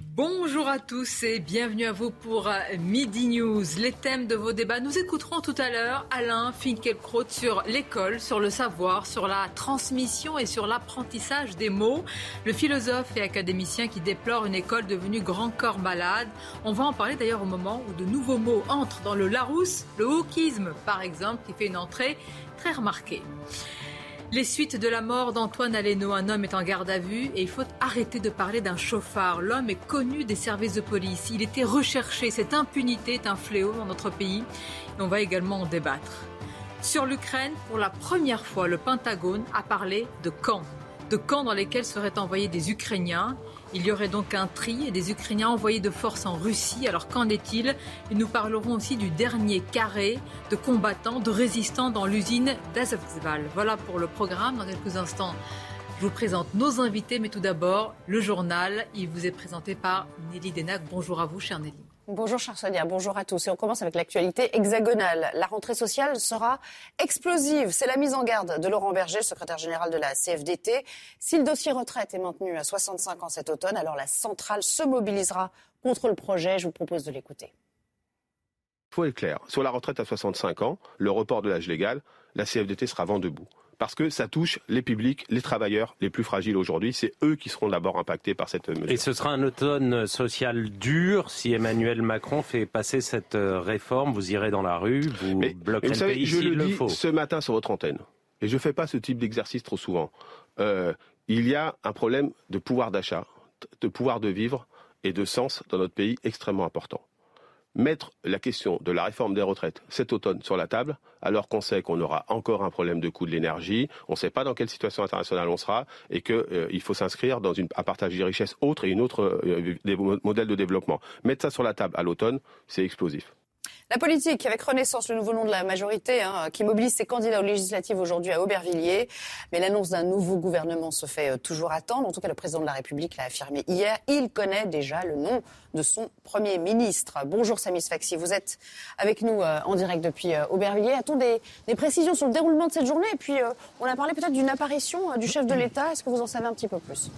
Bonjour à tous et bienvenue à vous pour euh, Midi News. Les thèmes de vos débats, nous écouterons tout à l'heure Alain Finkielkraut sur l'école, sur le savoir, sur la transmission et sur l'apprentissage des mots. Le philosophe et académicien qui déplore une école devenue grand corps malade. On va en parler d'ailleurs au moment où de nouveaux mots entrent dans le Larousse, le wokisme par exemple, qui fait une entrée très remarquée. Les suites de la mort d'Antoine Aleno, un homme est en garde à vue et il faut arrêter de parler d'un chauffard. L'homme est connu des services de police. Il était recherché. Cette impunité est un fléau dans notre pays et on va également en débattre. Sur l'Ukraine, pour la première fois, le Pentagone a parlé de camps. De camps dans lesquels seraient envoyés des Ukrainiens. Il y aurait donc un tri des Ukrainiens envoyés de force en Russie. Alors qu'en est-il? Et nous parlerons aussi du dernier carré de combattants, de résistants dans l'usine d'Azovstal. Voilà pour le programme. Dans quelques instants, je vous présente nos invités, mais tout d'abord, le journal. Il vous est présenté par Nelly Denac. Bonjour à vous, chère Nelly. Bonjour chère Sonia, bonjour à tous. Et on commence avec l'actualité hexagonale. La rentrée sociale sera explosive. C'est la mise en garde de Laurent Berger, secrétaire général de la CFDT. Si le dossier retraite est maintenu à 65 ans cet automne, alors la centrale se mobilisera contre le projet. Je vous propose de l'écouter. Il faut être clair. Sur la retraite à 65 ans, le report de l'âge légal, la CFDT sera vent debout parce que ça touche les publics, les travailleurs les plus fragiles aujourd'hui. C'est eux qui seront d'abord impactés par cette mesure. Et ce sera un automne social dur si Emmanuel Macron fait passer cette euh, réforme. Vous irez dans la rue, vous mais, bloquerez vous savez, le pays je le le dis faut. ce matin sur votre antenne, et je ne fais pas ce type d'exercice trop souvent. Euh, il y a un problème de pouvoir d'achat, de pouvoir de vivre et de sens dans notre pays extrêmement important mettre la question de la réforme des retraites cet automne sur la table, alors qu'on sait qu'on aura encore un problème de coût de l'énergie, on ne sait pas dans quelle situation internationale on sera, et qu'il euh, faut s'inscrire dans une, un partage des richesses autre et une autre euh, des modèles de développement. Mettre ça sur la table à l'automne, c'est explosif. La politique, avec Renaissance, le nouveau nom de la majorité, hein, qui mobilise ses candidats aux législatives aujourd'hui à Aubervilliers. Mais l'annonce d'un nouveau gouvernement se fait euh, toujours attendre. En tout cas, le président de la République l'a affirmé hier. Il connaît déjà le nom de son Premier ministre. Bonjour Samis Faxi, vous êtes avec nous euh, en direct depuis euh, Aubervilliers. A-t-on des, des, précisions sur le déroulement de cette journée? Et puis, on a parlé peut-être d'une apparition du chef de l'État. Est-ce que vous en savez un petit peu plus?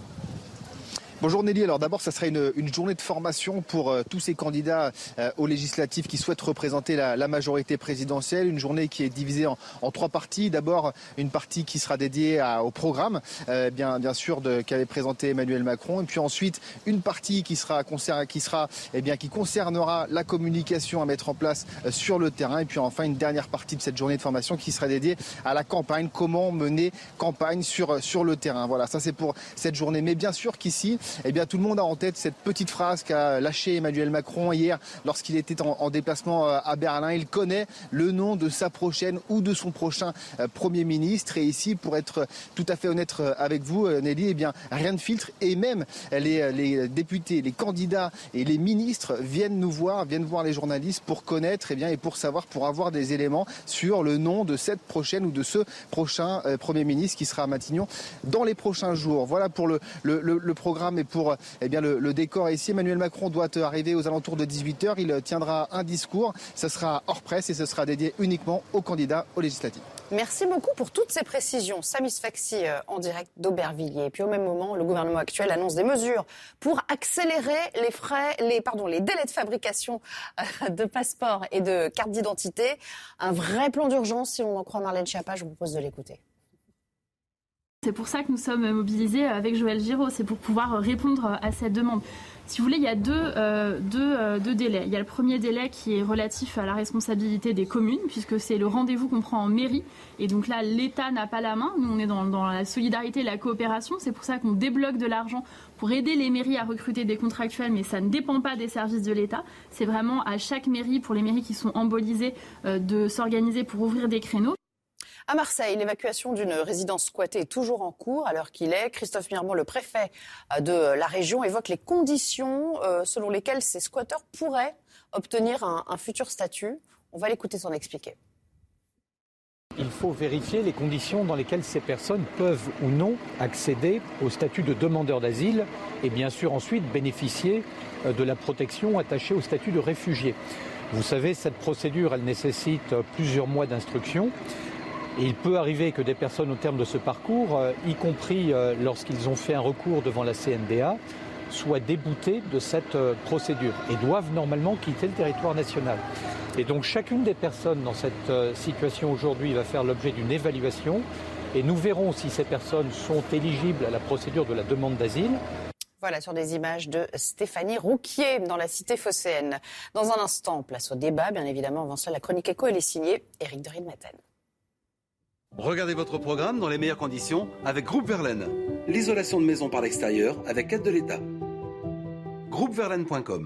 Bonjour Nelly, alors d'abord ça sera une, une, journée de formation pour euh, tous ces candidats euh, aux législatives qui souhaitent représenter la, la, majorité présidentielle, une journée qui est divisée en, en trois parties. D'abord une partie qui sera dédiée à, au programme, euh, bien, bien sûr, qu'avait présenté Emmanuel Macron, et puis ensuite une partie qui sera, qui sera eh bien, qui concernera la communication à mettre en place euh, sur le terrain, et puis enfin une dernière partie de cette journée de formation qui sera dédiée à la campagne, comment mener campagne sur, sur le terrain. Voilà, ça c'est pour cette journée. Mais bien sûr qu'ici, eh bien, tout le monde a en tête cette petite phrase qu'a lâchée Emmanuel Macron hier lorsqu'il était en, en, déplacement euh, à Berlin. Il connaît le nom de sa prochaine ou de son prochain euh, Premier ministre. Et ici, pour être tout à fait honnête euh, avec vous, Nelly, eh bien, rien de filtre. Et même les, députés, les candidats et les ministres viennent nous voir, viennent voir les journalistes pour connaître eh bien, et pour savoir, pour avoir des éléments sur le nom de cette prochaine ou de ce prochain Premier ministre qui sera à Matignon dans les prochains jours. Voilà pour le programme et pour eh le, décor ici. Emmanuel Macron doit arriver aux alentours de 18h. Il tiendra un discours. Ce sera hors presse et ce sera dédié uniquement aux candidats aux législatives. Merci beaucoup pour toutes ces précisions. Samis Faxi en direct d'Aubervilliers. Et puis au même moment, le gouvernement actuel annonce des mesures pour accélérer les frais, pardon, les délais de fabrication de passeports et de cartes d'identité. Un vrai plan d'urgence, si l'on en croit Marlène Schiappa. Je vous propose de l'écouter. C'est pour ça que nous sommes mobilisés avec Joël Giraud, c'est pour pouvoir répondre à cette demande. Si vous voulez, il y a deux, euh, deux, euh, deux, délais. Il y a le premier délai qui est relatif à la responsabilité des communes, puisque c'est le rendez-vous qu'on prend en mairie. Et donc là, l'État n'a pas la main. Nous, on est dans, dans la solidarité et la coopération. C'est pour ça qu'on débloque de l'argent pour aider les mairies à recruter des contractuels, mais ça ne dépend pas des services de l'État. C'est vraiment à chaque mairie, pour les mairies qui sont embolisées, euh, de s'organiser pour ouvrir des créneaux. À Marseille, l'évacuation d'une résidence squattée est toujours en cours à l'heure qu'il est. Christophe Mirmont, le préfet de la région, évoque les conditions euh, selon lesquelles ces squatteurs pourraient obtenir un, un futur statut. On va l'écouter s'en expliquer. Il faut vérifier les conditions dans lesquelles ces personnes peuvent ou non accéder au statut de demandeur d'asile et bien sûr ensuite bénéficier euh, de la protection attachée au statut de réfugié. Vous savez, cette procédure, elle nécessite plusieurs mois d'instruction. Il peut arriver que des personnes au terme de ce parcours, euh, y compris euh, lorsqu'ils ont fait un recours devant la CNDA, soient déboutés de cette procédure et doivent normalement quitter le territoire national. Et donc chacune des personnes dans cette euh, situation aujourd'hui va faire l'objet d'une évaluation et nous verrons si ces personnes sont éligibles à la procédure de la demande d'asile. Voilà sur des images de Stéphanie Rouquier dans la cité phocéenne. Dans un instant, place au débat, bien évidemment. Avant cela, la chronique éco, elle est signée Éric de Maten. Regardez votre programme dans les meilleures conditions avec Groupe Verlaine. L'isolation de maison par l'extérieur avec aide de l'État. Groupeverlaine.com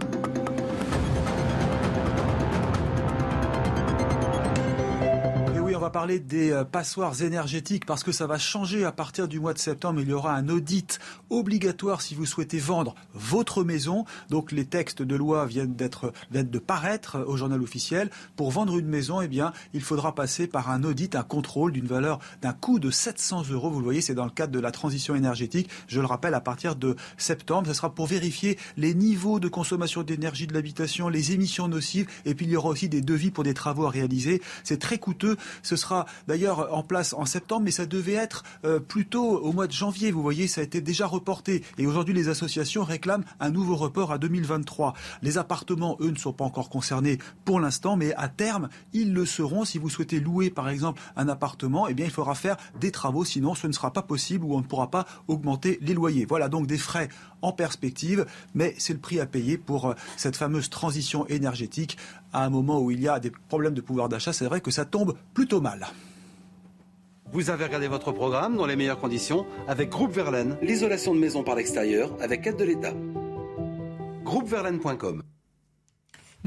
on va parler des euh, passoires énergétiques parce que ça va changer à partir du mois de septembre. Il y aura un audit obligatoire si vous souhaitez vendre votre maison. Donc les textes de loi viennent d'être de paraître au journal officiel. Pour vendre une maison, eh bien, il faudra passer par un audit, un contrôle d'une valeur d'un coût de 700 euros. Vous le voyez, c'est dans le cadre de la transition énergétique. Je le rappelle, à partir de septembre, ce sera pour vérifier les niveaux de consommation d'énergie de l'habitation, les émissions nocives, et puis il y aura aussi des devis pour des travaux à réaliser. C'est très coûteux. Ce sera d'ailleurs en place en septembre, mais ça devait être euh, plutôt au mois de janvier. Vous voyez, ça a été déjà reporté. Et aujourd'hui, les associations réclament un nouveau report à 2023. Les appartements, eux, ne sont pas encore concernés pour l'instant, mais à terme, ils le seront. Si vous souhaitez louer, par exemple, un appartement, eh bien, il faudra faire des travaux, sinon ce ne sera pas possible ou on ne pourra pas augmenter les loyers. Voilà donc des frais en perspective, mais c'est le prix à payer pour euh, cette fameuse transition énergétique à un moment où il y a des problèmes de pouvoir d'achat, c'est vrai que ça tombe plutôt mal. Vous avez regardé votre programme dans les meilleures conditions avec Groupe Verlaine, l'isolation de maison par l'extérieur avec aide de l'État. Groupeverlaine.com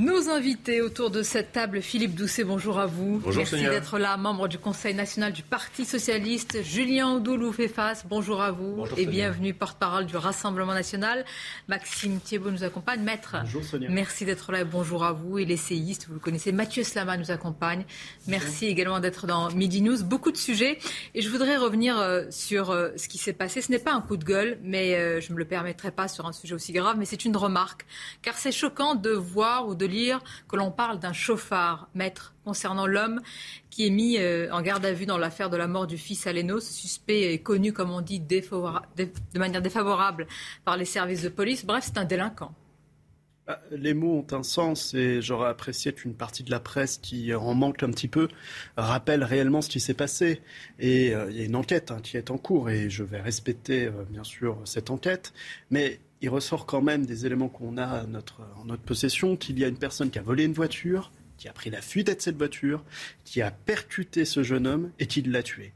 nos invités autour de cette table, Philippe Doucet, bonjour à vous. Bonjour, Merci d'être là, membre du Conseil national du Parti socialiste. Julien Oudoulou fait face, bonjour à vous bonjour, et bienvenue, porte-parole du Rassemblement national. Maxime Thiebaud nous accompagne. Maître, bonjour, Sonia. merci d'être là et bonjour à vous. Et l'essayiste, vous le connaissez, Mathieu Slama nous accompagne. Merci également d'être dans Midi News. Beaucoup de sujets et je voudrais revenir euh, sur euh, ce qui s'est passé. Ce n'est pas un coup de gueule, mais euh, je ne me le permettrai pas sur un sujet aussi grave, mais c'est une remarque. Car c'est choquant de voir ou de que l'on parle d'un chauffard, maître, concernant l'homme qui est mis euh, en garde à vue dans l'affaire de la mort du fils Aleno. Ce suspect est connu, comme on dit, de manière défavorable par les services de police. Bref, c'est un délinquant. Bah, les mots ont un sens et j'aurais apprécié qu'une partie de la presse qui en manque un petit peu rappelle réellement ce qui s'est passé. Et euh, il y a une enquête hein, qui est en cours et je vais respecter euh, bien sûr cette enquête. Mais il ressort quand même des éléments qu'on a notre, en notre possession, qu'il y a une personne qui a volé une voiture, qui a pris la fuite de cette voiture, qui a percuté ce jeune homme et qui l'a tué.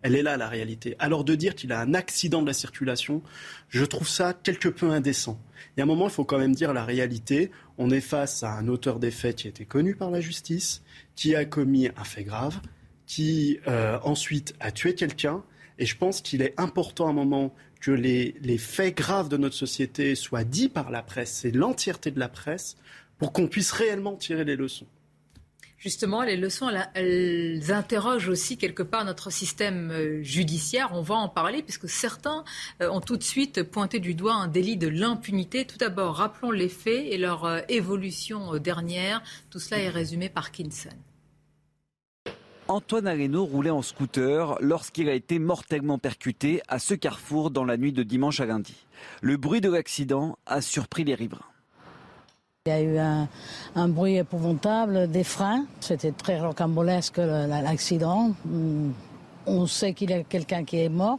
Elle est là la réalité. Alors de dire qu'il a un accident de la circulation, je trouve ça quelque peu indécent. Il y a un moment, il faut quand même dire la réalité. On est face à un auteur des faits qui été connu par la justice, qui a commis un fait grave, qui euh, ensuite a tué quelqu'un. Et je pense qu'il est important à un moment que les, faits graves de notre société soient dits par la presse, c'est l'entièreté de la presse, pour qu'on puisse réellement tirer les leçons. Justement, les leçons, elles, interrogent aussi quelque part notre système euh, judiciaire. On va en parler puisque certains euh, ont tout de suite pointé du doigt un délit de l'impunité. Tout d'abord, rappelons les faits et leur euh, évolution dernière. Tout cela est résumé par Kinson. Antoine Areno roulait en scooter lorsqu'il a été mortellement percuté à ce carrefour dans la nuit de dimanche à lundi. Le bruit de l'accident a surpris les riverains. Il y a eu un, bruit épouvantable des freins. C'était très rocambolesque l'accident. On sait qu'il y a quelqu'un qui est mort.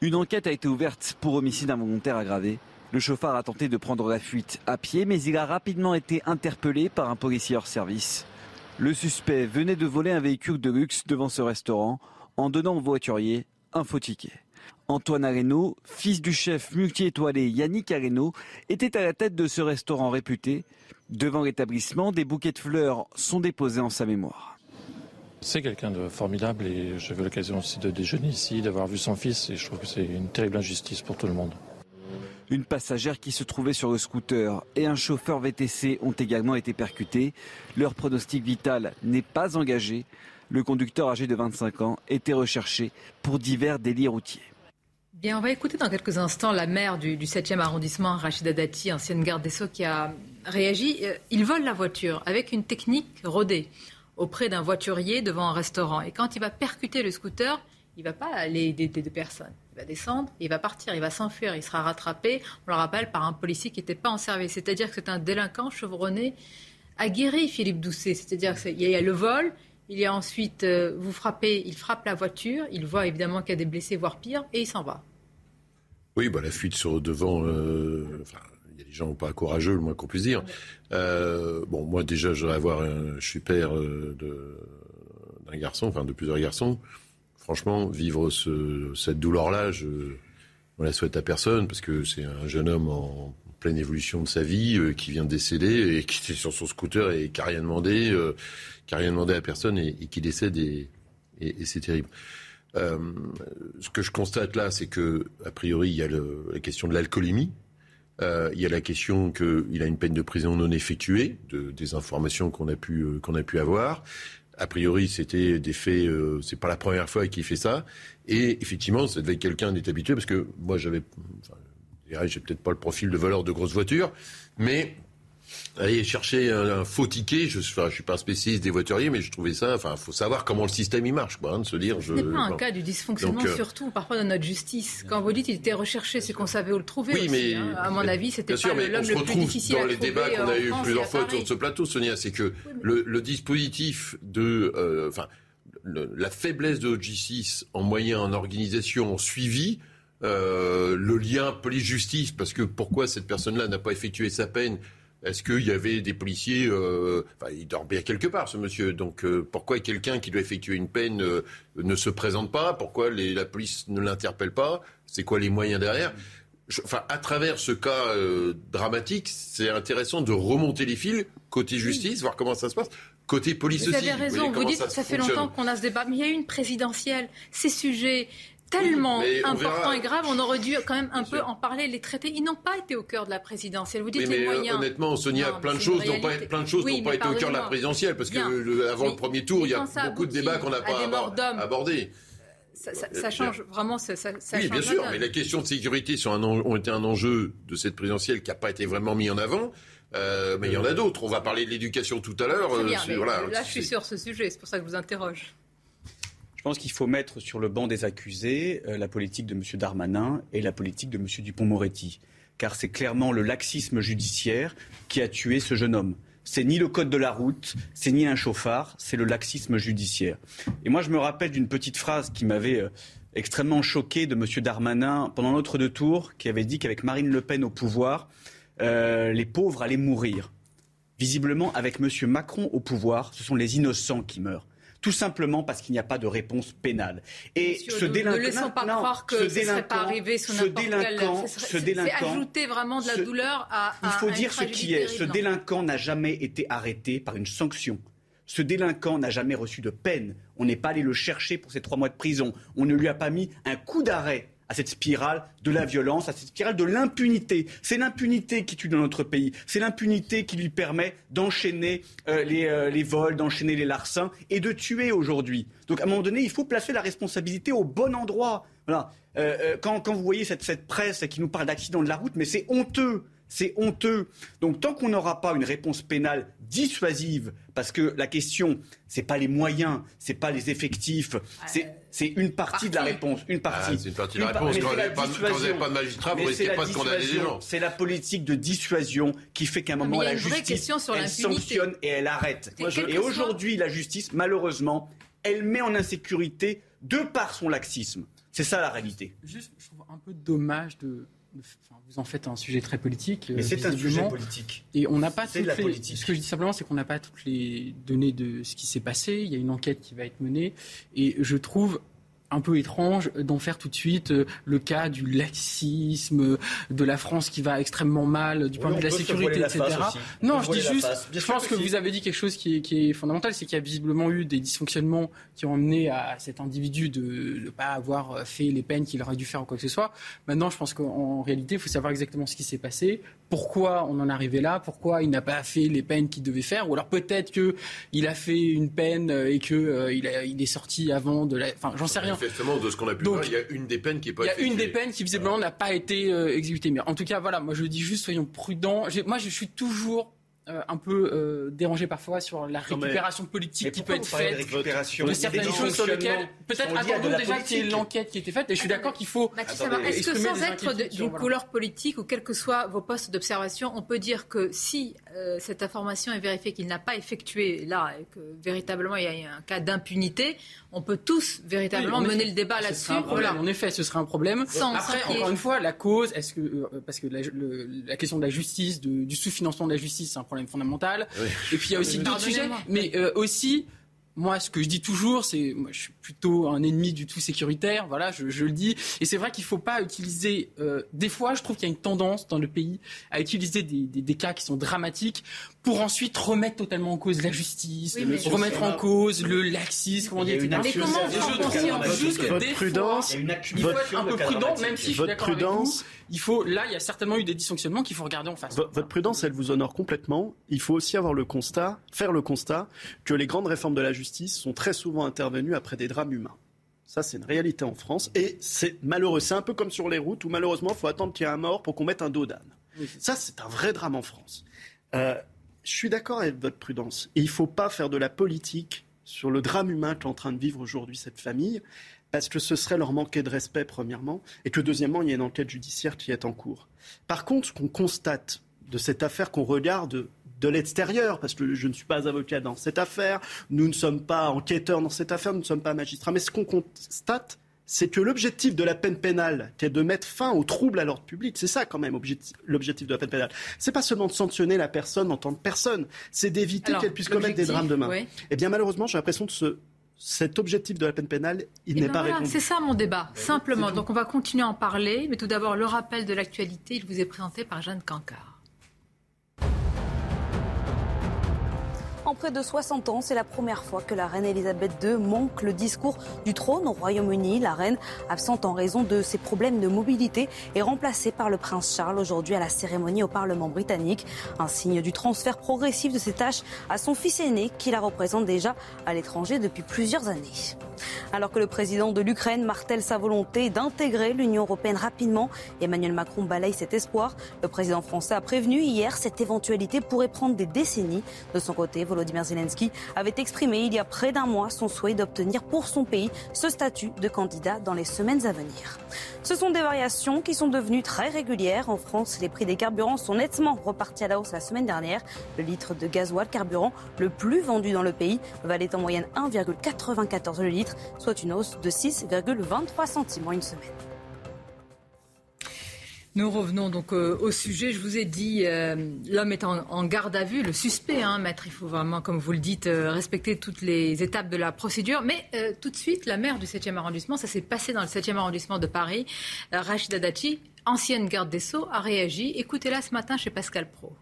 Une enquête a été ouverte pour homicide involontaire aggravé. Le chauffeur a tenté de prendre la fuite à pied, mais il a rapidement été interpellé par un policier hors service. Le suspect venait de voler un véhicule de luxe devant ce restaurant en donnant au voiturier un faux ticket. Antoine Areno, fils du chef multi-étoilé Yannick Areno, était à la tête de ce restaurant réputé. Devant l'établissement, des bouquets de fleurs sont déposés en sa mémoire. C'est quelqu'un de formidable et j'avais l'occasion aussi de déjeuner ici, d'avoir vu son fils et je trouve que c'est une terrible injustice pour tout le monde. Une passagère qui se trouvait sur le scooter et un chauffeur VTC ont également été percutés. Leur pronostic vital n'est pas engagé. Le conducteur âgé de 25 ans était recherché pour divers délits routiers. Bien, on va écouter dans quelques instants la maire du, 7e arrondissement, Rachida Dati, ancienne garde des Sceaux, qui a réagi. Euh, il vole la voiture avec une technique rodée auprès d'un voiturier devant un restaurant. Et quand il va percuter le scooter, il ne va pas aller aider deux personnes. Va descendre, il va partir, il va s'enfuir, il sera rattrapé, on le rappelle, par un policier qui n'était pas en service. C'est-à-dire que c'est un délinquant chevronné aguerri, Philippe Doucet. C'est-à-dire qu'il y a le vol, il y a ensuite, euh, vous frappez, il frappe la voiture, il voit évidemment qu'il y a des blessés, voire pire, et il s'en va. Oui, bah, la fuite sur devant, euh, il y a des gens pas courageux, le moins qu'on puisse dire. Euh, bon, moi déjà, je, avoir un, je suis père d'un garçon, enfin de plusieurs garçons franchement, vivre cette douleur-là, je ne la souhaite à personne parce que c'est un jeune homme en pleine évolution de sa vie euh, qui vient de décéder et qui était sur son scooter et qui n'a rien demandé, euh, qui rien demandé à personne et, qui décède et, c'est terrible. Euh, ce que je constate là, c'est que a priori, il y a la question de l'alcoolémie. il y a la question qu'il a une peine de prison non effectuée, de, des informations qu'on a pu qu'on a pu avoir a priori, c'était des faits. Euh, c'est pas la première fois qu'il fait ça. Et effectivement, ça devait être quelqu'un habitué parce que moi, j'avais. Enfin, j'ai peut-être pas le profil de voleur de grosses voitures, mais aller chercher un, faux ticket. Je ne suis pas un spécialiste des voituriers, mais je trouvais ça. Enfin, faut savoir comment le système y marche, quoi, hein, de se dire. Ce n'est pas un cas du dysfonctionnement, euh, surtout parfois dans notre justice. Quand vous dites qu'il était recherché, c'est qu'on savait où le trouver. Oui, mais hein. à mon avis, c'était pas l'homme le plus difficile dans les débats qu'on a eu plusieurs fois autour de ce plateau, Sonia, c'est que le, dispositif de, euh, enfin, la faiblesse de OG6 en moyens, en organisation, en suivi. Euh, le lien police-justice, parce que pourquoi cette personne-là n'a pas effectué sa peine est-ce qu'il y avait des policiers euh, enfin, Il dort bien quelque part, ce monsieur. Donc, euh, pourquoi quelqu'un qui doit effectuer une peine euh, ne se présente pas? Pourquoi la police ne l'interpelle pas? C'est quoi les moyens derrière? Enfin, à travers ce cas dramatique, c'est intéressant de remonter les fils côté justice, voir comment ça se passe. Côté police vous aussi. Avez raison, vous, dites que ça fait longtemps qu'on a ce débat, mais il y a eu une présidentielle. Ces sujets, tellement important et grave, on aurait dû quand même un peu en parler. Les traités, ils n'ont pas été au cœur de la présidentielle. Vous dites les euh, moyens. Honnêtement, Sonia, plein, de choses n'ont pas, plein de choses n'ont pas été au cœur de la présidentielle parce que avant le premier tour, il y a beaucoup de débats qu'on n'a pas abordés. Ça, ça, change vraiment. Ça, oui, bien sûr, mais la question de sécurité sont un, ont été un enjeu de cette présidentielle qui n'a pas été vraiment mis en avant. Euh, mais il y en a d'autres. On va parler de l'éducation tout à l'heure. Euh, là, je suis sur ce sujet. C'est pour ça que je vous interroge. Je pense qu'il faut mettre sur le banc des accusés euh, la politique de M. Darmanin et la politique de M. Dupont-Moretti. Car c'est clairement le laxisme judiciaire qui a tué ce jeune homme. C'est ni le code de la route, c'est ni un chauffard, c'est le laxisme judiciaire. Et moi, je me rappelle d'une petite phrase qui m'avait euh, extrêmement choqué de M. Darmanin pendant notre deux tours, qui avait dit qu'avec Marine Le Pen au pouvoir, euh, les pauvres allaient mourir. Visiblement, avec M. Macron au pouvoir, ce sont les innocents qui meurent tout simplement parce qu'il n'y a pas de réponse pénale. Et ce délinquant, ne laissons pas croire que ce ne serait pas arrivé sous n'importe quel... Ce délinquant, c'est ajouter vraiment de la douleur à, Il faut dire ce qui est. Ce délinquant n'a jamais été arrêté par une sanction. Ce délinquant n'a jamais reçu de peine. On n'est pas allé le chercher pour ses trois mois de prison. On ne lui a pas mis un coup d'arrêt à cette spirale de la violence, à cette spirale de l'impunité. C'est l'impunité qui tue dans notre pays. C'est l'impunité qui lui permet d'enchaîner euh, euh, les, vols, d'enchaîner les larcins et de tuer aujourd'hui. Donc à un moment donné, il faut placer la responsabilité au bon endroit. Voilà. Euh, quand, vous voyez cette, cette presse qui nous parle d'accidents de la route, mais c'est honteux. C'est honteux. Donc tant qu'on n'aura pas une réponse pénale dissuasive, parce que la question, c'est pas les moyens, c'est pas les effectifs, c'est une partie, de la réponse, une partie. Ah, c'est une partie de la réponse. Quand, vous n'avez pas, de magistrat, vous risquez pas de condamner les gens. C'est la politique de dissuasion qui fait qu'à un moment la justice, elle sanctionne et elle arrête. et aujourd'hui, la justice, malheureusement, elle met en insécurité de par son laxisme. C'est ça la réalité. Juste, je trouve un peu dommage de vous en faites un sujet très politique. Mais c'est un sujet politique. Et on n'a pas toutes la politique. Ce que je dis simplement, c'est qu'on n'a pas toutes les données de ce qui s'est passé. Il y a une enquête qui va être menée. Et je trouve un peu étrange d'en faire tout de suite euh, le cas du laxisme, de la France qui va extrêmement mal du point de vue de la sécurité, etc. non, je dis juste, je pense que, vous avez dit quelque chose qui est, qui est fondamental, c'est qu'il y a visiblement eu des dysfonctionnements qui ont amené à cet individu de ne pas avoir fait les peines qu'il aurait dû faire ou quoi que ce soit. Maintenant, je pense qu'en réalité, il faut savoir exactement ce qui s'est passé, pourquoi on en est arrivé là, pourquoi il n'a pas fait les peines qu'il devait faire, ou alors peut-être qu'il a fait une peine et qu'il euh, il est sorti avant de la... Enfin, j'en sais rien. Manifestement, de ce qu'on a pu voir, il y a une des peines qui pas Il y a une des peines qui visiblement n'a pas été euh, exécutée. Mais en tout cas, voilà, moi je dis juste, soyons prudents. Moi, je suis toujours euh, un peu euh, dérangé parfois sur la récupération politique qui peut être faite de, de certaines choses sur lesquelles peut-être attendons déjà qu'il y ait l'enquête qui a été faite et je suis d'accord qu'il faut est-ce que sans être d'une couleur politique ou quels que soient vos postes d'observation on peut dire que si euh, cette information est vérifiée qu'il n'a pas effectué là et que véritablement il y a un cas d'impunité on peut tous véritablement mener le débat là-dessus. Voilà. En effet, ce serait un problème. Après, encore une fois, la cause, est-ce que euh, parce que la, question de la justice, du sous-financement de la justice, c'est un problème fondamental. Et puis il y a aussi d'autres sujets, mais euh, aussi moi, ce que je dis toujours, c'est, moi, je suis plutôt un ennemi du tout sécuritaire. Voilà, je, le dis. Et c'est vrai qu'il ne faut pas utiliser. Euh, des fois, je trouve qu'il y a une tendance dans le pays à utiliser des, des, cas qui sont dramatiques pour ensuite remettre totalement en cause la justice, remettre en cause le laxisme, comment dire, etc. Mais comment je juste que des prudence, fois, il faut être un peu prudent, même si je suis d'accord avec vous. Il faut, là, il y a certainement eu des dysfonctionnements qu'il faut regarder en face. Votre prudence, elle vous honore complètement. Il faut aussi avoir le constat, faire le constat que les grandes réformes de la justice sont très souvent intervenues après des drames humains. Ça, c'est une réalité en France. Et c'est malheureux. C'est un peu comme sur les routes où malheureusement, il faut attendre qu'il y ait un mort pour qu'on mette un dos d'âne. Ça, c'est un vrai drame en France. Euh, je suis d'accord avec votre prudence. Et il ne faut pas faire de la politique sur le drame humain qu'est en train de vivre aujourd'hui cette famille, parce que ce serait leur manquer de respect, premièrement, et que deuxièmement, il y a une enquête judiciaire qui est en cours. Par contre, ce qu'on constate de cette affaire qu'on regarde de l'extérieur, parce que je ne suis pas avocat dans cette affaire, nous ne sommes pas enquêteurs dans cette affaire, nous ne sommes pas magistrats, mais ce qu'on constate, c'est que l'objectif de la peine pénale, qui est de mettre fin aux troubles à l'ordre public, c'est ça quand même l'objectif de la peine pénale. C'est pas seulement de sanctionner la personne en tant que personne, c'est d'éviter qu'elle puisse commettre des drames demain. Et Eh bien malheureusement, j'ai l'impression que ce, cet objectif de la peine pénale, il n'est ben pas répondu. C'est ça mon débat, simplement. Donc on va continuer à en parler, mais tout d'abord le rappel de l'actualité, il vous est présenté par Jeanne Cancard. En près de 60 ans, c'est la première fois que la reine Elisabeth II manque le discours du trône au Royaume-Uni. La reine, absente en raison de ses problèmes de mobilité, est remplacée par le prince Charles aujourd'hui à la cérémonie au Parlement britannique. Un signe du transfert progressif de ses tâches à son fils aîné qui la représente déjà à l'étranger depuis plusieurs années. Alors que le président de l'Ukraine martèle sa volonté d'intégrer l'Union européenne rapidement, Emmanuel Macron balaye cet espoir. Le président français a prévenu hier cette éventualité pourrait prendre des décennies. De son côté, Volodymyr Zelensky avait exprimé il y a près d'un mois son souhait d'obtenir pour son pays ce statut de candidat dans les semaines à venir. Ce sont des variations qui sont devenues très régulières. En France, les prix des carburants sont nettement repartis à la hausse la semaine dernière. Le litre de gasoil carburant le plus vendu dans le pays valait en moyenne 1,94 le litre, soit une hausse de 6,23 centimes en une semaine. Nous revenons donc euh, au sujet. Je vous ai dit, euh, l'homme est en, garde à vue, le suspect, hein, maître. Il faut vraiment, comme vous le dites, euh, respecter toutes les étapes de la procédure. Mais tout de suite, la maire du 7e arrondissement, ça s'est passé dans le 7e arrondissement de Paris, Rachida Dati, ancienne garde des Sceaux, a réagi. Écoutez-la ce matin chez Pascal Pro.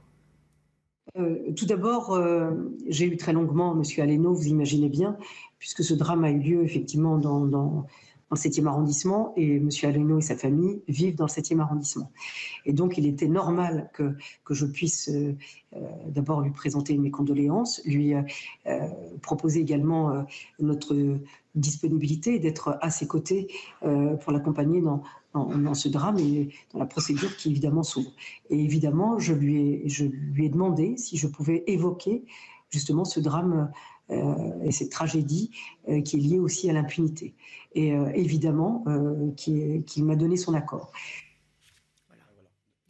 tout d'abord, j'ai eu très longuement M. Aleno, vous imaginez bien, puisque ce drame a eu lieu effectivement dans le 7e arrondissement et M. Aleno et sa famille vivent dans le 7e arrondissement. Et donc, il était normal que, que je puisse euh, euh, d'abord lui présenter mes condoléances, lui euh, proposer également notre disponibilité d'être à ses côtés pour l'accompagner dans, dans, ce drame et dans la procédure qui évidemment s'ouvre. Et évidemment, je lui, ai, je lui ai demandé si je pouvais évoquer justement ce drame et cette tragédie qui est liée aussi à l'impunité et euh, évidemment euh, qu'il m'a donné son accord.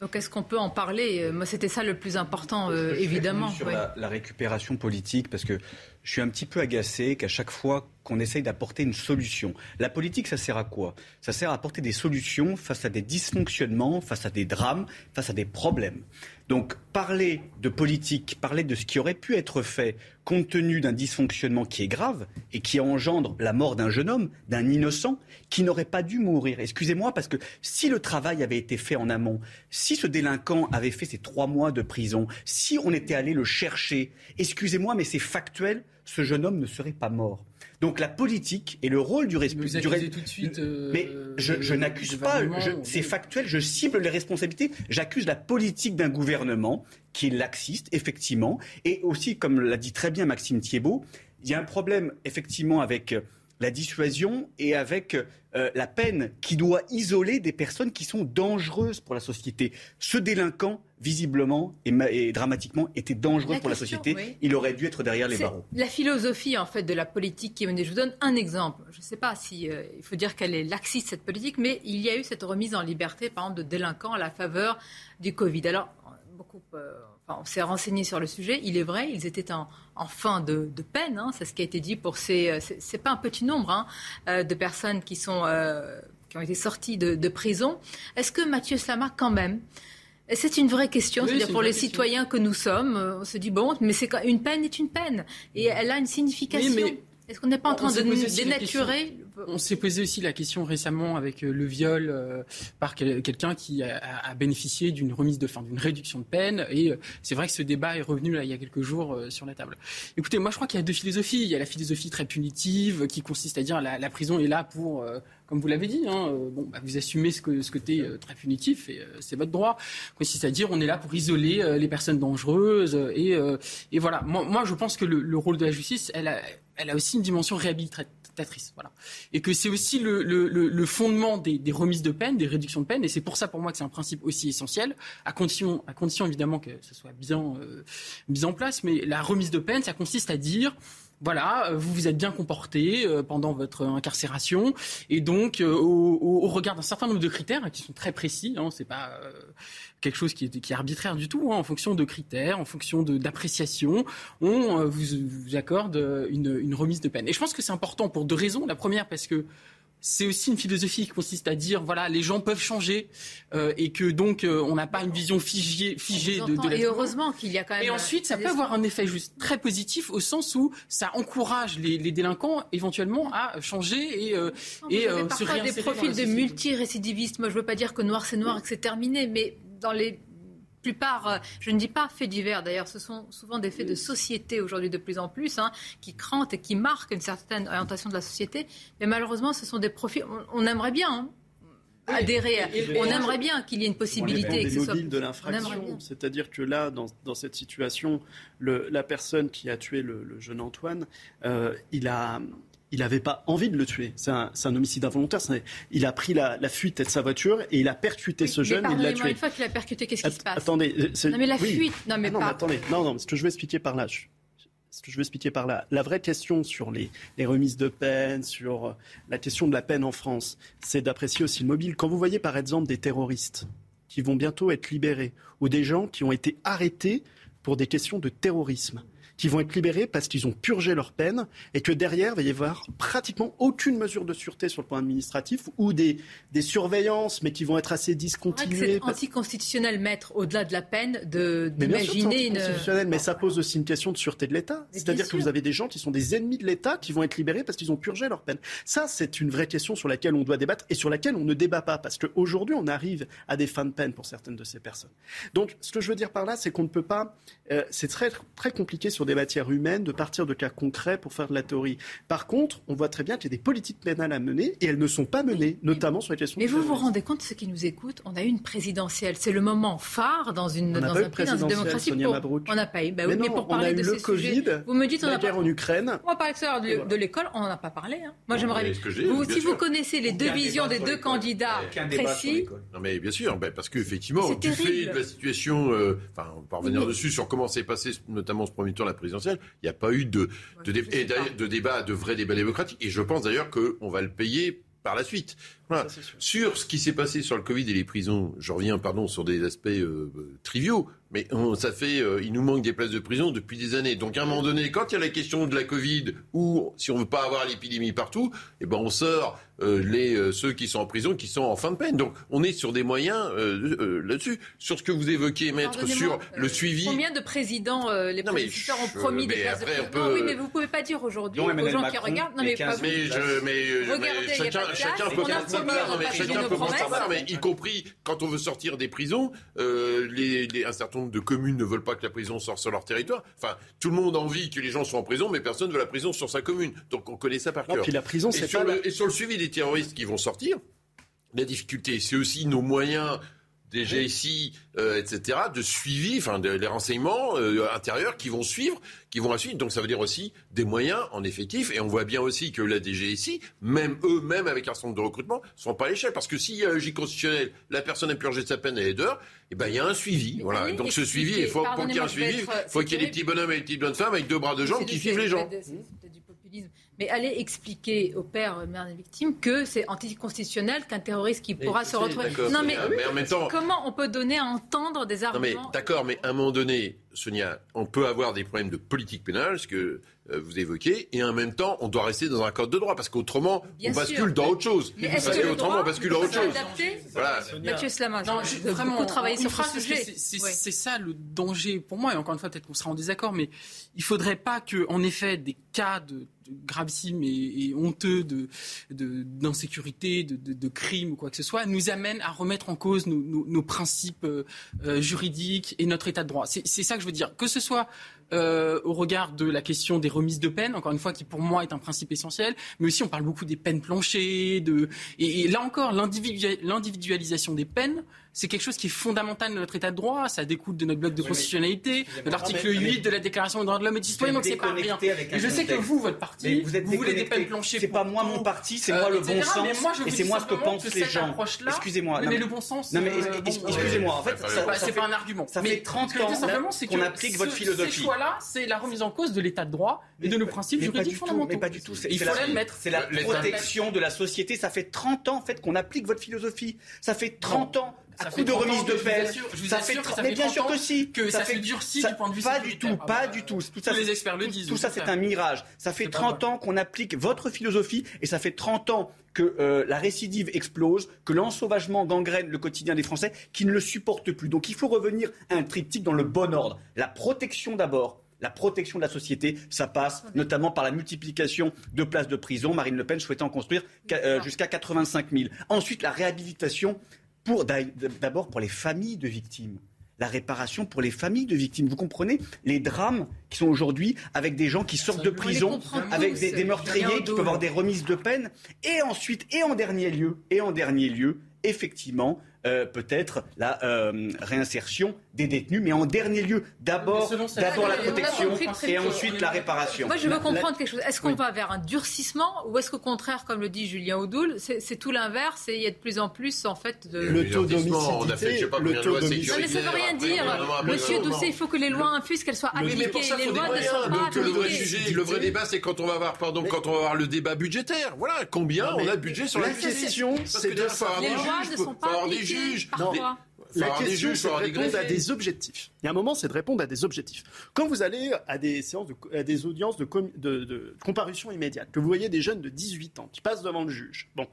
Donc est-ce qu'on peut en parler? Euh, Moi, c'était ça le plus important, évidemment. Sur la, récupération politique, parce que je suis un petit peu agacé qu'à chaque fois qu'on essaye d'apporter une solution. La politique, ça sert à quoi? Ça sert à apporter des solutions face à des dysfonctionnements, face à des drames, face à des problèmes. Donc parler de politique, parler de ce qui aurait pu être fait compte tenu d'un dysfonctionnement qui est grave et qui engendre la mort d'un jeune homme, d'un innocent, qui n'aurait pas dû mourir. Excusez-moi, parce que si le travail avait été fait en amont, si ce délinquant avait fait ses trois mois de prison, si on était allé le chercher, excusez-moi, mais c'est factuel, ce jeune homme ne serait pas mort. Donc la politique et le rôle du responsable. tout de suite. Euh, mais je, n'accuse pas. C'est factuel. Je cible les responsabilités. J'accuse la politique d'un gouvernement qui est laxiste, effectivement, et aussi, comme l'a dit très bien Maxime Thiebaud, il y a un problème effectivement avec la dissuasion et avec euh, la peine qui doit isoler des personnes qui sont dangereuses pour la société. Ce délinquant, visiblement et, dramatiquement, était dangereux pour la société. Il aurait dû être derrière les barreaux. La philosophie, en fait, de la politique qui est menée. Je vous donne un exemple. Je ne sais pas si euh, il faut dire qu'elle est laxiste cette politique, mais il y a eu cette remise en liberté, par exemple, de délinquants à la faveur du Covid. Alors, beaucoup. Euh, on s'est renseigné sur le sujet. Il est vrai, ils étaient en, fin de, peine. Hein. c'est ce qui a été dit pour ces. Euh, c'est pas un petit nombre hein, euh, de personnes qui sont euh, qui ont été sorties de, prison. Est-ce que Mathieu Slama, quand même, c'est une vraie question, c'est-à-dire pour les citoyens que nous sommes, on se dit bon, mais c'est une peine est une peine et elle a une signification. Est-ce qu'on n'est pas en train de dénaturer on s'est posé aussi la question récemment avec euh, le viol euh, par quelqu'un qui a, bénéficié d'une remise de fin, d'une réduction de peine. Et euh, c'est vrai que ce débat est revenu là, il y a quelques jours sur la table. Écoutez, moi je crois qu'il y a deux philosophies. Il y a la philosophie très punitive qui consiste à dire la, la prison est là pour comme vous l'avez dit, hein, bon, bah, vous assumez ce, que, ce côté très punitif et c'est votre droit. Consiste à dire on est là pour isoler les personnes dangereuses et, et voilà. Moi, moi, je pense que le, le, rôle de la justice, elle a, elle a aussi une dimension réhabilitatrice voilà. Et que c'est aussi le, fondement des, remises de peine, des réductions de peine, et c'est pour ça pour moi que c'est un principe aussi essentiel, à condition, à condition évidemment que ce soit bien euh, mis en place, mais la remise de peine, ça consiste à dire voilà, euh, vous vous êtes bien comporté euh, pendant votre incarcération, et donc au, regard d'un certain nombre de critères hein, qui sont très précis, hein, c'est pas quelque chose qui est, qui est arbitraire du tout, hein, en fonction de critères, en fonction d'appréciation, on vous, vous accorde une, une, remise de peine. Et je pense que c'est important pour deux raisons. La première parce que c'est aussi une philosophie qui consiste à dire voilà les gens peuvent changer euh, et que donc euh, on n'a pas une vision figée, figée de, de la et heureusement qu'il y a quand même et ensuite ça peut avoir un effet juste très positif au sens où ça encourage les, les délinquants éventuellement à changer et, euh, et euh, se réinsérer des profils de multirécidivistes moi je veux pas dire que noir c'est noir et que c'est terminé mais dans les plupart, euh, je ne dis pas faits divers d'ailleurs, ce sont souvent des faits de société aujourd'hui de plus en plus, hein, qui crantent et qui marquent une certaine orientation de la société. Mais malheureusement, ce sont des profils. On, aimerait bien. Hein, adhérer. on aimerait bien qu'il y ait une possibilité. que ce soit... de l'infraction. C'est-à-dire que là, dans, dans cette situation, le, la personne qui a tué le, jeune Antoine, euh, il a il n'avait pas envie de le tuer. C'est un, homicide involontaire. Il a pris la, fuite de sa voiture et il a percuté ce jeune il l'a tué. Une fois qu'il a percuté, qu'est-ce qui se passe Attendez. Non, mais la fuite. Non, mais, ah pas. attendez. Non, non. Ce que je veux expliquer par là. ce que je veux expliquer par là, la vraie question sur les, les remises de peine, sur euh, la question de la peine en France, c'est d'apprécier aussi le mobile. Quand vous voyez par exemple des terroristes qui vont bientôt être libérés ou des gens qui ont été arrêtés pour des questions de terrorisme, qui vont être libérés parce qu'ils ont purgé leur peine et que derrière, il va y avoir pratiquement aucune mesure de sûreté sur le plan administratif ou des, des surveillances, mais qui vont être assez discontinuées. C'est anticonstitutionnel, maître, au-delà de la peine, d'imaginer une. constitutionnel, mais ça pose aussi une question de sûreté de l'État. C'est-à-dire que vous avez des gens qui sont des ennemis de l'État qui vont être libérés parce qu'ils ont purgé leur peine. Ça, c'est une vraie question sur laquelle on doit débattre et sur laquelle on ne débat pas parce qu'aujourd'hui, on arrive à des fins de peine pour certaines de ces personnes. Donc, ce que je veux dire par là, c'est qu'on ne peut pas. Euh, c'est très, très compliqué sur des matières humaines, de partir de cas concrets pour faire de la théorie. Par contre, on voit très bien qu'il y a des politiques pénales à mener et elles ne sont pas menées, notamment sur les questions. Mais vous vous rendez compte, ceux qui nous écoutent, on a eu une présidentielle. C'est le moment phare dans une, dans un pays, dans une démocratie. on n'a pas eu. Bah oui, mais, pour parler de le ces COVID, sujets, vous me dites on la guerre pas... en Ukraine. On va parler de, de l'école, on n'en a pas parlé. Hein. Moi, j'aimerais. si vous connaissez les deux visions des deux candidats précis. Non, mais bien sûr, parce qu'effectivement, du fait de la situation, euh, enfin, on va revenir dessus sur comment s'est passé notamment ce premier tour la présidentielle, il n'y a pas eu de, de, de débat, de vrai débat démocratique. Et je pense d'ailleurs qu'on va le payer par la suite. Sur ce qui s'est passé sur le Covid et les prisons, je reviens, pardon, sur des aspects euh, triviaux, mais ça fait, euh, il nous manque des places de prison depuis des années. Donc à un moment donné, quand il y a la question de la Covid, ou si on veut pas avoir l'épidémie partout, eh ben on sort euh, les, euh, ceux qui sont en prison, qui sont en fin de peine. Donc on est sur des moyens euh, là-dessus. Sur ce que vous évoquez, maître, sur le suivi. Combien de présidents les présidents ont promis des places de prison peut... Oui, mais vous pouvez pas dire aujourd'hui aux gens qui regardent. Non, mais, pas mais, je, mais, mais chacun, chacun peut penser mais y compris quand on veut sortir des prisons, les, les, un certain nombre de communes ne veulent pas que la prison sorte sur leur territoire. Enfin, tout le monde a envie que les gens soient en prison, mais personne ne veut la prison sur sa commune. Donc on connaît ça par cœur. Puis la prison, c'est pas. et sur le suivi des terroristes qui vont sortir, la difficulté, c'est aussi nos moyens des GSI, euh, etc., de suivi, enfin les renseignements euh, intérieurs qui vont suivre, qui vont la suivre. Donc ça veut dire aussi des moyens en effectif. Et on voit bien aussi que la DGSI, même eux, même avec un centre de recrutement, ne sont pas à l'échelle. Parce que s'il y a un constitutionnel, la personne a purgé de sa peine, elle est dehors, et eh ben il y a un suivi. Voilà. Donc ce suivi, il faut, pour qu'il y ait un suivi, il faut qu'il y ait des petits bonhommes et des petites bonnes femmes avec deux bras de jambes qui suivent les gens mais allez expliquer au père, mère des victimes, que c'est anticonstitutionnel qu'un terroriste qui pourra se retrouver. Non, mais, comment on peut donner à entendre des arguments D'accord, mais à un moment donné, Sonia, on peut avoir des problèmes de politique pénale, ce que euh, vous évoquez, et en même temps, on doit rester dans un code de droit, parce qu'autrement, on bascule dans autre chose. Mais parce qu'autrement, on bascule dans autre chose. Voilà. Mathieu Slama, non, vraiment beaucoup travailler sur ce sujet. C'est ça le danger pour moi, et encore une fois, peut-être qu'on sera en désaccord, mais il ne faudrait pas que, en effet, des cas de gravissimes et, honteux d'insécurité, de, de, de, crimes ou quoi que ce soit, nous amènent à remettre en cause nos, principes euh, euh, juridiques et notre état de droit. C'est ça que je veux dire. Que ce soit euh, au regard de la question des remises de peine, encore une fois, qui pour moi est un principe essentiel, mais aussi on parle beaucoup des peines planchées, de... et, là encore, l'individualisation des peines, c'est quelque chose qui est fondamental de notre état de droit, ça découle de notre bloc de constitutionnalité, de l'article 8 de la Déclaration des droits de l'homme et du citoyen, donc c'est pas rien. Et je sais que vous, votre parti, vous, voulez des peines planchées. C'est pas moi mon parti, c'est moi le bon sens, et c'est moi ce que pensent les gens. Excusez-moi. Mais le bon sens. Non mais euh, excusez-moi, en fait, c'est pas un argument. Ça fait 30 ans qu'on applique votre philosophie là c'est la remise en cause de l'état de droit et de nos principes juridiques fondamentaux. Mais pas du tout. Il faut l'admettre. C'est la protection de la société. Ça fait 30 ans, en fait, qu'on applique votre philosophie. Ça fait 30 ans à coup de remise de peine. Ça fait, mais bien sûr que si. Que ça, fait durci du point de vue Pas du tout, pas du tout. Tout ça, les experts le disent. Tout ça, c'est un mirage. Ça fait 30 ans qu'on applique votre philosophie et ça fait 30 ans que euh, la récidive explose, que l'ensauvagement gangrène le quotidien des Français, qui ne le supportent plus. Donc il faut revenir à un triptyque dans le bon ordre. La protection d'abord, la protection de la société, ça passe notamment par la multiplication de places de prison. Marine Le Pen souhaitant construire euh, jusqu'à 85 000. Ensuite, la réhabilitation, pour, d'abord pour les familles de victimes. La réparation pour les familles de victimes. Vous comprenez les drames qui sont aujourd'hui avec des gens qui sortent de prison, avec des, des meurtriers qui peuvent avoir des remises de peine, et ensuite, et en dernier lieu, et en dernier lieu, effectivement, euh, peut-être la euh, réinsertion des détenus, mais en dernier lieu, d'abord, d'abord la protection et ensuite la réparation. Moi, je veux comprendre quelque chose. Est-ce qu'on va vers un durcissement ou est-ce qu'au contraire, comme le dit Julien Audoul, c'est tout l'inverse et il y a de plus en plus en fait de le taux d'homicide, le taux d'homicide. mais ça veut rien dire. Monsieur Doucet, il faut que les lois infusent, qu'elles soient appliquées. les lois ne sont pas. Le vrai sujet, le vrai débat, c'est quand on va avoir, pardon, quand on va avoir le débat budgétaire. Voilà, combien on a de budget sur la question, c'est de savoir les lois ne sont pas Parfois. La question, c'est de répondre à des objectifs. Il y a un moment, c'est de répondre à des objectifs. Quand vous allez à des séances, de, à des audiences de, de, comparution immédiate, que vous voyez des jeunes de 18 ans qui passent devant le juge, bon,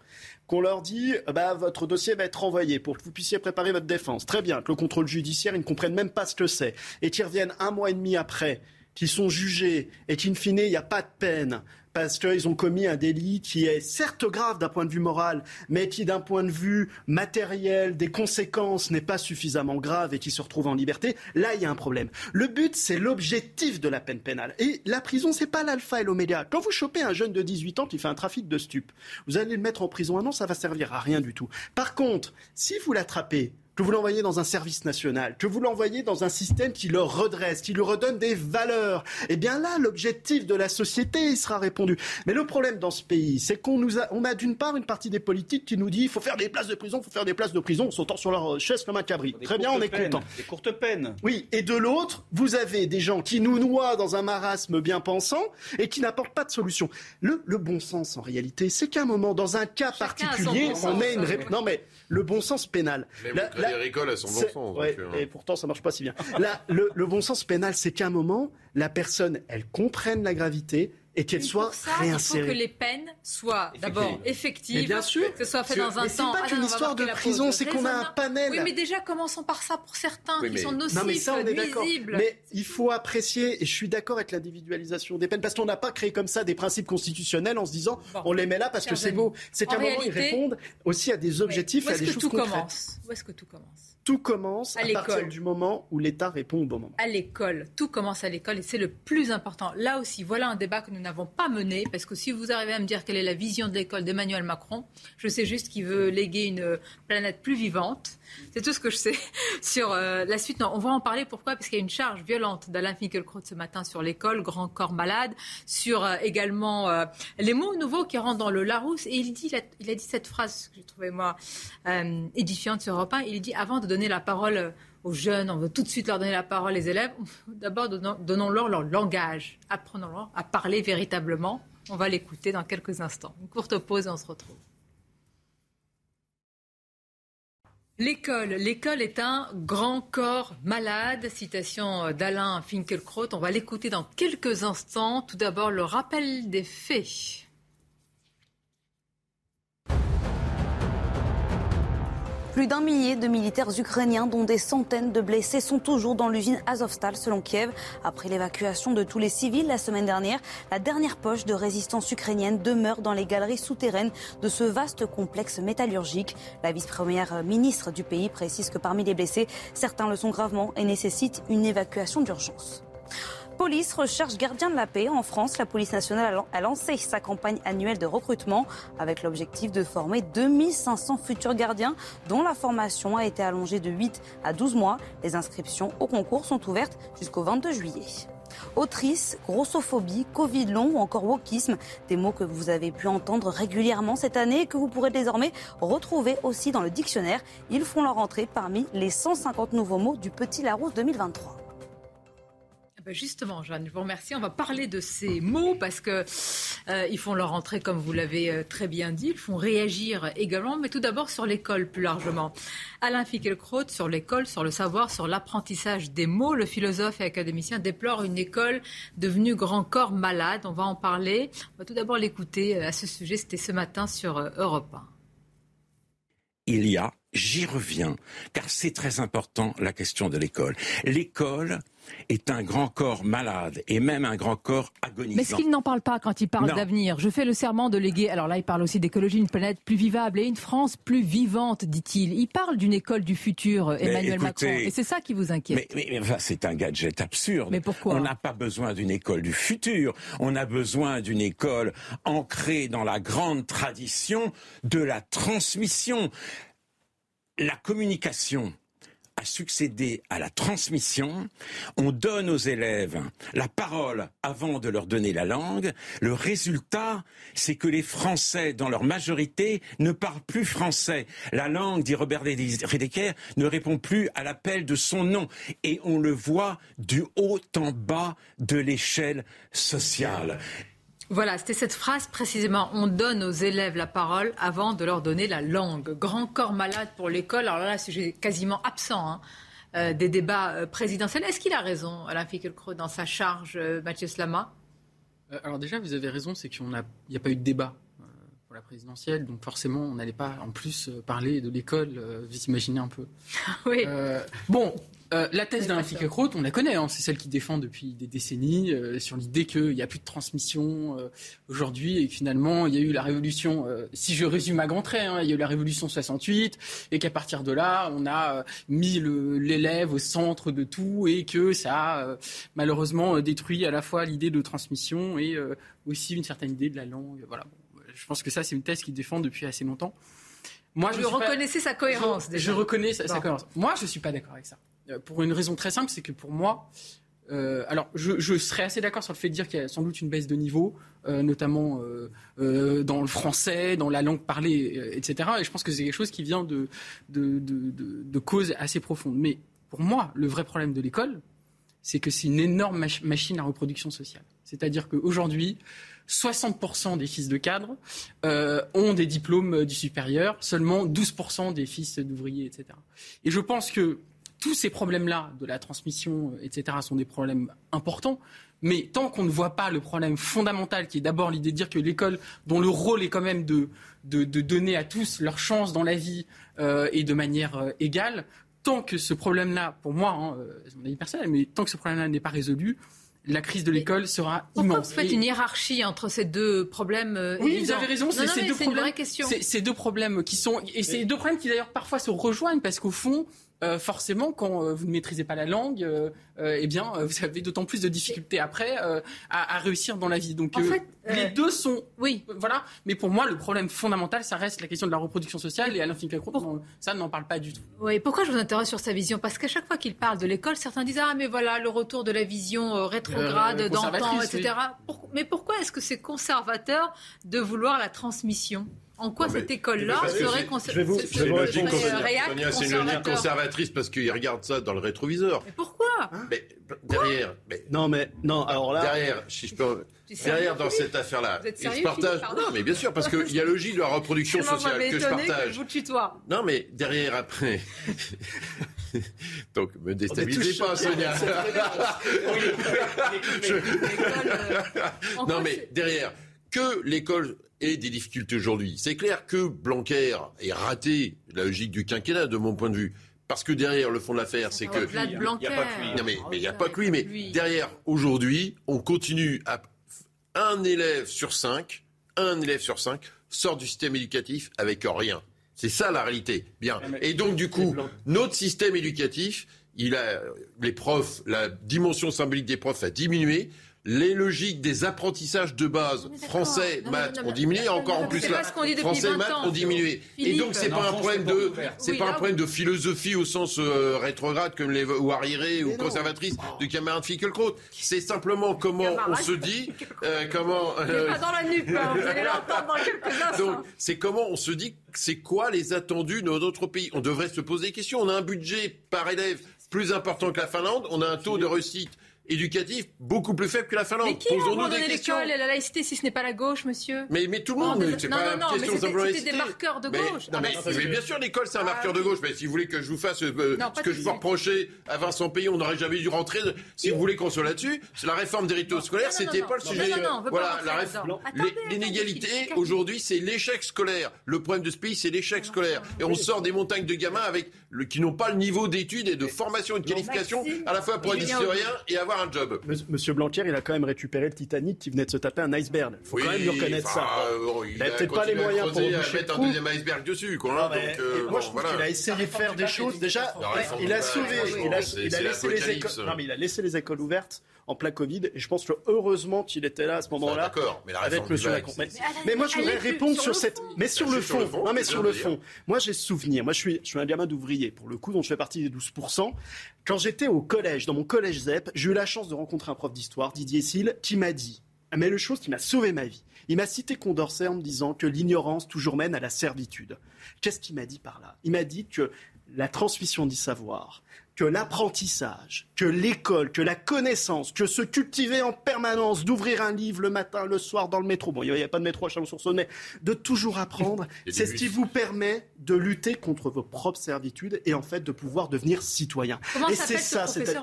qu'on leur dit, bah, votre dossier va être envoyé pour que vous puissiez préparer votre défense. Très bien, que le contrôle judiciaire, ils ne comprennent même pas ce que c'est. Et qu'ils reviennent un mois et demi après, qui sont jugés et qu'in fine, il n'y a pas de peine parce qu'ils ont commis un délit qui est certes grave d'un point de vue moral, mais qui d'un point de vue matériel, des conséquences, n'est pas suffisamment grave et qui se retrouve en liberté, là il y a un problème. Le but, c'est l'objectif de la peine pénale. Et la prison, c'est pas l'alpha et l'oméga. Quand vous chopez un jeune de 18 ans qui fait un trafic de stupes, vous allez le mettre en prison un an, ça va servir à rien du tout. Par contre, si vous l'attrapez que vous l'envoyez dans un service national, que vous l'envoyez dans un système qui le redresse, qui lui redonne des valeurs, eh bien là, l'objectif de la société il sera répondu. Mais le problème dans ce pays, c'est qu'on nous a, on a d'une part une partie des politiques qui nous dit il faut faire des places de prison, il faut faire des places de prison, sautant sur leur chaise comme un cabri. Très bien, on est content. Des courtes peines. Oui, et de l'autre, vous avez des gens qui nous noient dans un marasme bien pensant et qui n'apportent pas de solution. Le, le bon sens, en réalité, c'est qu'à un moment, dans un cas particulier, on met une réponse. Non, mais le bon sens pénal. Mais la, la, a son bon sens. Ouais, donc, euh... Et pourtant, ça marche pas si bien. Là, le, le bon sens pénal, c'est qu'à un moment, la personne, elle comprenne la gravité, et qu'elle soit ça, réinsérée. Il faut que les peines soient d'abord effectives, mais bien sûr. que ce soit fait dans un mais temps. C'est pas qu'une histoire de prison, c'est qu'on a un panel. Oui, mais déjà commençons par ça pour certains oui, qui sont nocifs, non, mais ça, on est nuisibles. Mais il faut apprécier, et je suis d'accord avec l'individualisation des peines, parce qu'on n'a pas créé comme ça des principes constitutionnels en se disant bon. on les met là parce que c'est beau. C'est qu'à un moment ils répondent aussi à des objectifs, à des choses concrètes. Où est-ce que tout commence? Tout commence à, à partir du moment où l'État répond au bon moment. À l'école. Tout commence à l'école et c'est le plus important. Là aussi, voilà un débat que nous n'avons pas mené parce que si vous arrivez à me dire quelle est la vision de l'école d'Emmanuel Macron, je sais juste qu'il veut léguer une planète plus vivante. C'est tout ce que je sais sur euh, la suite. Non, on va en parler. Pourquoi? Parce qu'il y a une charge violente d'Alain Finkielkraut ce matin sur l'école, grand corps malade, sur euh, également euh, les mots nouveaux qui rentrent dans le Larousse. Et il, dit, il, a, il a dit cette phrase que j'ai trouvée, moi, édifiante sur Europe 1. Il dit, avant de donner la parole aux jeunes, on veut tout de suite leur donner la parole, les élèves. D'abord, donnons-leur leur langage. Apprenons-leur à parler véritablement. On va l'écouter dans quelques instants. Une courte pause et on se retrouve. L'école. L'école est un grand corps malade. Citation d'Alain Finkielkraut. On va l'écouter dans quelques instants. Tout d'abord, le rappel des faits. Plus d'un millier de militaires ukrainiens, dont des centaines de blessés, sont toujours dans l'usine Azovstal, selon Kiev. Après l'évacuation de tous les civils la semaine dernière, la dernière poche de résistance ukrainienne demeure dans les galeries souterraines de ce vaste complexe métallurgique. La vice-première ministre du pays précise que parmi les blessés, certains le sont gravement et nécessitent une évacuation d'urgence. Police recherche gardien de la paix. En France, la police nationale a lancé sa campagne annuelle de recrutement avec l'objectif de former 2500 futurs gardiens dont la formation a été allongée de 8 à 12 mois. Les inscriptions au concours sont ouvertes jusqu'au 22 juillet. Autrice, grossophobie, Covid long ou encore wokisme, des mots que vous avez pu entendre régulièrement cette année et que vous pourrez désormais retrouver aussi dans le dictionnaire. Ils font leur entrée parmi les 150 nouveaux mots du Petit Larousse 2023. Justement, Jeanne, je vous remercie. On va parler de ces mots parce que euh, ils font leur entrée, comme vous l'avez euh, très bien dit. Ils font réagir également, mais tout d'abord sur l'école plus largement. Alain Finkielkraut sur l'école, sur le savoir, sur l'apprentissage des mots. Le philosophe et académicien déplore une école devenue grand corps malade. On va en parler. On va tout d'abord l'écouter à ce sujet. C'était ce matin sur Europe 1 il y a, j'y reviens, car c'est très important la question de l'école. L'école est un grand corps malade et même un grand corps agonisant. Mais est-ce qu'il n'en parle pas quand il parle d'avenir? Je fais le serment de léguer, alors là il parle aussi d'écologie, une planète plus vivable et une France plus vivante, dit-il. Il parle d'une école du futur, Emmanuel écoutez, Macron, et c'est ça qui vous inquiète. Mais, mais, mais enfin, c'est un gadget absurde. Mais pourquoi? On n'a pas besoin d'une école du futur, on a besoin d'une école ancrée dans la grande tradition de la transmission. La communication a succédé à la transmission. On donne aux élèves la parole avant de leur donner la langue. Le résultat, c'est que les Français, dans leur majorité, ne parlent plus français. La langue, dit Robert Redeker, ne répond plus à l'appel de son nom. Et on le voit du haut en bas de l'échelle sociale. Voilà, c'était cette phrase précisément. On donne aux élèves la parole avant de leur donner la langue. Grand corps malade pour l'école. Alors là, c'est quasiment absent hein, euh, des débats euh, présidentiels. Est-ce qu'il a raison, Alain Finkielkraut, dans sa charge, euh, Mathieu Slama? Alors déjà, vous avez raison, c'est qu'il n'y a, pas eu de débat la présidentielle. Donc forcément, on n'allait pas en plus parler de l'école. vous imaginez un peu. oui. bon, euh, la thèse d'Alain Finkielkraut, on la connaît, hein, c'est celle qui défend depuis des décennies euh, sur l'idée qu'il n'y a plus de transmission euh, aujourd'hui et que finalement il y a eu la révolution, si je résume à grands traits, hein, il y a eu la révolution 68 et qu'à partir de là on a mis l'élève au centre de tout et que ça a malheureusement détruit à la fois l'idée de transmission et aussi une certaine idée de la langue. Voilà. Je pense que ça c'est une thèse qu'il défend depuis assez longtemps. Moi, je reconnaissais sa cohérence. Je, reconnais sa, cohérence. Moi, je suis pas d'accord avec ça. Euh, pour une raison très simple, c'est que pour moi, euh, alors, je, serais assez d'accord sur le fait de dire qu'il y a sans doute une baisse de niveau, euh, notamment dans le français, dans la langue parlée, etc. Et je pense que c'est quelque chose qui vient de, de, causes assez profondes. Mais pour moi, le vrai problème de l'école, c'est que c'est une énorme machine à reproduction sociale. C'est-à-dire qu'aujourd'hui, 60% des fils de cadres ont des diplômes du supérieur, seulement 12% des fils d'ouvriers, etc. Et je pense que tous ces problèmes-là de la transmission, euh, etc., sont des problèmes importants. Mais tant qu'on ne voit pas le problème fondamental, qui est d'abord l'idée de dire que l'école, dont le rôle est quand même de, de, donner à tous leur chance dans la vie euh, et de manière euh, égale, tant que ce problème-là, pour moi, hein, c'est mon avis personnel, mais tant que ce problème-là n'est pas résolu, la crise de l'école sera Pourquoi immense. Pourquoi vous faites une hiérarchie entre ces deux problèmes Oui, vous avez raison, c'est ces deux problèmes. Ces deux problèmes qui sont et ces deux problèmes qui d'ailleurs parfois se rejoignent parce qu'au fond, euh, forcément, quand euh, vous ne maîtrisez pas la langue, euh, eh bien, vous avez d'autant plus de difficultés après à, réussir dans la vie. Donc, les deux sont, oui, voilà. Mais pour moi, le problème fondamental, ça reste la question de la reproduction sociale. Et Alain Finkielkraut, ça n'en parle pas du tout. Oui. Pourquoi je vous interroge sur sa vision? Parce qu'à chaque fois qu'il parle de l'école, certains disent ah mais voilà le retour de la vision rétrograde d'antan, etc. mais pourquoi est-ce que c'est conservateur de vouloir la transmission? En quoi cette école-là serait conservatrice Je vais vous, répondre. C'est une logique conservatrice parce qu'il regarde ça dans le rétroviseur. Mais pourquoi hein Mais derrière, mais, non mais non. Alors là, derrière, si je peux, derrière dans cette affaire-là, je partage. Non, mais bien sûr, parce qu'il y a logique de la reproduction sociale que je partage. Que je non, mais derrière après. Donc, me déstabilisez pas, Sonia. non, mais derrière, que l'école ait des difficultés aujourd'hui. C'est clair que Blanquer ait raté la logique du quinquennat, de mon point de vue. Parce que derrière, le fond de l'affaire, c'est que. Il n'y a, pas que lui. Non, mais il n'y a pas que lui. Mais derrière, aujourd'hui, on continue à. Un élève sur cinq, un élève sur cinq sort du système éducatif avec rien. C'est ça la réalité. Bien. Et donc, du coup, notre système éducatif, il a, les profs, la dimension symbolique des profs a diminué les logiques des apprentissages de base français, maths ont diminué, encore en plus là, français, maths ont diminué. Et donc c'est pas un problème de, c'est pas un problème de philosophie au sens euh, rétrograde comme les ou arriéré ou conservatrice du camarade Fickelkraut. C'est simplement comment on se dit, euh, comment. Euh, pas dans la nuque, hein, vous allez l'entendre dans quelques instants. Donc c'est comment on se dit, c'est quoi les attendus de notre pays. On devrait se poser des questions. On a un budget par élève plus important que la Finlande. On a un taux de réussite éducatif beaucoup plus faible que la Finlande. Mais qui a abandonné l'école et la laïcité si ce n'est pas la gauche, monsieur mais, mais tout le monde, c'est pas non, une question simplement C'était des marqueurs de gauche. non, mais, ah, bien sûr, l'école, c'est un marqueur de gauche. Mais si vous voulez que je vous fasse euh, ce que je peux reprocher à Vincent Pays, on n'aurait jamais dû rentrer. Si vous voulez qu'on soit là-dessus, la réforme des ritos scolaires, c'était pas le sujet. Voilà, l'inégalité aujourd'hui, c'est l'échec scolaire. Le problème de ce pays, c'est l'échec scolaire. Et on sort des montagnes de gamins avec qui n'ont pas le niveau d'études et de formation et de qualification à la fois pour être historien et avoir un job. Monsieur Blanquer, il a quand même récupéré le Titanic qui venait de se taper un iceberg. Il faut quand même lui reconnaître ça. Euh, il n'a peut-être pas les moyens pour mettre un deuxième iceberg dessus. Quoi, hein, donc, euh, moi, je trouve qu'il a essayé de faire des choses. Déjà, il a sauvé, il a laissé les écoles ouvertes en plein Covid. Et je pense que heureusement qu'il était là à ce moment-là. D'accord, mais la avec Monsieur Macron. Mais, moi, je voudrais répondre sur, cette. Mais sur le fond. Non, mais sur le fond. Moi, j'ai souvenir. Moi, je suis, je suis un gamin d'ouvrier, pour le coup, dont je fais partie des 12%. Quand j'étais au collège, dans mon collège ZEP, j'ai eu la chance de rencontrer un prof d'histoire, Didier Sille, qui m'a dit mais le chose qui m'a sauvé ma vie. Il m'a cité Condorcet en me disant que l'ignorance toujours mène à la servitude. Qu'est-ce qu'il m'a dit par là? Il m'a dit que la transmission du savoir, que l'apprentissage, que l'école, que la connaissance, que se cultiver en permanence, d'ouvrir un livre le matin, le soir dans le métro, bon, il n'y a, pas de métro à Chalon-sur-Saône, mais de toujours apprendre, c'est ce qui vous permet de lutter contre vos propres servitudes et en fait de pouvoir devenir citoyen. et c'est ça, c'est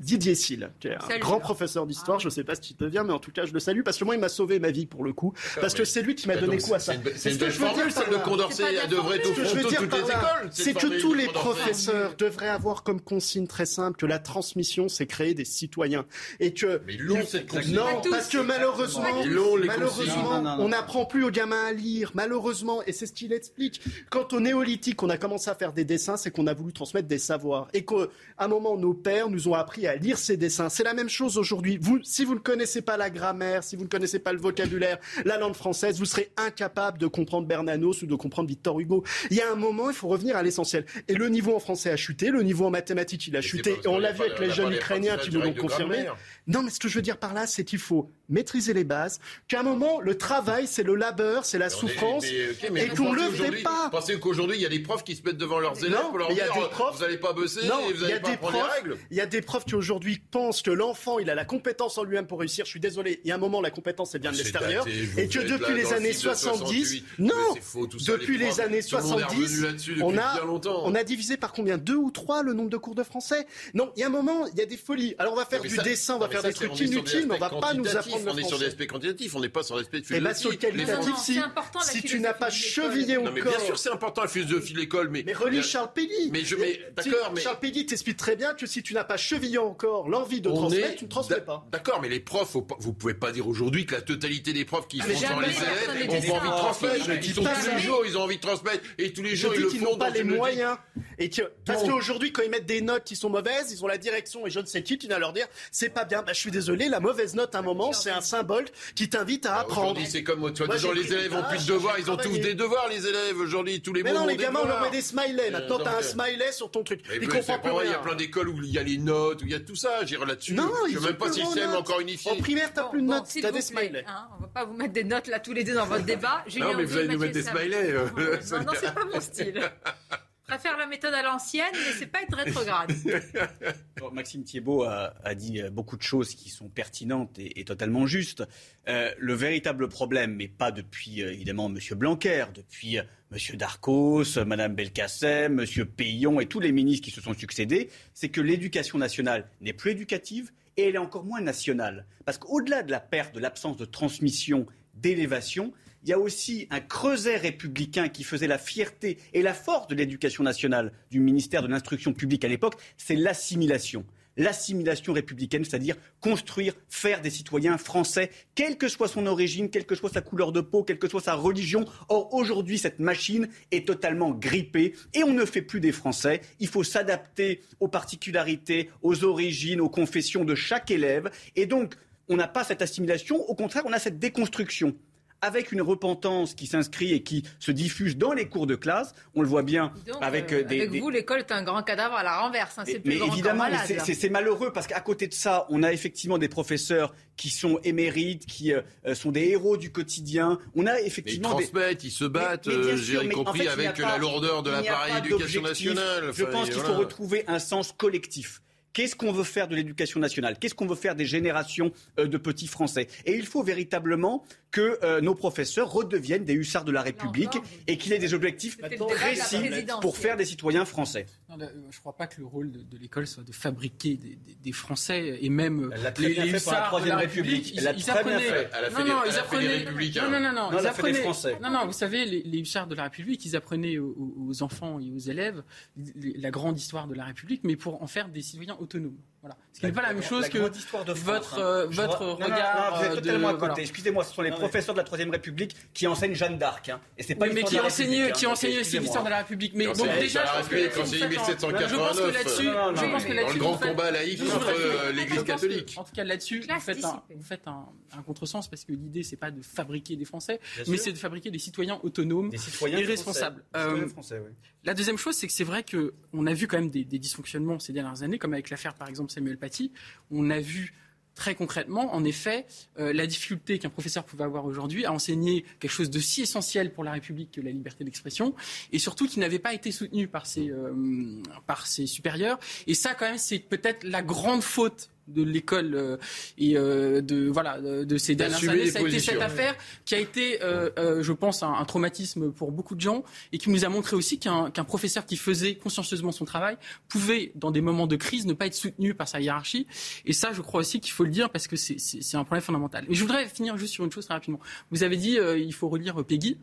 Didier Sille, qui est un grand professeur d'histoire, ah je ne sais pas ce qu'il devient, mais en tout cas, je le salue parce que moi, il m'a sauvé ma vie pour le coup, parce que c'est lui qui m'a donné coup à ça. C'est une belle formule, celle de Condorcet, elle devrait être au fond toutes les écoles. C'est que tous les professeurs devraient avoir comme consigne très simple que la transmission, c'est créer des citoyens. Et que. Mais ils cette consigne. Non, parce que malheureusement, malheureusement on n'apprend plus aux gamins à lire. Malheureusement, et c'est ce qu'il explique. Quand au néolithique, on a commencé à faire des dessins, c'est qu'on a voulu transmettre des savoirs. Et qu'à un moment, nos pères nous ont appris à lire ces dessins. C'est la même chose aujourd'hui. Vous, si vous ne connaissez pas la grammaire, si vous ne connaissez pas le vocabulaire, la langue française, vous serez incapable de comprendre Bernanos ou de comprendre Victor Hugo. Il y a un moment, il faut revenir à l'essentiel. Et le niveau en français a chuté, le niveau en mathématiques, il a chuté. Et on l'a vu avec les jeunes ukrainiens qui nous l'ont confirmé. Non, mais ce que je veux dire par là, c'est qu'il faut maîtriser les bases, qu'à un moment, le travail, c'est le labeur, c'est la souffrance, et qu'on ne le fait pas. Pensez qu'aujourd'hui, il y a des profs qui se mettent devant leurs élèves pour leur dire vous n'allez pas bosser et vous n'allez pas apprendre les règles. Il y a des profs qui aujourd'hui pensent que l'enfant, il a la compétence en lui-même pour réussir. Je suis désolé, il y a un moment, la compétence, elle vient de l'extérieur. Et que depuis les années 70, non, depuis les années 70, on a, on a divisé par combien? Deux ou trois le nombre de cours de français? Non, il y a un moment, il y a des folies. Alors on va faire du dessin, on va faire des trucs inutiles, mais on va pas nous apprendre le On est sur des aspects quantitatifs, on n'est pas sur l'aspect eh philosophique. Et bien sur si, si tu n'as pas chevillé au corps... Bien sûr c'est important la philosophie de l'école, mais... Mais relis Charles Péguy Mais je mets... D'accord, mais... Charles Péguy t'explique très bien que si tu n'as pas chevillé encore l'envie de transmettre, tu ne transmets pas. D'accord, mais les profs, vous pouvez pas dire aujourd'hui que la totalité des profs qui font sur les élèves ont pas envie de transmettre. Ils sont tous les jours, ils ont envie de transmettre, et tous les jours ils le font. n'ont pas les moyens. Et parce qu'aujourd'hui, quand ils mettent des notes qui sont mauvaises, ils ont la direction et je ne sais qui qui vient leur dire c'est pas bien. Bah, je suis désolé, la mauvaise note à un moment, c'est un symbole qui t'invite à bah, apprendre. C'est comme toi, disant les élèves ont plus de devoirs, ils ont tous des devoirs les élèves aujourd'hui, tous les Mais non, les gamins on leur met des smileys. Maintenant t'as un smiley sur ton truc. Ils comprennent plus Il y a plein d'écoles où il y a les notes, où il y a tout ça. J'irai là-dessus. Non, je sais même pas si système encore unifié. En primaire t'as plus de notes, t'as des smileys. Hein, on va pas vous mettre des notes là tous les deux dans votre débat. Non mais vous allez nous mettre des smileys. Euh, non, c'est pas mon style. Je préfère la méthode à l'ancienne, mais c'est pas être rétrograde. Maxime Thiebaud a, dit euh, beaucoup de choses qui sont pertinentes et, totalement justes. Euh, le véritable problème, mais pas depuis euh, évidemment M. Blanquer, depuis M. Darcos, Mme Belkacem, M. Payon et tous les ministres qui se sont succédés, c'est que l'éducation nationale n'est plus éducative et elle est encore moins nationale. Parce qu'au-delà de la perte, de l'absence de transmission, d'élévation, il y a aussi un creuset républicain qui faisait la fierté et la force de l'éducation nationale du ministère de l'instruction publique à l'époque, c'est l'assimilation. L'assimilation républicaine, c'est-à-dire construire, faire des citoyens français, quelle que soit son origine, quelle que soit sa couleur de peau, quelle que soit sa religion. Or, aujourd'hui, cette machine est totalement grippée et on ne fait plus des Français. Il faut s'adapter aux particularités, aux origines, aux confessions de chaque élève. Et donc, on n'a pas cette assimilation, au contraire, on a cette déconstruction avec une repentance qui s'inscrit et qui se diffuse dans les cours de classe. On le voit bien avec euh, des. Avec vous, l'école est un grand cadavre à la renverse. Hein, c'est mais évidemment, c'est malheureux parce qu'à côté de ça, on a effectivement des professeurs qui sont émérites, qui euh, sont des héros du quotidien. On a effectivement. ils transmettent, ils se battent, euh, j'ai compris, avec la lourdeur de l'appareil éducation nationale. Je pense qu'il faut retrouver un sens collectif. Qu'est-ce qu'on veut faire de l'éducation nationale? Qu'est-ce qu'on veut faire des générations euh, de petits Français? Et il faut véritablement que euh, nos professeurs redeviennent des hussards de la République et qu'il ait des objectifs précis pour faire des citoyens français. Euh, je ne crois pas que le rôle de, l'école soit de fabriquer des, Français et même les, les hussards de la République. Ils, apprenaient. Non, non, ils apprenaient. Non, non, non, non, ils apprenaient. Non, non, vous savez, les, hussards de la République, ils apprenaient aux, enfants et aux élèves la grande histoire de la République, mais pour en faire des citoyens autonome. Voilà. Ce qui n'est pas la même chose que votre, hein. votre regard. Non, vous êtes totalement à côté. Excusez-moi, ce sont les professeurs de la Troisième République qui enseignent Jeanne d'Arc. Hein. Et c'est pas mais qui enseignent, qui enseignent aussi l'histoire de la République. Mais donc déjà, je pense que là-dessus, je pense que là-dessus, le grand combat laïque contre l'Église catholique. En tout cas, là-dessus, vous faites un contresens parce que l'idée, c'est pas de fabriquer des Français, mais c'est de fabriquer des citoyens autonomes et responsables. Euh, la deuxième chose, c'est que c'est vrai qu'on a vu quand même des dysfonctionnements ces dernières années, comme avec l'affaire, par exemple, Samuel On a vu très concrètement, en effet, euh, la difficulté qu'un professeur pouvait avoir aujourd'hui à enseigner quelque chose de si essentiel pour la République que la liberté d'expression, et surtout qui n'avait pas été soutenu par ses, euh, par ses supérieurs. Et ça, quand même, c'est peut-être la grande faute de l'école euh, et euh, de voilà de ces dernières années. Ça a été cette affaire qui a été, euh, je pense, un, traumatisme pour beaucoup de gens et qui nous a montré aussi qu'un professeur qui faisait consciencieusement son travail pouvait, dans des moments de crise, ne pas être soutenu par sa hiérarchie. Et ça, je crois aussi qu'il faut le dire parce que c'est un problème fondamental. Mais je voudrais finir juste sur une chose très rapidement. Vous avez dit il faut relire Peggy,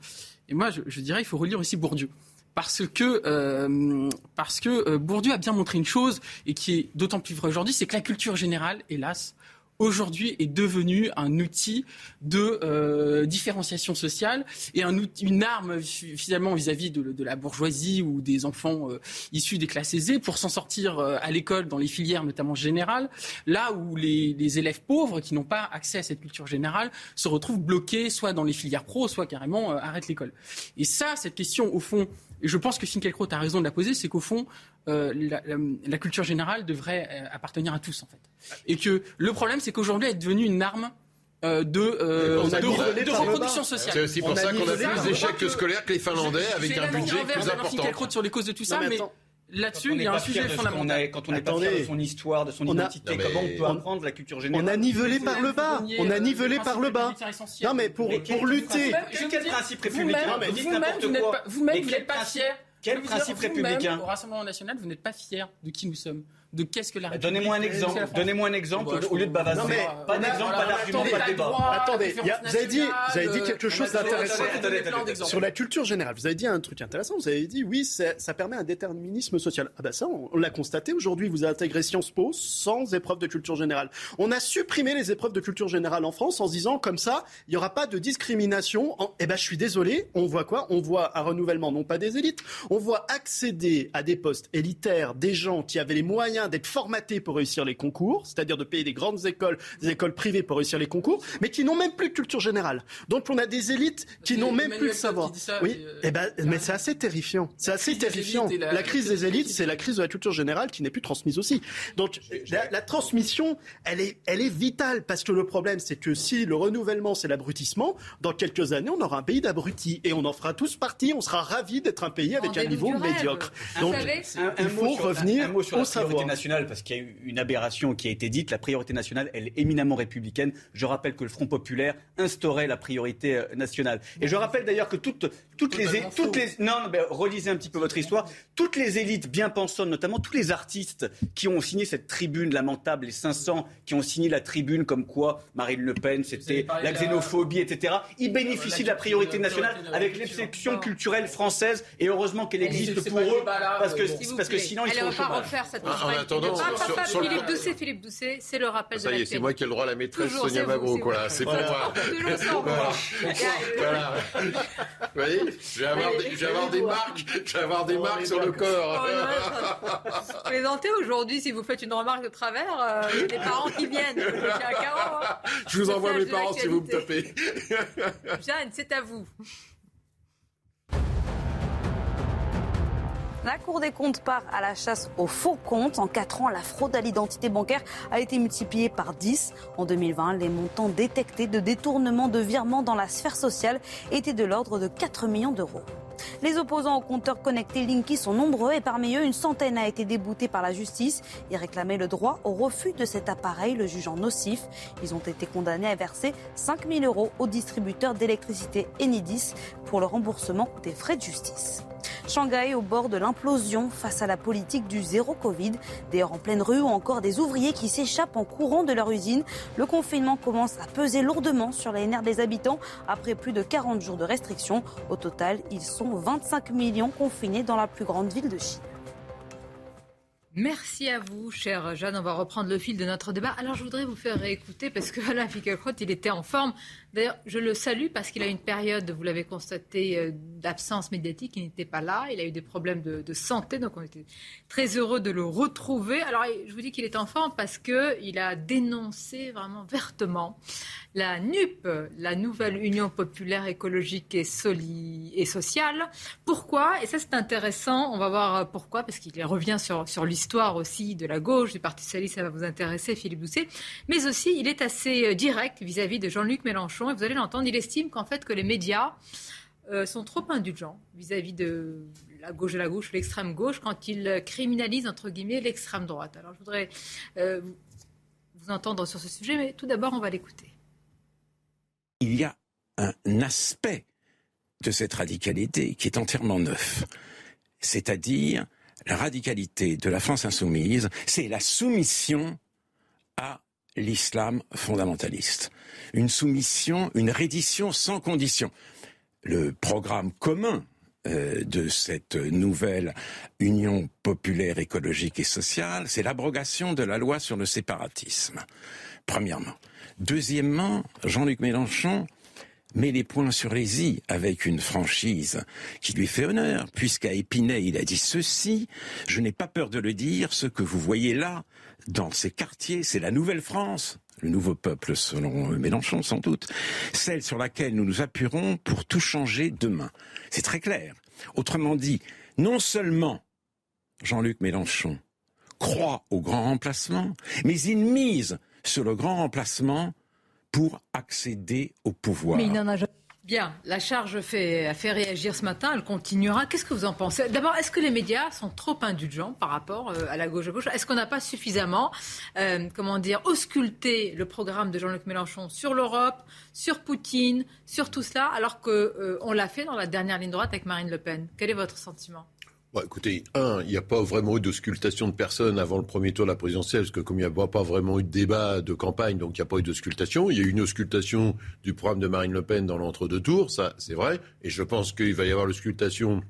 et moi je, je dirais il faut relire aussi Bourdieu. Parce que, euh, parce que Bourdieu a bien montré une chose, et qui est d'autant plus vrai aujourd'hui, c'est que la culture générale, hélas, aujourd'hui est devenu un outil de euh, différenciation sociale et un une arme finalement vis-à-vis de, la bourgeoisie ou des enfants euh, issus des classes aisées pour s'en sortir euh, à l'école dans les filières notamment générales, là où les, élèves pauvres qui n'ont pas accès à cette culture générale se retrouvent bloqués soit dans les filières pro, soit carrément arrêtent l'école. Et ça, cette question au fond, et je pense que Finkielkraut a raison de la poser, c'est qu'au fond, euh, la, culture générale devrait euh, appartenir à tous, en fait. Et que le problème, c'est qu'aujourd'hui, elle est devenue une arme euh, de, de, reproduction sociale. C'est aussi pour ça qu'on a plus d'échecs scolaires que les Finlandais, avec un budget plus important. sur les causes de tout ça, mais Là-dessus, il y a un sujet fondamental. quand on est pas fier de son histoire, de son identité, comment on peut apprendre la culture générale On a nivelé par le bas. On a nivelé par le bas. Non, mais pour, pour lutter. Quel principe républicain Vous-même, vous n'êtes pas fier quel principe républicain Au Rassemblement national, vous n'êtes pas fier de qui nous sommes, de qu'est-ce que la République. Donnez-moi un exemple. Donnez-moi un exemple au lieu de bavasser. Non mais pas d'exemple, pas d'argument, pas de débat. Attendez, vous avez dit, vous avez dit quelque chose d'intéressant sur la culture générale. Vous avez dit un truc intéressant. Vous avez dit oui, ça permet un déterminisme social. Ah bah ça, on l'a constaté aujourd'hui. Vous avez intégré Sciences Po sans épreuve de culture générale. On a supprimé les épreuves de culture générale en France en se disant comme ça, il n'y aura pas de discrimination. Eh ben, je suis désolé. On voit quoi? On voit un renouvellement non pas des élites, on voit accéder à des postes élitaires des gens qui avaient les moyens d'être formatés pour réussir les concours, c'est-à-dire de payer des grandes écoles, des écoles privées pour réussir les concours, mais qui n'ont même plus de culture générale. Donc on a des élites qui n'ont même plus de savoir. oui, euh, eh ben, mais c'est assez terrifiant. C'est assez terrifiant. La, crise des élites, c'est la crise de la culture générale qui n'est plus transmise aussi. Donc la, transmission, elle est, elle est vitale parce que le problème, c'est que si le renouvellement, c'est l'abrutissement, dans quelques années, on aura un pays d'abrutis et on en fera tous partie. On sera ravis d'être un pays avec un niveau médiocre. Donc, il faut revenir un, sur la priorité nationale, parce qu'il y a eu une aberration qui a été dite. La priorité nationale, elle est éminemment républicaine. Je rappelle que le Front populaire instaurait la priorité euh, nationale. Et je rappelle d'ailleurs que toutes, toutes les, toutes les, non, mais relisez un petit peu votre histoire. Toutes les élites bien pensantes, notamment tous les artistes qui ont signé cette tribune lamentable, les 500 qui ont signé la tribune comme quoi Marine Le Pen, c'était la xénophobie, etc. Ils bénéficient de la priorité nationale avec l'exception culturelle française. Et heureusement qu'elle existe pour eux, parce que, parce que sinon ils sont au chômage. va pas refaire cette ah, En attendant, Philippe Doucet, Philippe Doucet, c'est le rappel ça de y est, c'est moi qui ai le droit à la maîtresse Sonia Mabrouk, voilà, c'est pour moi. Voilà. Vous voyez, je vais avoir des, je vais avoir des marques, je vais avoir des marques sur le corps. Plaisantez aujourd'hui, si vous faites une remarque de travers, il y a des parents qui viennent. Je vous envoie mes parents si vous me tapez. Jeanne, c'est à vous. La Cour des comptes part à la chasse aux faux comptes. En 4 ans, la fraude à l'identité bancaire a été multipliée par 10. En 2020, les montants détectés de détournement de virements dans la sphère sociale étaient de l'ordre de 4 millions d'euros. Les opposants au compteur connecté Linky sont nombreux et parmi eux, une centaine a été déboutée par la justice. Ils réclamaient le droit au refus de cet appareil, le jugeant nocif. Ils ont été condamnés à verser 5 000 euros au distributeur d'électricité Enidis pour le remboursement des frais de justice. Shanghai au bord de l'implosion face à la politique du zéro Covid. Heures en pleine rue ou encore des ouvriers qui s'échappent en courant de leur usine. Le confinement commence à peser lourdement sur les nerfs des habitants après plus de 40 jours de restrictions. Au total, ils sont 25 millions confinés dans la plus grande ville de Chine. Merci à vous, chère Jeanne. On va reprendre le fil de notre débat. Alors, je voudrais vous faire réécouter parce que Alain Finkielkraut, il était en forme. D'ailleurs, je le salue parce qu'il a une période, vous l'avez constaté, euh, d'absence médiatique. Il n'était pas là. Il a eu des problèmes de, santé. Donc, on était très heureux de le retrouver. Alors, je vous dis qu'il est en forme parce qu'il a dénoncé vraiment vertement la NUP, la nouvelle Union populaire écologique et, et sociale. Pourquoi? Et ça, c'est intéressant. On va voir pourquoi, parce qu'il revient sur, l'histoire aussi de la gauche, du Parti socialiste, ça va vous intéresser, Philippe Doucet. Mais aussi, il est assez euh, direct vis-à-vis de Jean-Luc Mélenchon. Et vous allez l'entendre, il estime qu'en fait, que les médias euh, sont trop indulgents vis-à-vis de la gauche de la gauche, l'extrême gauche, quand ils criminalisent, entre guillemets, l'extrême droite. Alors, je voudrais euh, vous entendre sur ce sujet, mais tout d'abord, on va l'écouter il y a un aspect de cette radicalité qui est entièrement neuf. C'est-à-dire la radicalité de la France insoumise, c'est la soumission à l'islam fondamentaliste. Une soumission, une reddition sans condition. Le programme commun euh, de cette nouvelle Union populaire écologique et sociale, c'est l'abrogation de la loi sur le séparatisme. Premièrement. Deuxièmement, Jean-Luc Mélenchon met les points sur les i avec une franchise qui lui fait honneur, puisqu'à Épinay, il a dit ceci, je n'ai pas peur de le dire, ce que vous voyez là, dans ces quartiers, c'est la nouvelle France, le nouveau peuple selon Mélenchon sans doute, celle sur laquelle nous nous appuierons pour tout changer demain. C'est très clair. Autrement dit, non seulement Jean-Luc Mélenchon croit au grand remplacement, mais il mise sur le grand remplacement pour accéder au pouvoir. Bien, la charge fait, a fait réagir ce matin, elle continuera. Qu'est-ce que vous en pensez? D'abord, est-ce que les médias sont trop indulgents par rapport euh, à la gauche à gauche? Est-ce qu'on n'a pas suffisamment, euh, comment dire, ausculté le programme de Jean-Luc Mélenchon sur l'Europe, sur Poutine, sur tout cela, alors qu'on euh, l'a fait dans la dernière ligne droite avec Marine Le Pen? Quel est votre sentiment? Écoutez, un, il n'y a pas vraiment eu d'auscultation de personnes avant le premier tour de la présidentielle, parce que comme il n'y a pas vraiment eu de débat de campagne, donc il n'y a pas eu d'auscultation. Il y a eu une auscultation du programme de Marine Le Pen dans l'entre-deux tours, ça c'est vrai, et je pense qu'il va y avoir l'auscultation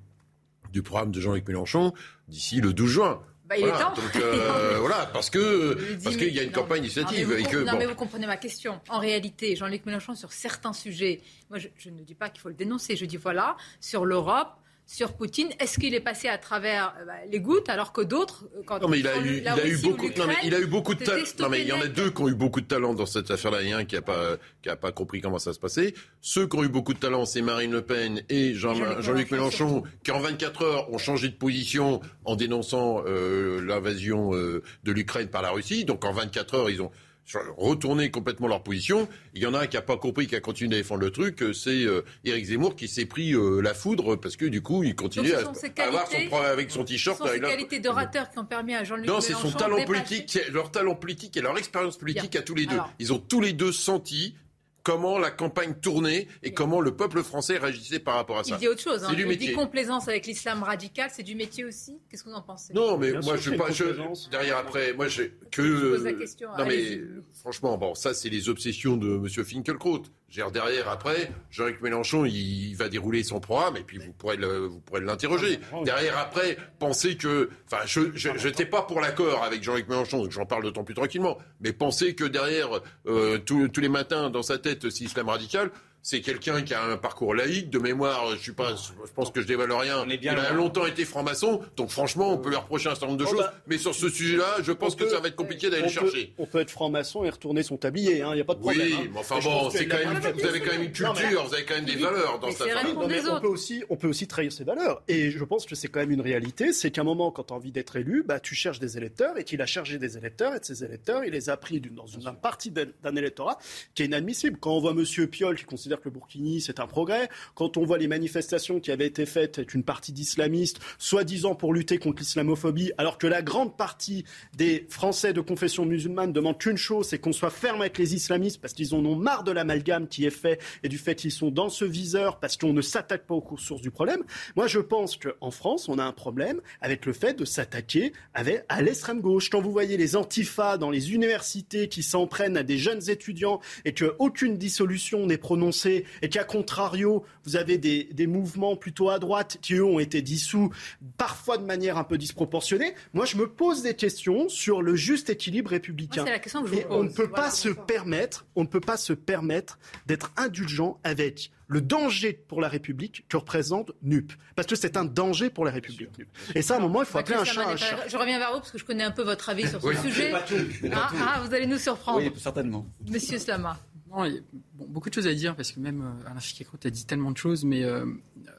du programme de Jean-Luc Mélenchon d'ici le 12 juin. Bah, il est temps. Donc, euh, voilà, parce que parce qu'il y a une campagne initiative. Non, mais, vous, et que, non, mais vous comprenez ma question. En réalité, Jean-Luc Mélenchon, sur certains sujets, moi je, je, ne dis pas qu'il faut le dénoncer, je dis voilà, sur l'Europe, sur Poutine. Est-ce qu'il est passé à travers euh, bah, les gouttes alors que d'autres, euh, quand non mais il a eu, il a eu beaucoup, non mais il a eu beaucoup de talent. Non mais il y en a deux qui ont eu beaucoup de talent dans cette affaire-là. Il y a un qui a pas, qui a pas compris comment ça se passait. Ceux qui ont eu beaucoup de talent, c'est Marine Le Pen et Jean-Luc Jean Mélenchon, qui en 24 heures ont changé de position en dénonçant euh, l'invasion euh, de l'Ukraine par la Russie. Donc en 24 heures, ils ont retourner complètement leur position. Il y en a un qui n'a pas compris, qui a continué à défendre le truc, euh, c'est euh, Éric Zemmour qui s'est pris euh, la foudre parce que du coup, il continue à, avoir son problème avec son t-shirt. Ce sont ses qualités d'orateur qui ont permis à Jean-Luc Non, c'est son talent politique, leur talent politique et leur expérience politique à tous les deux. Ils ont tous les deux senti comment la campagne tournait et comment le peuple français réagissait par rapport à ça. Il dit autre chose. Hein. C'est du métier. dit complaisance avec l'islam radical, c'est du métier aussi. Qu'est-ce que vous en pensez? Non, mais moi je pas. Je, derrière après, moi j'ai que. Je pose la question. Non mais franchement, bon, ça c'est les obsessions de Monsieur Finkelkraut. Derrière, après, Jean-Luc Mélenchon, il, va dérouler son programme et puis vous pourrez vous pourrez l'interroger. Derrière, après, pensez que, enfin, je n'étais pas pour l'accord avec Jean-Luc Mélenchon, donc j'en parle d'autant plus tranquillement. Mais pensez que derrière, euh, tous les matins dans sa tête, c'est islam radical c'est quelqu'un qui a un parcours laïque, de mémoire, je suis pas, je pense que je dévoile rien. il a longtemps été franc-maçon, donc franchement, on peut lui reprocher un certain nombre de choses. Bah, mais sur ce sujet-là, je pense que ça va être compliqué d'aller le chercher. On peut être franc-maçon et retourner son tablier, il hein, n'y a pas de problème. Oui, hein. mais enfin bon, c'est quand même, vous avez quand même une culture, vous avez quand même des valeurs dans cette affaire. on peut aussi, on peut aussi trahir ses valeurs. Et je pense que c'est quand même une réalité, c'est qu'à un moment, quand tu as envie d'être élu, bah, tu cherches des électeurs et qu'il a chargé des électeurs et de ces électeurs, il les a pris dans une partie d'un électorat qui est inadmissible. Quand on voit Monsieur Piolle qui considère que le Burkini, c'est un progrès. Quand on voit les manifestations qui avaient été faites avec une partie d'islamistes, soi-disant pour lutter contre l'islamophobie, alors que la grande partie des Français de confession musulmane demandent qu'une chose, c'est qu'on soit ferme avec les islamistes parce qu'ils en ont marre de l'amalgame qui est fait et du fait qu'ils sont dans ce viseur parce qu'on ne s'attaque pas aux sources du problème. Moi, je pense qu'en France, on a un problème avec le fait de s'attaquer à l'extrême gauche. Quand vous voyez les antifas dans les universités qui s'en prennent à des jeunes étudiants et qu'aucune dissolution n'est prononcée et qu'à contrario, vous avez des, des, mouvements plutôt à droite qui, eux, ont été dissous, parfois de manière un peu disproportionnée. Moi, je me pose des questions sur le juste équilibre républicain. la question que je Et on ne peut pas se permettre, on ne peut pas se permettre d'être indulgent avec le danger pour la République que représente NUP. Parce que c'est un danger pour la République. Et ça, à un moment, il faut appeler un chat un chat. Je reviens vers vous parce que je connais un peu votre avis sur ce sujet. Ah, ah, vous allez nous surprendre. Oui, certainement. Monsieur Slama. Non, il y a bon, beaucoup de choses à dire parce que même euh, Alain Ficacrot a dit tellement de choses, mais euh, euh,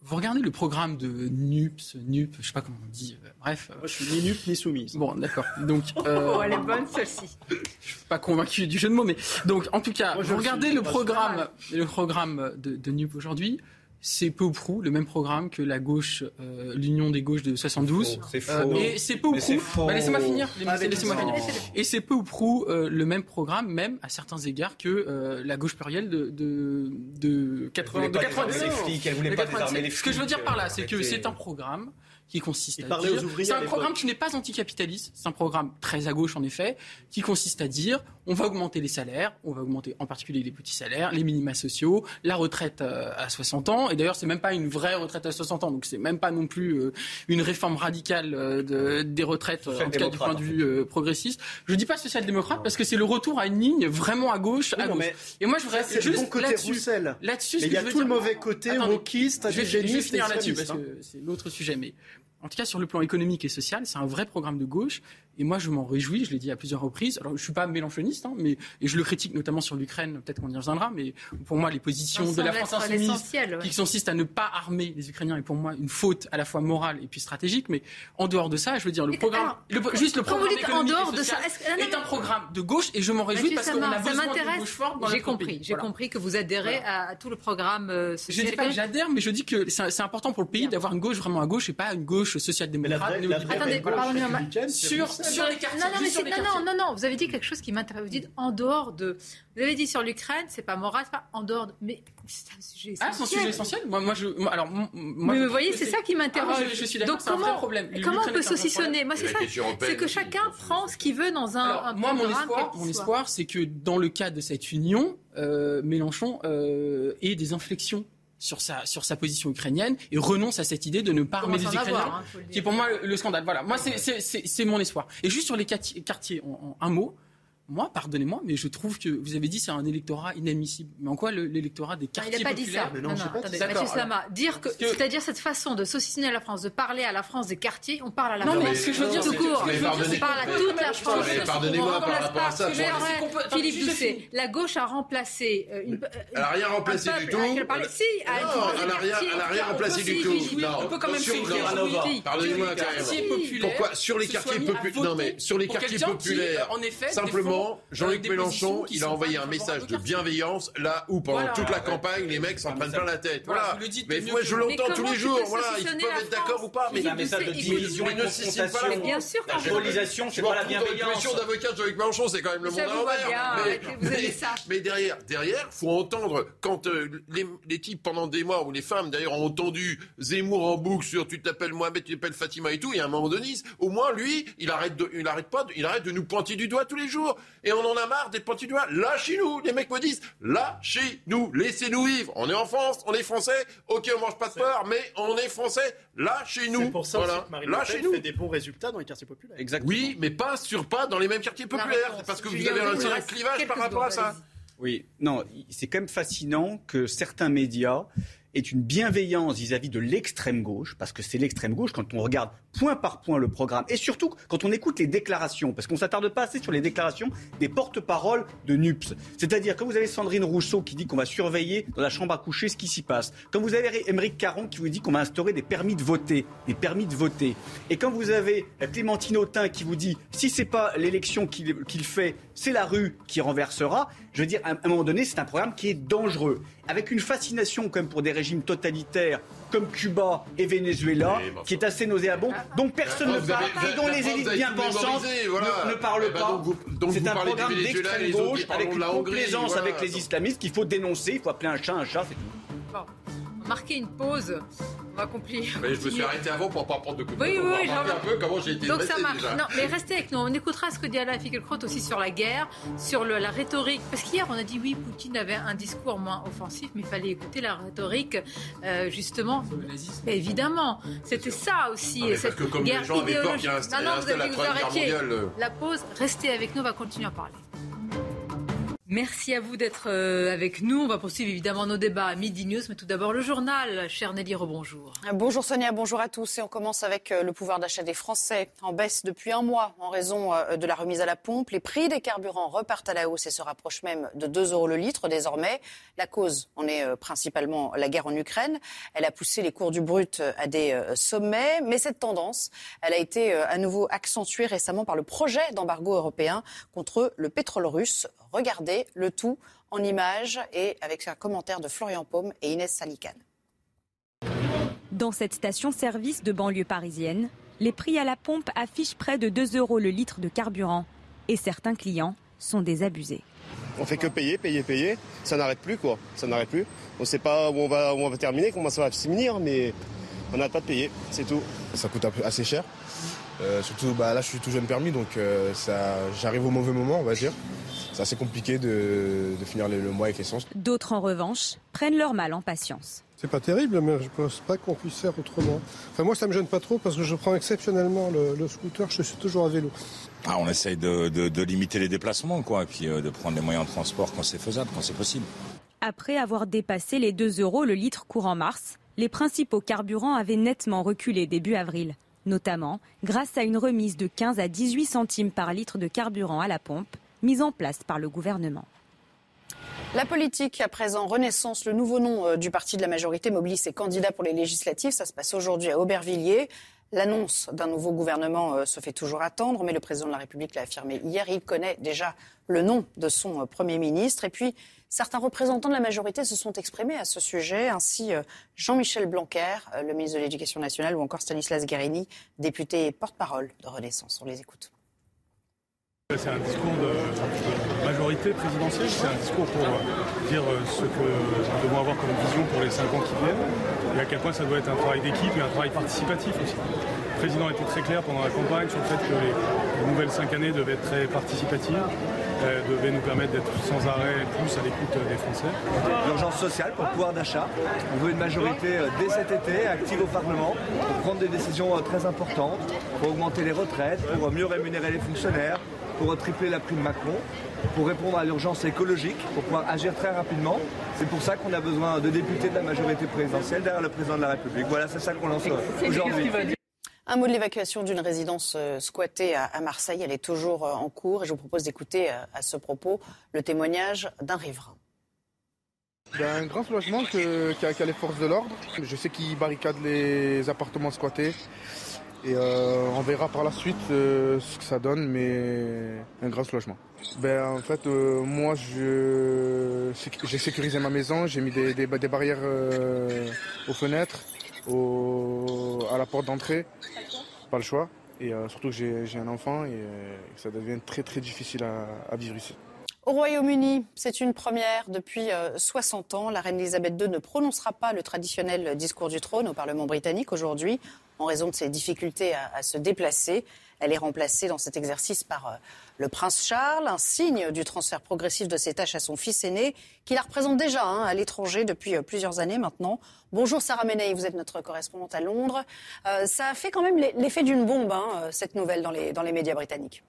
vous regardez le programme de NUPS, NUP, je sais pas comment on dit, euh, bref. Moi, je suis ni NUP ni soumise. Bon, d'accord. Donc, oh, elle est bonne celle-ci. Je suis pas convaincu du jeu de mots, mais donc, en tout cas, vous regardez le programme, le programme de, de NUP aujourd'hui c'est peu ou prou le même programme que la gauche, euh, l'Union des gauches de 72. C'est faux. Euh, et c'est peu ou prou. Bah, laissez-moi finir. Laissez-moi finir. Et c'est peu ou prou euh, le même programme, même à certains égards, que la gauche plurielle de de de 80. de 90. Elle voulait pas désarmer les Ce que je veux dire par là, c'est que c'est un programme qui consiste à dire. C'est un programme qui n'est pas anticapitaliste, c'est un programme très à gauche en effet, qui consiste à dire on va augmenter les salaires, on va augmenter en particulier les petits salaires, les minima sociaux, la retraite euh, à 60 ans. Et d'ailleurs, c'est même pas une vraie retraite à 60 ans, donc c'est même pas non plus euh, une réforme radicale euh, de, des retraites, en tout cas du point de vue progressiste. Je dis pas social-démocrate parce que c'est le retour à une ligne vraiment à gauche. à gauche. Et moi, je voudrais juste le bon côté là-dessus. Là-dessus, il y a tout le mauvais côté, wokiste, je vais finir là-dessus parce que c'est l'autre sujet, mais en tout cas sur le plan économique et social, c'est un vrai programme de gauche. Et moi, je m'en réjouis, je l'ai dit à plusieurs reprises. Alors, je suis pas mélanchoniste, hein, mais et je le critique notamment sur l'Ukraine, peut-être qu'on y reviendra, mais pour moi, les positions de la France insoumise qui consistent à ne pas armer les Ukrainiens est pour moi une faute à la fois morale et puis stratégique. Mais en dehors de ça, je veux dire, le programme, juste le programme en dehors de ça, est, un programme de gauche et je m'en réjouis parce qu'on a besoin de gauche forte J'ai compris, j'ai compris que vous adhérez à, tout le programme. Euh, je dis pas que j'adhère, mais je dis que c'est important pour le pays d'avoir une gauche vraiment à gauche et pas une gauche social-démocrate. Attendez, sur sur les quartiers. Non, non, non, non, vous avez dit quelque chose qui m'intéresse. Vous dites en dehors de. Vous avez dit sur l'Ukraine, c'est pas moral, c'est pas en dehors de. Mais c'est un sujet essentiel. Ah, c'est un sujet essentiel Moi, moi je. alors, moi, mais vous voyez, c'est ça qui m'interroge. Ah, je, suis d'accord, c'est un vrai problème. Comment on peut saucissonner Moi, c'est ça. C'est que chacun prend ce qu'il veut dans un. Alors, moi, mon espoir, mon espoir, c'est que dans le cadre de cette union, euh, Mélenchon euh, ait des inflexions sur sa, sur sa position ukrainienne et renonce à cette idée de ne pas armer les Ukrainiens, hein, qui est pour moi le, scandale. Voilà, moi c'est mon espoir. Et juste sur les quartiers, en un mot, moi, pardonnez-moi, mais je trouve que vous avez dit c'est un électorat inadmissible. Mais en quoi l'électorat des quartiers populaires Il n'a pas dit ça. non, non, attendez, Mathieu Slama, dire que, c'est-à-dire cette façon de saucissonner la France, de parler à la France des quartiers, on parle à la non, France. Non, mais ce que je veux dire, tout court, on parle à toute la France. Pardonnez-moi par rapport à ça. Philippe Doucet, la gauche a remplacé euh, une. Elle n'a rien remplacé du tout. Si, elle n'a rien remplacé du tout. On peut quand même Pardonnez-moi Pourquoi sur les quartiers populaires Non, mais sur les quartiers populaires, simplement, Jean-Luc Mélenchon, il a envoyé un message de bienveillance là où pendant toute la campagne, les mecs s'en prennent plein la tête. Voilà. Mais moi, je l'entends tous les jours. Voilà, ils peuvent être d'accord ou pas. Mais un message de division et de confrontation. Bien sûr, la polarisation, c'est pas la bienveillance. La d'avocats de Jean-Luc Mélenchon, c'est quand même le monde à l'envers. Mais derrière, derrière, faut entendre quand euh, les types pendant des mois ou les femmes d'ailleurs ont entendu Zemmour en boucle sur tu t'appelles Mohamed, tu t'appelles Fatima et tout, et à un moment donné, au moins lui, il arrête de, il arrête pas, il arrête de nous pointer du doigt tous les jours. Et on en a marre des doigt. Lâchez-nous. Les mecs me disent, lâchez-nous. Laissez-nous vivre. On est en France, on est français. Ok, on mange pas de peur, mais on est français. Lâchez-nous. C'est pour ça voilà. que Marine Le fait des bons résultats dans les quartiers populaires. Exactement. Oui, mais pas sur pas dans les mêmes quartiers populaires. C'est parce que vous avez un, clivage par rapport à ça. Oui, non, c'est quand même fascinant que certains médias est une bienveillance vis-à-vis de l'extrême gauche, parce que c'est l'extrême gauche quand on regarde point par point le programme, et surtout quand on écoute les déclarations, parce qu'on s'attarde pas assez sur les déclarations des porte-paroles de NUPS. C'est-à-dire, quand vous avez Sandrine Rousseau qui dit qu'on va surveiller dans la chambre à coucher ce qui s'y passe, quand vous avez Émeric Caron qui vous dit qu'on va instaurer des permis de voter, des permis de voter, et quand vous avez Clémentine Autain qui vous dit si c'est pas l'élection qu'il fait, c'est la rue qui renversera, je veux dire, à un moment donné, c'est un programme qui est dangereux. Avec une fascination comme pour des régimes totalitaires comme Cuba et Venezuela, qui est assez nauséabond, dont personne ne parle et dont les élites bien pensantes ne, parlent pas. C'est un programme d'extrême gauche avec une complaisance avec les islamistes qu'il faut dénoncer, il faut appeler un chat un chat, c'est tout. Marquer une pause. On va compliquer. Mais je me suis arrêté avant pour pas prendre de coups de Oui, oui, un peu comment j'ai été Donc ça marche. Non, mais restez avec nous. On écoutera ce que dit Alain Finkielkraut aussi sur la guerre, sur la rhétorique. Parce qu'hier, on a dit oui, Poutine avait un discours moins offensif, mais il fallait écouter la rhétorique, euh, justement. évidemment, c'était ça aussi. Non, cette que comme guerre les gens avaient peur qu'il y ait non, non, vous avez. Euh. La pause, restez avec nous, on va continuer à parler. Merci à vous d'être euh, avec nous. On va poursuivre évidemment nos débats à Midi News, mais tout d'abord le journal. Cher Nelly, rebonjour. Bonjour Sonia, bonjour à tous. Et on commence avec euh, le pouvoir d'achat des Français en baisse depuis un mois en raison euh, de la remise à la pompe. Les prix des carburants repartent à la hausse et se rapprochent même de 2 euros le litre désormais. La cause en est principalement la guerre en Ukraine. Elle a poussé les cours du brut à des sommets, mais cette tendance, elle a été à nouveau accentuée récemment par le projet d'embargo européen contre le pétrole russe. Regardez le tout en images et avec un commentaire de Florian Paume et Inès Salicane. Dans cette station-service de banlieue parisienne, les prix à la pompe affichent près de 2 euros le litre de carburant et certains clients sont désabusés. On fait que payer, payer, payer. Ça n'arrête plus quoi. Ça n'arrête plus. On ne sait pas où on va, on va terminer, comment ça va se finir, mais On n'a pas de payer, c'est tout. Ça coûte assez cher. Euh, surtout, bah, là, je suis tout jeune permis, donc euh, j'arrive au mauvais moment, on va dire. C'est assez compliqué de, finir le, mois avec l'essence. D'autres, en revanche, prennent leur mal en patience. C'est pas terrible, mais je pense pas qu'on puisse faire autrement. Enfin, moi, ça me gêne pas trop parce que je prends exceptionnellement le, scooter, je suis toujours à vélo. Ah, on essaye de, limiter les déplacements, quoi, et puis euh, de prendre les moyens de transport quand c'est faisable, quand c'est possible. Après avoir dépassé les 2 euros le litre courant mars, les principaux carburants avaient nettement reculé début avril notamment grâce à une remise de 15 à 18 centimes par litre de carburant à la pompe mise en place par le gouvernement. La politique, à présent, Renaissance, le nouveau nom euh, du parti de la majorité, mobilise ses candidats pour les législatives. Ça se passe aujourd'hui à Aubervilliers. L'annonce d'un nouveau gouvernement euh, se fait toujours attendre, mais le président de la République l'a affirmé hier. Il connaît déjà le nom de son euh, Premier ministre. Et puis, certains représentants de la majorité se sont exprimés à ce sujet, ainsi Jean-Michel Blanquer, le ministre de l'Éducation nationale, ou encore Stanislas Guérini, député et porte-parole de Renaissance. On les écoute. C'est un discours de majorité présidentielle, c'est un discours pour dire ce que nous devons avoir comme vision pour les cinq ans qui viennent et à quel point ça doit être un travail d'équipe et un travail participatif aussi. Le président était très clair pendant la campagne sur le fait que les, nouvelles cinq années devaient être très participatives, euh, devaient nous permettre d'être sans arrêt plus à l'écoute des Français. L'urgence sociale pour le pouvoir d'achat. On veut une majorité euh, dès cet été active au Parlement pour prendre des décisions euh, très importantes, pour augmenter les retraites, pour mieux rémunérer les fonctionnaires, pour tripler la prime Macron, pour répondre à l'urgence écologique, pour pouvoir agir très rapidement. C'est pour ça qu'on a besoin de députés de la majorité présidentielle derrière le président de la République. Voilà, c'est ça qu'on lance aujourd'hui. Un mot de l'évacuation d'une résidence euh, squattée à Marseille. Elle est toujours euh, en cours et je vous propose d'écouter euh, à ce propos le témoignage d'un riverain. Ben, un grand soulagement qu'a les forces de l'ordre. Je sais qu'ils barricadent les appartements squattés. Et euh, on verra par la suite euh, ce que ça donne, mais un grand soulagement. Ben, en fait, euh, moi, j'ai sécurisé ma maison, j'ai mis des, barrières aux fenêtres, à la porte d'entrée, pas le choix. Et surtout j'ai un enfant et, ça devient très très difficile à vivre ici. Au Royaume-Uni, c'est une première depuis 60 ans. La reine Elisabeth II ne prononcera pas le traditionnel discours du trône au Parlement britannique aujourd'hui en raison de ses difficultés à, se déplacer. Elle est remplacée dans cet exercice par euh, le prince Charles, un signe du transfert progressif de ses tâches à son fils aîné, qui la représente déjà hein, à l'étranger depuis euh, plusieurs années maintenant. Bonjour Sarah Menei, vous êtes notre correspondante à Londres. Euh, ça a fait quand même l'effet d'une bombe, hein, cette nouvelle dans les, dans les médias britanniques.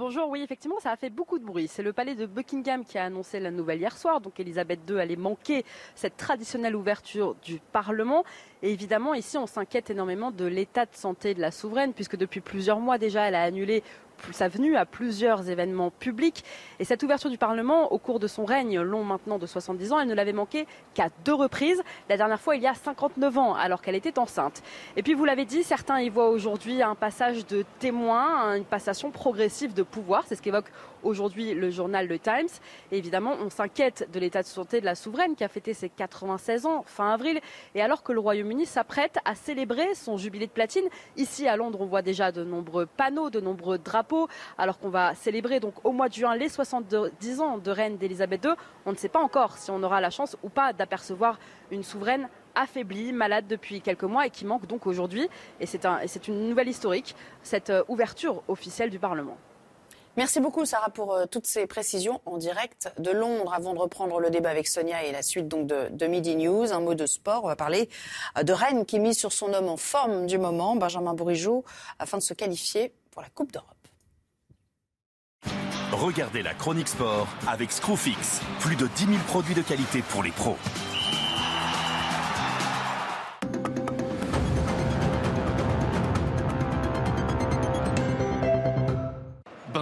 Bonjour, oui, effectivement, ça a fait beaucoup de bruit. C'est le palais de Buckingham qui a annoncé la nouvelle hier soir. Donc, Elisabeth II allait manquer cette traditionnelle ouverture du Parlement. Et évidemment, ici, on s'inquiète énormément de l'état de santé de la souveraine, puisque depuis plusieurs mois déjà, elle a annulé sa venue à plusieurs événements publics. Et cette ouverture du Parlement, au cours de son règne long maintenant de 70 ans, elle ne l'avait manqué qu'à deux reprises. La dernière fois, il y a 59 ans, alors qu'elle était enceinte. Et puis, vous l'avez dit, certains y voient aujourd'hui un passage de témoin, une passation progressive de pouvoir. C'est ce qu'évoque aujourd'hui le journal Le Times. Évidemment, on s'inquiète de l'état de santé de la souveraine qui a fêté ses 96 ans fin avril. Et alors que le Royaume-Uni s'apprête à célébrer son jubilé de platine, ici à Londres, on voit déjà de nombreux panneaux, de nombreux drapeaux, alors qu'on va célébrer donc au mois de juin les 70 ans de reine d'Elisabeth II. On ne sait pas encore si on aura la chance ou pas d'apercevoir une souveraine affaiblie, malade depuis quelques mois et qui manque donc aujourd'hui. Et c'est une nouvelle historique, cette euh, ouverture officielle du Parlement. Merci beaucoup Sarah pour euh, toutes ces précisions en direct de Londres. Avant de reprendre le débat avec Sonia et la suite donc de, Midi News, un mot de sport. On va parler euh, de Rennes qui mise sur son homme en forme du moment, Benjamin Bourigeau, afin de se qualifier pour la Coupe d'Europe. Regardez la chronique sport avec Screwfix. Plus de 10 000 produits de qualité pour les pros.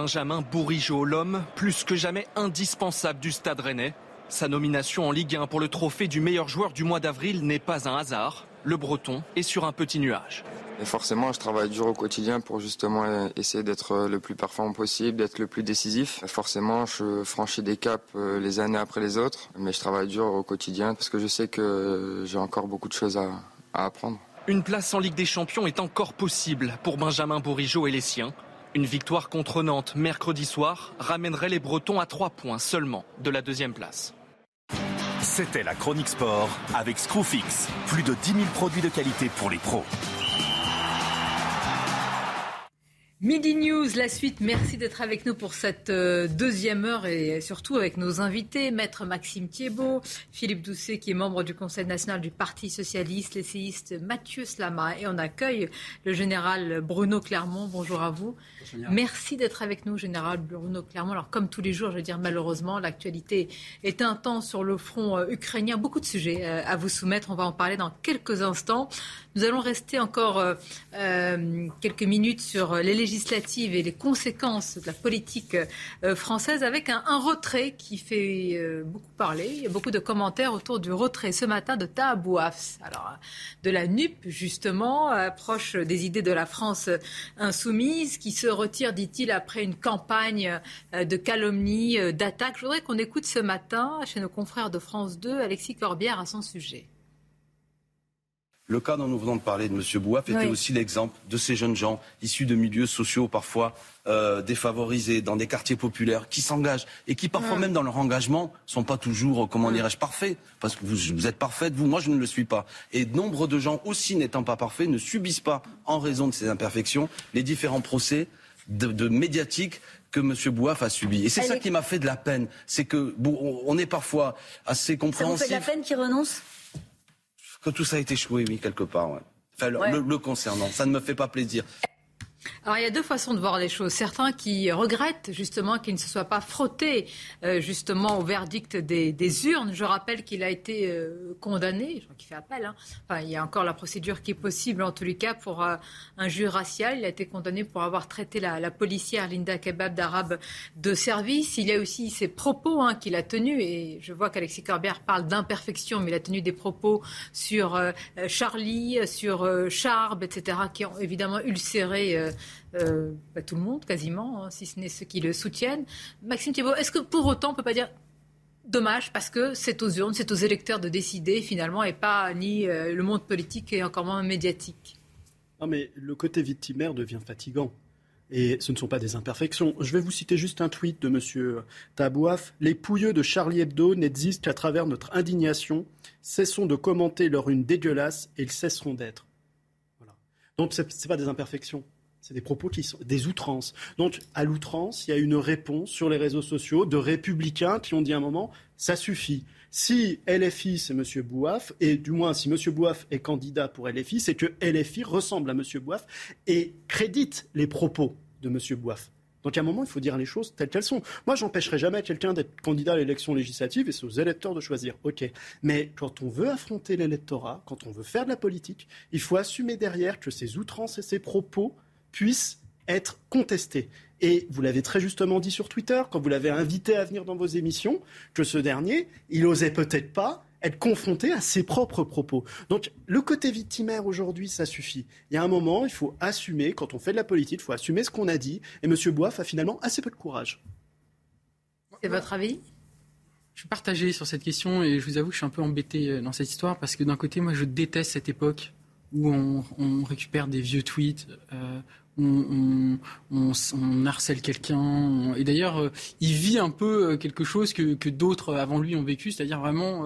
Benjamin Bourigeau, l'homme plus que jamais indispensable du Stade rennais. Sa nomination en Ligue 1 pour le trophée du meilleur joueur du mois d'avril n'est pas un hasard. Le Breton est sur un petit nuage. Et forcément, je travaille dur au quotidien pour justement essayer d'être le plus performant possible, d'être le plus décisif. Forcément, je franchis des caps euh, les années après les autres, mais je travaille dur au quotidien parce que je sais que j'ai encore beaucoup de choses à, à apprendre. Une place en Ligue des Champions est encore possible pour Benjamin Bourigeau et les siens. Une victoire contre Nantes mercredi soir ramènerait les Bretons à trois points seulement de la deuxième place. C'était la chronique sport avec Screwfix. Plus de 10 000 produits de qualité pour les pros. Midi News, la suite. Merci d'être avec nous pour cette euh, deuxième heure et surtout avec nos invités, Maître Maxime Thiebaud, Philippe Doucet qui est membre du Conseil national du Parti socialiste, l'essayiste Mathieu Slama et on accueille le général Bruno Clermont. Bonjour à vous. Merci d'être avec nous, général Bruno Clermont. Alors comme tous les jours, je veux dire malheureusement, l'actualité est intense sur le front euh, ukrainien. Beaucoup de sujets euh, à vous soumettre. On va en parler dans quelques instants. Nous allons rester encore quelques minutes sur les législatives et les conséquences de la politique euh, française avec un, retrait qui fait euh, beaucoup parler. Il y a beaucoup de commentaires autour du retrait ce matin de Tahabouafs. Alors, de la NUP, justement, approche des idées de la France insoumise qui se retire, dit-il, après une campagne euh, de calomnie, d'attaque. Je voudrais qu'on écoute ce matin, chez nos confrères de France 2, Alexis Corbière à son sujet. Le cas dont nous venons de parler de M. Bouaf était aussi l'exemple de ces jeunes gens issus de milieux sociaux parfois euh, défavorisés, dans des quartiers populaires, qui s'engagent et qui parfois même dans leur engagement sont pas toujours, comment dirais-je, parfaits. Parce que vous, êtes parfaite, vous, moi je ne le suis pas. Et nombre de gens aussi n'étant pas parfaits ne subissent pas, en raison de ces imperfections, les différents procès de, médiatiques que M. Bouaf a subi. Et c'est ça qui m'a fait de la peine. C'est que on est parfois assez compréhensif. Ça vous fait de la peine qu'il renonce? Que tout ça a été échoué, oui, quelque part. Ouais. Enfin, le, concernant, ça ne me fait pas plaisir. Alors il y a deux façons de voir les choses. Certains qui regrettent justement qu'il ne se soit pas frotté euh, justement au verdict des, urnes. Je rappelle qu'il a été euh, condamné, qu'il fait appel. Hein. Enfin, il y a encore la procédure qui est possible en tous les cas pour euh, un juge racial. Il a été condamné pour avoir traité la, policière Linda Kebab d'arabe de service. Il y a aussi ses propos hein, qu'il a tenus et je vois qu'Alexis Corbière parle d'imperfection, mais il a tenu des propos sur Charlie, sur Charb, etc., qui ont évidemment ulcéré euh, bah, tout le monde quasiment, hein, si ce n'est ceux qui le soutiennent. Maxime Thibault, est-ce que pour autant on ne peut pas dire dommage parce que c'est aux urnes, c'est aux électeurs de décider finalement et pas ni euh, le monde politique et encore moins médiatique? Non mais le côté victimaire devient fatigant. Et ce ne sont pas des imperfections. Je vais vous citer juste un tweet de M. Tabouaf. Les pouilleux de Charlie Hebdo n'existent qu'à travers notre indignation. Cessons de commenter leur une dégueulasse et ils cesseront d'être. Donc ce n'est pas des imperfections. C'est des propos qui sont des outrances. Donc, à l'outrance, il y a une réponse sur les réseaux sociaux de républicains qui ont dit à un moment ça suffit. Si LFI, c'est M. Bouaf, et du moins si M. Bouaf est candidat pour LFI, c'est que LFI ressemble à M. Bouaf et crédite les propos de M. Bouaf. Donc à un moment, il faut dire les choses telles qu'elles sont. Moi, j'empêcherai jamais quelqu'un d'être candidat à l'élection législative et c'est aux électeurs de choisir. OK. Mais quand on veut affronter l'électorat, quand on veut faire de la politique, il faut assumer derrière que ces outrances et ces propos puisse être contesté. Et vous l'avez très justement dit sur Twitter, quand vous l'avez invité à venir dans vos émissions, que ce dernier, il osait peut-être pas être confronté à ses propres propos. Donc le côté victimaire aujourd'hui, ça suffit. Il y a un moment, il faut assumer, quand on fait de la politique, il faut assumer ce qu'on a dit. Et M. Boif a finalement assez peu de courage. C'est votre avis? Je suis partagé sur cette question et je vous avoue que je suis un peu embêté euh, dans cette histoire parce que d'un côté, moi, je déteste cette époque où on, récupère des vieux tweets, euh, on, harcèle quelqu'un. Et d'ailleurs, euh, il vit un peu euh, quelque chose que, d'autres avant lui ont vécu, c'est-à-dire vraiment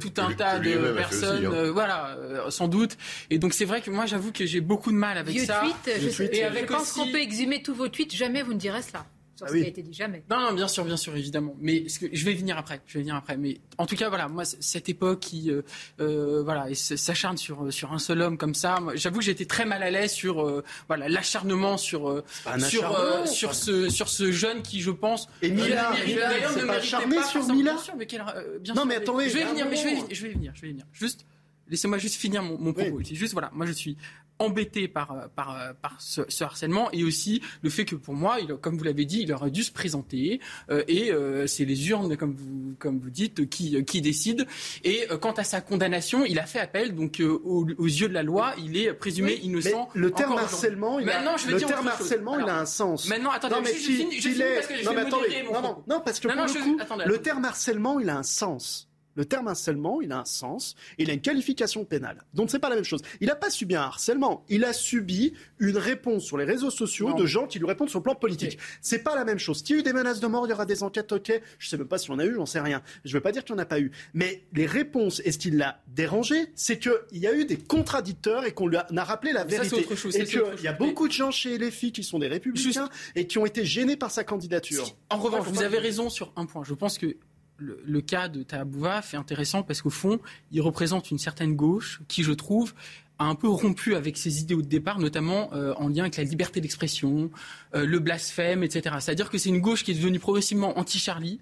tout un tas de personnes, hein. voilà, sans doute. Et donc c'est vrai que moi, j'avoue que j'ai beaucoup de mal avec vieux ça. Tweets, je, et avec je pense qu'on peut exhumer tous vos tweets. Jamais vous ne direz cela sur ah ce qui a été dit jamais. Non, non, bien sûr, bien sûr, évidemment. Mais ce que, je vais venir après. Je vais venir après. Mais en tout cas, voilà, moi, cette époque qui, euh, euh voilà, s'acharne sur sur un seul homme comme ça. J'avoue que j'ai été très mal à l'aise sur, euh, voilà, l'acharnement sur euh, sur sur ce sur ce jeune qui, je pense, et Mila, d'ailleurs, ne pas acharné sur Mila. Bien sûr, mais quel, bien non, mais attendez, je vais venir, mais je vais, je vais venir, je vais venir. Juste. Laissez-moi juste finir mon, mon propos. Juste voilà, moi je suis embêté par, par, par ce, harcèlement et aussi le fait que pour moi, il, comme vous l'avez dit, il aurait dû se présenter euh, et euh, c'est les urnes, comme vous, comme vous dites, qui, qui décident. Et euh, quant à sa condamnation, il a fait appel, donc aux, yeux de la loi, il est présumé innocent. le terme harcèlement, il a, le terme harcèlement, il a un sens. Maintenant, attendez, non, mais je, je, finis, parce que je non, mais attendez, non, non, non, parce que pour le coup, le terme harcèlement, il a un sens. Le terme harcèlement, il a un sens, il a une qualification pénale. Donc c'est pas la même chose. Il n'a pas subi un harcèlement, il a subi une réponse sur les réseaux sociaux de gens qui lui répondent sur le plan politique. C'est pas la même chose. S'il y a eu des menaces de mort, il y aura des enquêtes, ok. Je sais même pas si on a eu, j'en sais rien. Je veux pas dire qu'il n'y en a pas eu. Mais les réponses, est-ce qu'il l'a dérangé? C'est qu'il y a eu des contradicteurs et qu'on lui a, rappelé la vérité. et qu'il y a beaucoup de gens chez les filles qui sont des républicains et qui ont été gênés par sa candidature. En revanche, vous avez raison sur un point. Je pense que le, cas de Tahabouva fait intéressant parce qu'au fond, il représente une certaine gauche qui, je trouve, a un peu rompu avec ses idéaux de départ, notamment euh, en lien avec la liberté d'expression, euh, le blasphème, etc. C'est-à-dire que c'est une gauche qui est devenue progressivement anti-Charlie,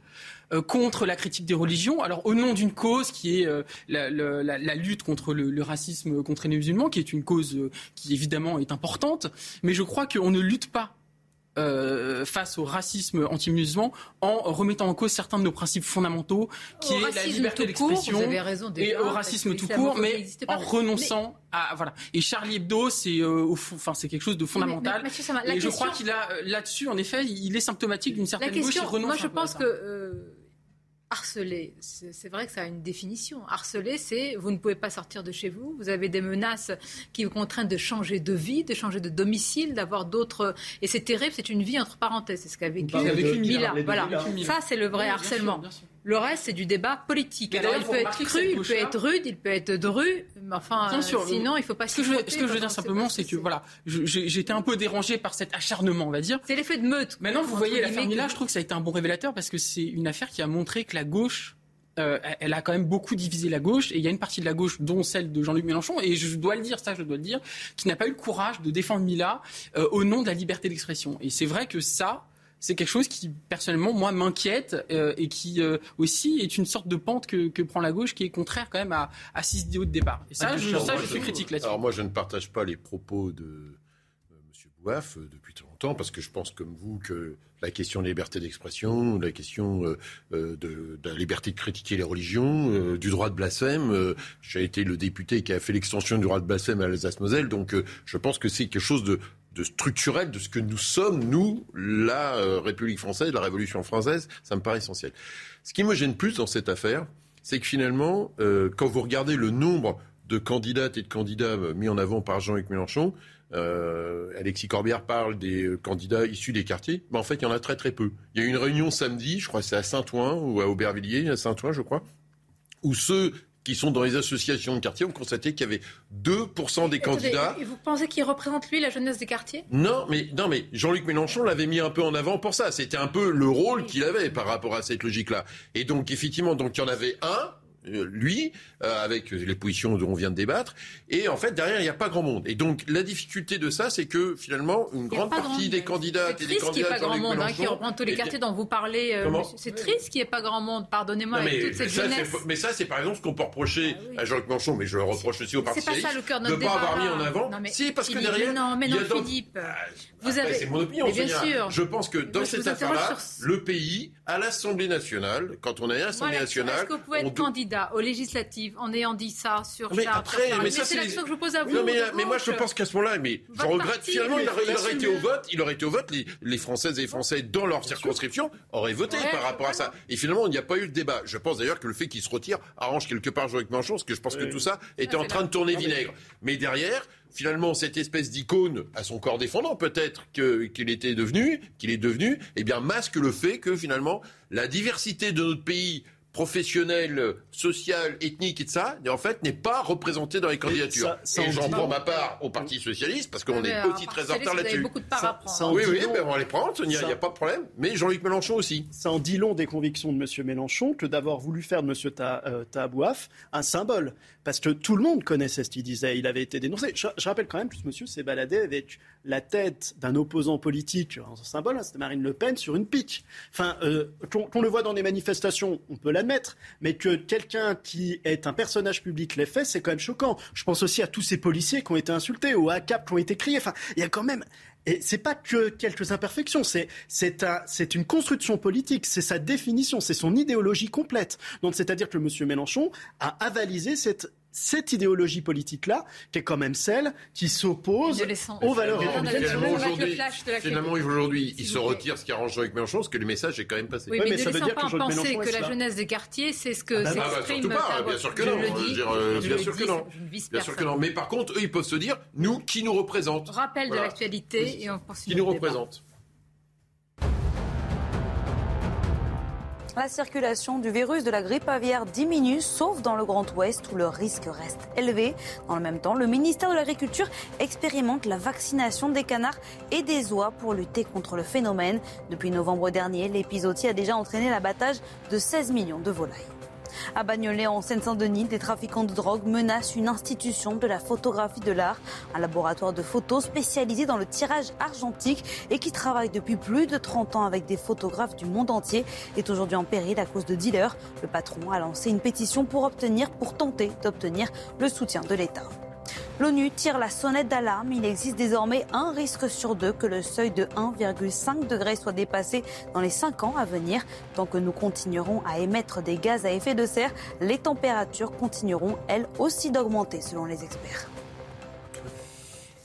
euh, contre la critique des religions, alors au nom d'une cause qui est la, lutte contre le, racisme contre les musulmans, qui est une cause qui évidemment est importante, mais je crois qu'on ne lutte pas euh, face au racisme anti-musulman en remettant en cause certains de nos principes fondamentaux, qui est la liberté d'expression et au racisme tout court, mais en renonçant à voilà. Et Charlie Hebdo, c'est euh, enfin c'est quelque chose de fondamental. et je crois qu'il a euh, là-dessus, en effet, il est symptomatique d'une certaine gauche qui renonce. Moi, je pense que harceler, c'est vrai que ça a une définition. Harceler, c'est vous ne pouvez pas sortir de chez vous, vous avez des menaces qui vous contraignent de changer de vie, de changer de domicile, d'avoir d'autres. Et c'est terrible, c'est une vie entre parenthèses, c'est ce qu'a vécu Mila. Voilà, ça c'est le vrai harcèlement. Le reste, c'est du débat politique. Alors, il peut être cru, il peut être rude, il peut être dru, mais enfin, sinon, il ne faut pas ce que je, Ce que je veux dire simplement, c'est que, voilà, j'étais un peu dérangé par cet acharnement, on va dire. C'est l'effet de meute. Maintenant, vous voyez l'affaire Mila, je trouve que ça a été un bon révélateur parce que c'est une affaire qui a montré que la gauche euh, elle a quand même beaucoup divisé la gauche, et il y a une partie de la gauche, dont celle de Jean-Luc Mélenchon, et je dois le dire, ça je dois le dire, qui n'a pas eu le courage de défendre Mila euh, au nom de la liberté d'expression. Et c'est vrai que ça, c'est quelque chose qui, personnellement, moi, m'inquiète euh, et qui euh, aussi est une sorte de pente que, prend la gauche qui est contraire quand même à, à ces idéaux de départ. Et ça, ah, je, ça, je suis critique là-dessus. Alors moi, je ne partage pas les propos de euh, M. Bouaf depuis très longtemps parce que je pense comme vous que la question de la liberté d'expression, la question de, la liberté de critiquer les religions, du droit de blasphème. J'ai été le député qui a fait l'extension du droit de blasphème à l'Alsace-Moselle, donc je pense que c'est quelque chose de, de structurel de ce que nous sommes, nous, la euh, République française, la Révolution française, ça me paraît essentiel. Ce qui me gêne plus dans cette affaire, c'est que finalement, euh, quand vous regardez le nombre de candidates et de candidats euh, mis en avant par Jean-Luc Mélenchon, Alexis Corbière parle des candidats issus des quartiers, mais en fait, il y en a très très peu. Il y a eu une réunion samedi, je crois que c'est à Saint-Ouen ou à Aubervilliers, à Saint-Ouen, je crois, où ceux qui sont dans les associations de quartier ont constaté qu'il y avait 2% des candidats. Et vous pensez qu'il représente, lui, la jeunesse des quartiers? Non, mais, non, mais Jean-Luc Mélenchon l'avait mis un peu en avant pour ça. C'était un peu le rôle qu'il avait par rapport à cette logique-là. Et donc, effectivement, donc il y en avait un lui, euh, avec les positions dont on vient de débattre. Et en fait, derrière, il n'y a pas grand monde. Et donc, la difficulté de ça, c'est que finalement, une grande partie des et des candidats... C'est triste qu'il n'y ait pas grand monde, hein, qui reprend tous les quartiers dont vous parlez. Euh, c'est triste qu'il n'y ait pas grand monde, pardonnez-moi, avec toute cette jeunesse. Mais ça, c'est par exemple ce qu'on peut reprocher ah à Jean-Luc Mélenchon, mais je le reproche aussi au Parti Socialiste, de ne pas avoir mis en avant. Si, parce que derrière... Non, mais non, Philippe... Ah, vous avez... C'est mon opinion, bien sûr. Je pense que dans cette affaire-là, le pays, à l'Assemblée nationale, quand on est à l'Assemblée nationale... Est-ce que vous pouvez être candidat aux législatives en ayant dit ça sur mais après, mais, c'est la question que je pose à vous. mais, moi, je pense qu'à ce moment-là, mais je regrette finalement, il aurait, été au vote, il aurait été au vote, les, Françaises et les Français dans leur circonscription auraient voté par rapport à ça. Et finalement, il n'y a pas eu de débat. Je pense d'ailleurs que le fait qu'il se retire arrange quelque part Jean-Luc Mélenchon, parce que je pense que tout ça était en train de tourner vinaigre. Mais derrière, finalement cette espèce d'icône à son corps défendant peut-être qu'il était devenu, qu'il est devenu, eh bien masque le fait que finalement la diversité de notre pays professionnel, social, ethnique et de ça, en fait, n'est pas représenté dans les candidatures. et j'en prends ma part au Parti Socialiste, parce qu'on est aussi très en retard là-dessus. beaucoup de parts à prendre. Oui, oui, ben on va les prendre, il n'y a, pas de problème. Mais Jean-Luc Mélenchon aussi. Ça en dit long des convictions de M. Mélenchon que d'avoir voulu faire de M. Tahabouaf un symbole. Parce que tout le monde connaissait ce qu'il disait. Il avait été dénoncé. Je, rappelle quand même que ce monsieur s'est baladé avec la tête d'un opposant politique en symbole, hein, c'était Marine Le Pen, sur une pique. Enfin, euh, qu'on le voit dans des manifestations, on peut l'admettre, mais que quelqu'un qui est un personnage public l'ait fait, c'est quand même choquant. Je pense aussi à tous ces policiers qui ont été insultés, aux ACAP qui ont été criés. Enfin, il y a quand même et c'est pas que quelques imperfections, c'est c'est un, c'est une construction politique, c'est sa définition, c'est son idéologie complète. Donc c'est-à-dire que M. Mélenchon a avalisé cette cette idéologie politique-là, qui est quand même celle qui s'oppose aux valeurs républicaines. Finalement, aujourd'hui, il se retire, ce qui arrange avec Mélenchon, parce que le message est quand même passé. Oui, mais, ça veut dire que penser que la jeunesse des quartiers, c'est ce que ah bah, s'exprime. Bien sûr que non. Bien sûr que non. Bien sûr que non. Mais par contre, eux, ils peuvent se dire, nous, qui nous représente Rappel de l'actualité et on poursuit. Qui nous représente La circulation du virus de la grippe aviaire diminue, sauf dans le Grand Ouest où le risque reste élevé. Dans le même temps, le ministère de l'Agriculture expérimente la vaccination des canards et des oies pour lutter contre le phénomène. Depuis novembre dernier, l'épisodie a déjà entraîné l'abattage de 16 millions de volailles. À Bagnolet, en Seine-Saint-Denis, des trafiquants de drogue menacent une institution de la photographie de l'art, un laboratoire de photos spécialisé dans le tirage argentique et qui travaille depuis plus de 30 ans avec des photographes du monde entier, est aujourd'hui en péril à cause de dealers. Le patron a lancé une pétition pour obtenir, pour tenter d'obtenir le soutien de l'État. L'ONU tire la sonnette d'alarme. Il existe désormais un risque sur deux que le seuil de 1,5 degré soit dépassé dans les 5 ans à venir. Tant que nous continuerons à émettre des gaz à effet de serre, les températures continueront, elles aussi, d'augmenter selon les experts.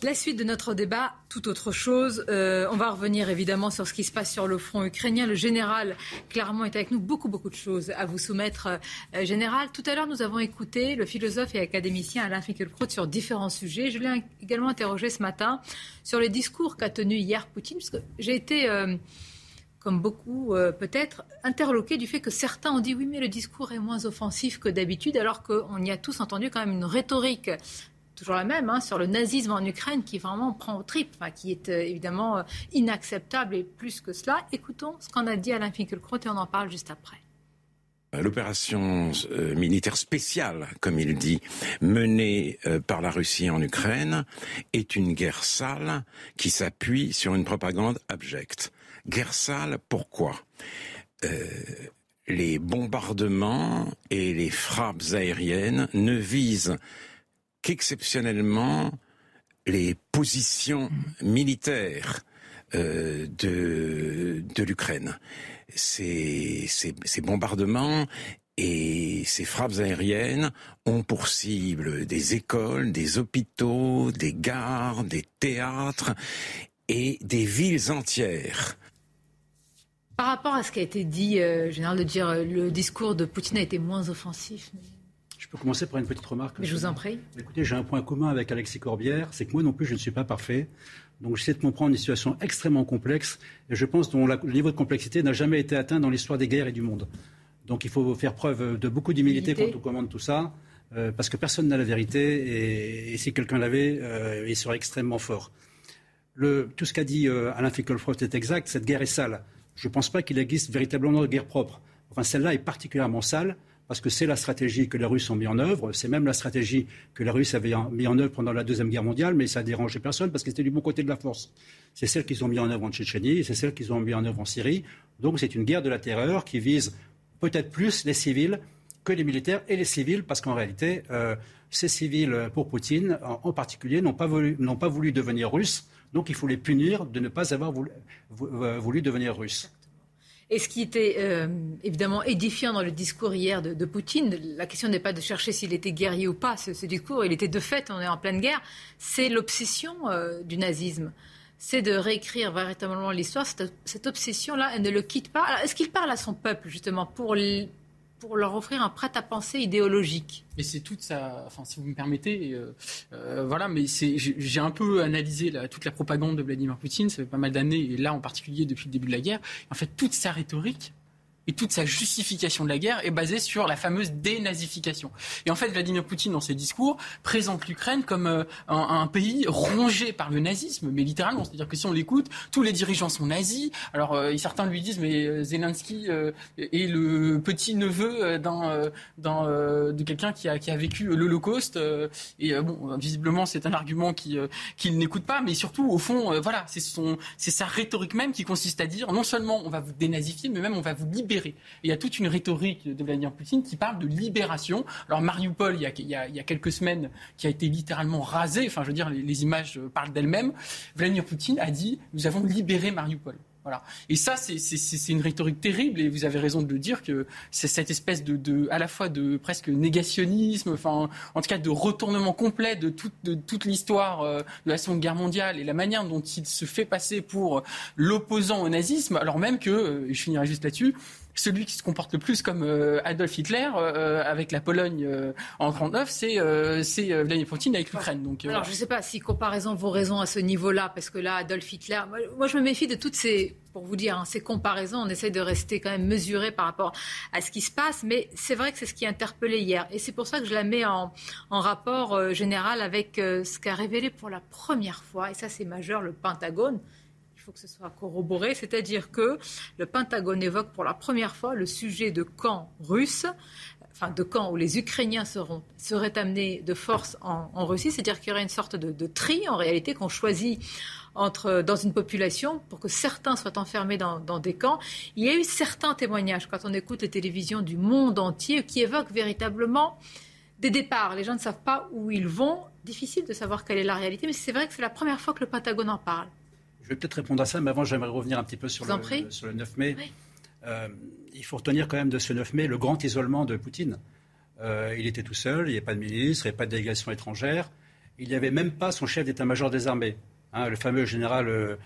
La suite de notre débat, tout autre chose. Euh, on va revenir évidemment sur ce qui se passe sur le front ukrainien. Le général, clairement, est avec nous. Beaucoup, beaucoup de choses à vous soumettre, euh, général. Tout à l'heure, nous avons écouté le philosophe et académicien Alain Finkielkraut sur différents sujets. Je l'ai également interrogé ce matin sur les discours qu'a tenu hier Poutine, parce j'ai été... Euh, comme beaucoup peut-être, interloqué du fait que certains ont dit oui, mais le discours est moins offensif que d'habitude, alors qu'on y a tous entendu quand même une rhétorique toujours la même, hein, sur le nazisme en Ukraine qui vraiment prend au trip, qui est euh, évidemment euh, inacceptable et plus que cela. Écoutons ce qu'en a dit Alain Finkielkraut et on en parle juste après. L'opération euh, militaire spéciale, comme il dit, menée par la Russie en Ukraine, est une guerre sale qui s'appuie sur une propagande abjecte. Guerre sale, pourquoi? Les bombardements et les frappes aériennes ne visent qu'exceptionnellement les positions militaires euh, de, l'Ukraine. Ces, bombardements et ces frappes aériennes ont pour cible des écoles, des hôpitaux, des gares, des théâtres et des villes entières. Par rapport à ce qui a été dit, euh, général, de dire euh, le discours de Poutine a été moins offensif. Peux commencer par une petite remarque. je vous en prie. Écoutez, j'ai un point commun avec Alexis Corbière, c'est que moi non plus, je ne suis pas parfait. Donc j'essaie de comprendre une situation extrêmement complexe, et je pense que le niveau de complexité n'a jamais été atteint dans l'histoire des guerres et du monde. Donc il faut faire preuve de beaucoup d'humilité quand on commande tout ça, euh, parce que personne n'a la vérité, et, si quelqu'un l'avait, euh, il serait extrêmement fort. Le, tout ce qu'a dit euh, Alain Finkielkraut est exact, cette guerre est sale. Je ne pense pas qu'il existe véritablement de guerre propre. Enfin, celle-là est particulièrement sale parce que c'est la stratégie que les Russes ont mis en œuvre, c'est même la stratégie que les Russes avaient mis en œuvre pendant la Deuxième Guerre mondiale, mais ça a dérangé personne parce que c'était du bon côté de la force. C'est celle qu'ils ont mis en œuvre en Tchétchénie, c'est celle qu'ils ont mis en œuvre en Syrie. Donc c'est une guerre de la terreur qui vise peut-être plus les civils que les militaires et les civils, parce qu'en réalité, euh, ces civils, pour Poutine en, particulier, n'ont pas, voulu, devenir russes, donc il faut les punir de ne pas avoir voulu, voulu devenir russes. Et ce qui était euh, évidemment édifiant dans le discours hier de, Poutine, la question n'est pas de chercher s'il était guerrier ou pas, ce, discours, il était de fait, on est en pleine guerre, c'est l'obsession euh, du nazisme. C'est de réécrire véritablement l'histoire. Cette, cette obsession-là, elle ne le quitte pas. Est-ce qu'il parle à son peuple, justement, pour pour leur offrir un prêt-à-penser idéologique. Mais c'est toute ça, enfin, si vous me permettez, euh, euh, voilà, mais j'ai un peu analysé toute la propagande de Vladimir Poutine, ça fait pas mal d'années, et là en particulier depuis le début de la guerre. En fait, toute sa rhétorique, et toute sa justification de la guerre est basée sur la fameuse dénazification. Et en fait, Vladimir Poutine, dans ses discours, présente l'Ukraine comme euh, un, pays rongé par le nazisme, mais littéralement. C'est-à-dire que si on l'écoute, tous les dirigeants sont nazis. Alors, euh, certains lui disent, mais euh, Zelensky est le petit-neveu de quelqu'un qui a, vécu l'Holocauste. et bon, visiblement, c'est un argument qu'il n'écoute pas, mais surtout, au fond, voilà, c'est sa rhétorique même qui consiste à dire, non seulement on va vous dénazifier, mais même on va vous libérer il y a toute une rhétorique de Vladimir Poutine qui parle de libération. Alors Mariupol, il y a, quelques semaines, qui a été littéralement rasé. Enfin, je veux dire, les, images parlent d'elles-mêmes. Vladimir Poutine a dit nous avons libéré Mariupol. Voilà. Et ça, c'est une rhétorique terrible, et vous avez raison de le dire, que c'est cette espèce de, à la fois de presque négationnisme, enfin, en tout cas de retournement complet de de toute l'histoire euh, de la Seconde Guerre mondiale et la manière dont il se fait passer pour l'opposant au nazisme, alors même que, euh, et je finirai juste là-dessus, celui qui se comporte le plus comme euh, Adolf Hitler euh, avec la Pologne euh, en 39, c'est c'est Vladimir Poutine avec l'Ukraine. Alors je ne sais pas si comparaison vaut raison à ce niveau-là, parce que là Adolf Hitler, moi, je me méfie de toutes ces pour vous dire, hein, ces comparaisons, on essaie de rester quand même mesuré par rapport à ce qui se passe, mais c'est vrai que c'est ce qui a interpellé hier. Et c'est pour ça que je la mets en rapport général avec ce qu'a révélé pour la première fois, et ça c'est majeur, le Pentagone que ce soit corroboré, c'est-à-dire que le Pentagone évoque pour la première fois le sujet de camps russes, enfin de camps où les Ukrainiens seront, seraient amenés de force en, Russie, c'est-à-dire qu'il y aurait une sorte de, tri en réalité qu'on choisit entre, dans une population pour que certains soient enfermés dans, dans, des camps. Il y a eu certains témoignages quand on écoute les télévisions du monde entier qui évoquent véritablement des départs. Les gens ne savent pas où ils vont. Difficile de savoir quelle est la réalité, mais c'est vrai que c'est la première fois que le Pentagone en parle. Je vais peut-être répondre à ça, mais avant, j'aimerais revenir un petit peu sur, le, sur le, 9 mai. Euh, il faut retenir quand même de ce 9 mai le grand isolement de Poutine. Euh, il était tout seul, il n'y avait pas de ministre, il n'y avait pas de délégation étrangère. Il n'y avait même pas son chef d'état-major des armées, hein, le fameux général euh,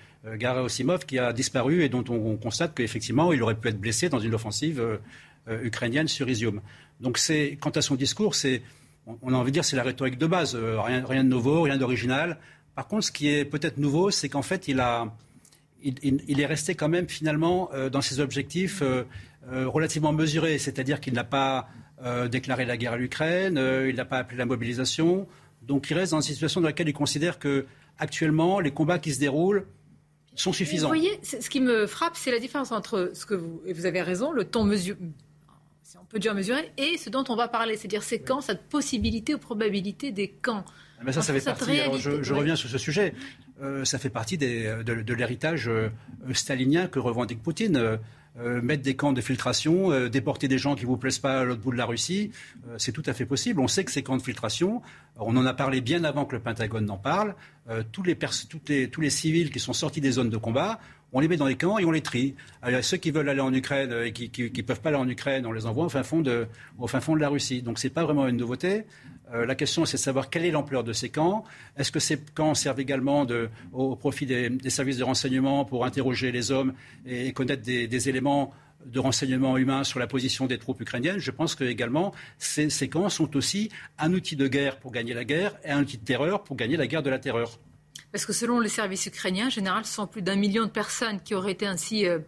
Osimov, qui a disparu et dont on, constate qu'effectivement, il aurait pu être blessé dans une offensive euh, ukrainienne sur Izium. Donc, quant à son discours, c'est, on a envie de dire, c'est la rhétorique de base. rien, rien de nouveau, rien d'original. Par contre, ce qui est peut-être nouveau, c'est qu'en fait, il, a, il, est resté quand même finalement euh, dans ses objectifs euh, euh, relativement mesurés, c'est-à-dire qu'il n'a pas déclaré la guerre à l'Ukraine, il n'a pas appelé la mobilisation, donc il reste dans une situation dans laquelle il considère que actuellement les combats qui se déroulent sont suffisants. Vous voyez, ce qui me frappe, c'est la différence entre ce que vous, et vous avez raison, le ton mesuré, on peut dire mesuré, et ce dont on va parler, c'est-à-dire ces camps, cette possibilité ou probabilité des camps. Mais ça, ça fait partie. je, reviens sur ce sujet. Euh, ça fait partie des, de, l'héritage euh, stalinien que revendique Poutine. Euh, mettre des camps de filtration, déporter des gens qui ne vous plaisent pas à l'autre bout de la Russie, c'est tout à fait possible. On sait que ces camps de filtration, on en a parlé bien avant que le Pentagone n'en parle, tous les, les, tous les civils qui sont sortis des zones de combat, on les met dans les camps et on les trie. Alors, ceux qui veulent aller en Ukraine et qui ne peuvent pas aller en Ukraine, on les envoie au fin fond de, la Russie. Donc ce n'est pas vraiment une nouveauté. Euh, la question, c'est de savoir quelle est l'ampleur de ces camps. Est-ce que ces camps servent également au, profit des, services de renseignement pour interroger les hommes et, connaître des, éléments de renseignement humain sur la position des troupes ukrainiennes, je pense que également ces, camps sont aussi un outil de guerre pour gagner la guerre et un outil de terreur pour gagner la guerre de la terreur. Parce que selon les services ukrainiens, en général, ce sont plus d'un million de personnes qui auraient été ainsi euh,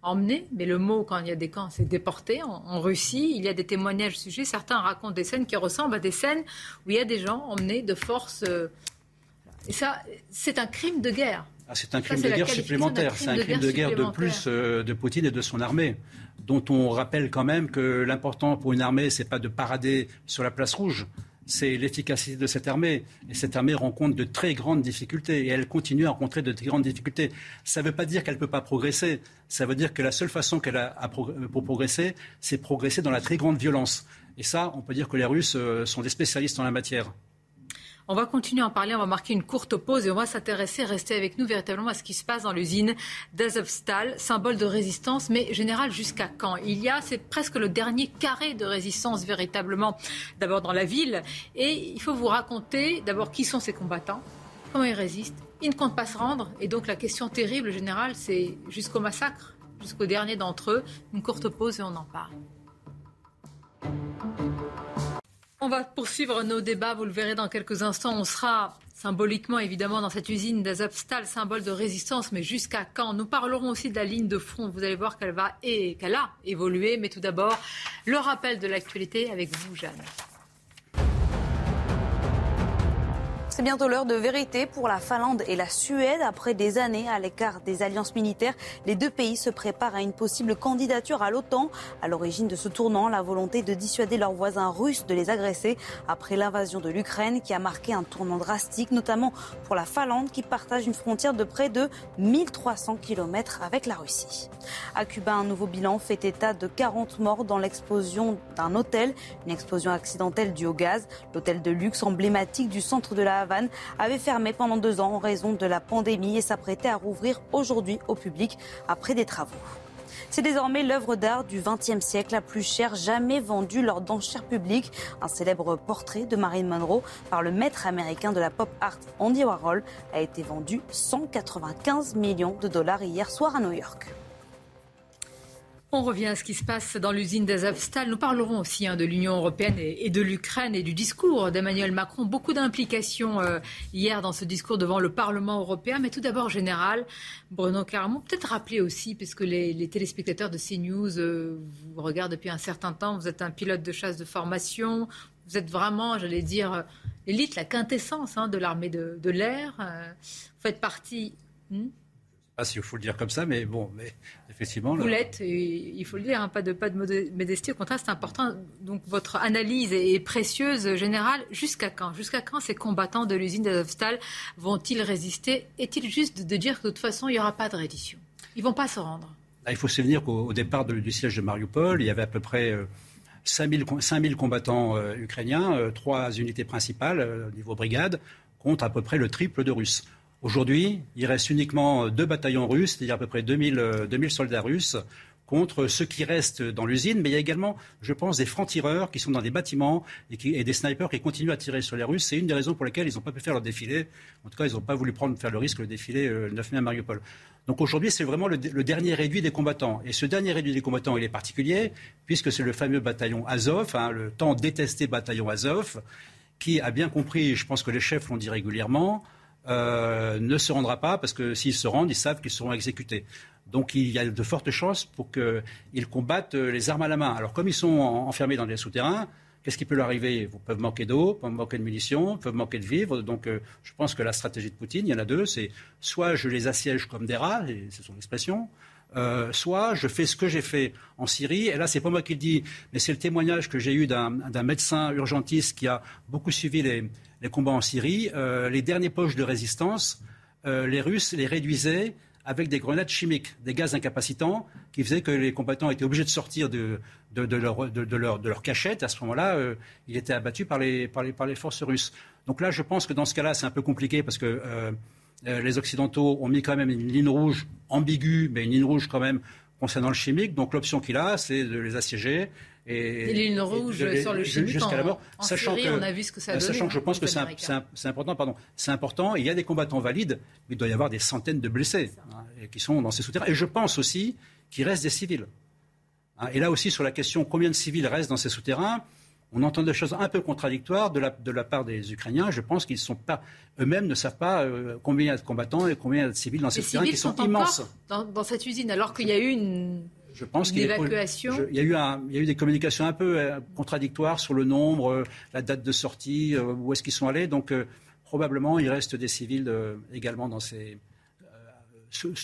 emmené, mais le mot, quand il y a des camps, c'est déporté en, Russie. Il y a des témoignages au sujet. Certains racontent des scènes qui ressemblent à des scènes où il y a des gens emmenés de force. Euh, et ça, c'est un crime de guerre. Ah, c'est un crime de guerre supplémentaire. C'est un crime de guerre de, plus euh, de Poutine et de son armée, dont on rappelle quand même que l'important pour une armée, c'est pas de parader sur la place rouge, c'est l'efficacité de cette armée. Et cette armée rencontre de très grandes difficultés et elle continue à rencontrer de très grandes difficultés. Ça ne veut pas dire qu'elle ne peut pas progresser. Ça veut dire que la seule façon qu'elle a pour progresser, c'est progresser dans la très grande violence. Et ça, on peut dire que les Russes euh, sont des spécialistes en la matière. On va continuer à en parler, on va marquer une courte pause et on va s'intéresser, rester avec nous véritablement à ce qui se passe dans l'usine d'Azovstal, symbole de résistance, mais général jusqu'à quand? Il y a, c'est presque le dernier carré de résistance véritablement, d'abord dans la ville, et il faut vous raconter d'abord qui sont ces combattants, comment ils résistent. Ils ne comptent pas se rendre, et donc la question terrible générale, c'est jusqu'au massacre, jusqu'au dernier d'entre eux. Une courte pause et on en parle. On va poursuivre nos débats, vous le verrez dans quelques instants. On sera symboliquement évidemment dans cette usine d'Azovstal, symbole de résistance, mais jusqu'à quand? Nous parlerons aussi de la ligne de front. Vous allez voir qu'elle va et qu'elle a évolué, mais tout d'abord le rappel de l'actualité avec vous, Jeanne. C'est bientôt l'heure de vérité pour la Finlande et la Suède. Après des années à l'écart des alliances militaires, les deux pays se préparent à une possible candidature à l'OTAN. À l'origine de ce tournant, la volonté de dissuader leurs voisins russes de les agresser après l'invasion de l'Ukraine qui a marqué un tournant drastique, notamment pour la Finlande qui partage une frontière de près de 1300 km avec la Russie. À Cuba, un nouveau bilan fait état de 40 morts dans l'explosion d'un hôtel, une explosion accidentelle due au gaz. L'hôtel de luxe emblématique du centre de la Havane avait fermé pendant deux ans en raison de la pandémie et s'apprêtait à rouvrir aujourd'hui au public après des travaux. C'est désormais l'œuvre d'art du XXe siècle la plus chère jamais vendue lors d'enchères publiques. Un célèbre portrait de Marilyn Monroe par le maître américain de la pop art Andy Warhol a été vendu 195 millions de dollars hier soir à New York. On revient à ce qui se passe dans l'usine d'Azovstal. Nous parlerons aussi hein, de l'Union européenne et, de l'Ukraine et du discours d'Emmanuel Macron. Beaucoup d'implications euh, hier dans ce discours devant le Parlement européen. Mais tout d'abord, général, Bruno Caramon, peut-être rappeler aussi, puisque les, les téléspectateurs de CNews euh, vous regardent depuis un certain temps, vous êtes un pilote de chasse de formation. Vous êtes vraiment, j'allais dire, l'élite, la quintessence hein, de l'armée de, l'air. Euh, vous faites partie. Hmm pas si il faut le dire comme ça, mais bon, mais effectivement. Vous l'êtes, il faut le dire, hein, pas de pas de modestie. Au contraire, c'est important. Donc votre analyse est précieuse, générale. Jusqu'à quand? Jusqu'à quand ces combattants de l'usine d'Azovstal vont-ils résister? Est-il juste de dire que de toute façon, il n'y aura pas de reddition? Ils vont pas se rendre. il faut se souvenir qu'au départ du siège de Mariupol, il y avait à peu près 5000, euh, 5000 combattants euh, ukrainiens, euh, trois unités principales au niveau brigade, contre à peu près le triple de Russes. Aujourd'hui, il reste uniquement deux bataillons russes, c'est-à-dire à peu près 2000, 2000 soldats russes contre ceux qui restent dans l'usine, mais il y a également, je pense, des francs-tireurs qui sont dans des bâtiments et, des snipers qui continuent à tirer sur les Russes. C'est une des raisons pour lesquelles ils n'ont pas pu faire leur défilé. En tout cas, ils n'ont pas voulu prendre, faire le risque de défilé le 9 mai à Mariupol. Donc aujourd'hui, c'est vraiment le, dernier réduit des combattants. Et ce dernier réduit des combattants, il est particulier, puisque c'est le fameux bataillon Azov, hein, le tant détesté bataillon Azov, qui a bien compris, je pense que les chefs l'ont dit régulièrement, euh, ne se rendra pas parce que s'ils se rendent, ils savent qu'ils seront exécutés. Donc il y a de fortes chances pour qu'ils combattent euh, les armes à la main. Alors comme ils sont enfermés dans des souterrains, qu'est-ce qui peut leur arriver? Ils peuvent manquer d'eau, peuvent manquer de munitions, peuvent manquer de vivres. Donc euh, je pense que la stratégie de Poutine, il y en a deux, c'est soit je les assiège comme des rats, et c'est son expression, soit je fais ce que j'ai fait en Syrie. Et là, c'est pas moi qui le dis, mais c'est le témoignage que j'ai eu d'un médecin urgentiste qui a beaucoup suivi les, les combats en Syrie, euh, les derniers poches de résistance, euh, les Russes les réduisaient avec des grenades chimiques, des gaz incapacitants, qui faisaient que les combattants étaient obligés de sortir de, leur, cachette. À ce moment-là, euh, il était abattu par les, forces russes. Donc là, je pense que dans ce cas-là, c'est un peu compliqué parce que les Occidentaux ont mis quand même une ligne rouge ambiguë, mais une ligne rouge quand même concernant le chimique. Donc l'option qu'il a, c'est de les assiéger et, des lignes rouges sur le chimique jusqu'à la mort. En, sachant Syrie, que, on a vu ce que ça donné. Sachant que je pense que c'est important, pardon, c'est important. Il y a des combattants valides, mais il doit y avoir des centaines de blessés hein, qui sont dans ces souterrains. Et je pense aussi qu'il reste des civils. Hein, et là aussi, sur la question combien de civils restent dans ces souterrains, on entend des choses un peu contradictoires de la, de la part des Ukrainiens. Je pense qu'ils sont pas eux-mêmes ne savent pas euh, combien il y a de combattants et combien il y a de civils dans ces souterrains qui sont, immenses. Dans, dans, cette usine, alors qu'il y a eu une je pense qu'il y, a eu il y a eu des communications un peu euh, contradictoires sur le nombre, euh, la date de sortie, euh, où est-ce qu'ils sont allés. Donc probablement il reste des civils également dans, ces,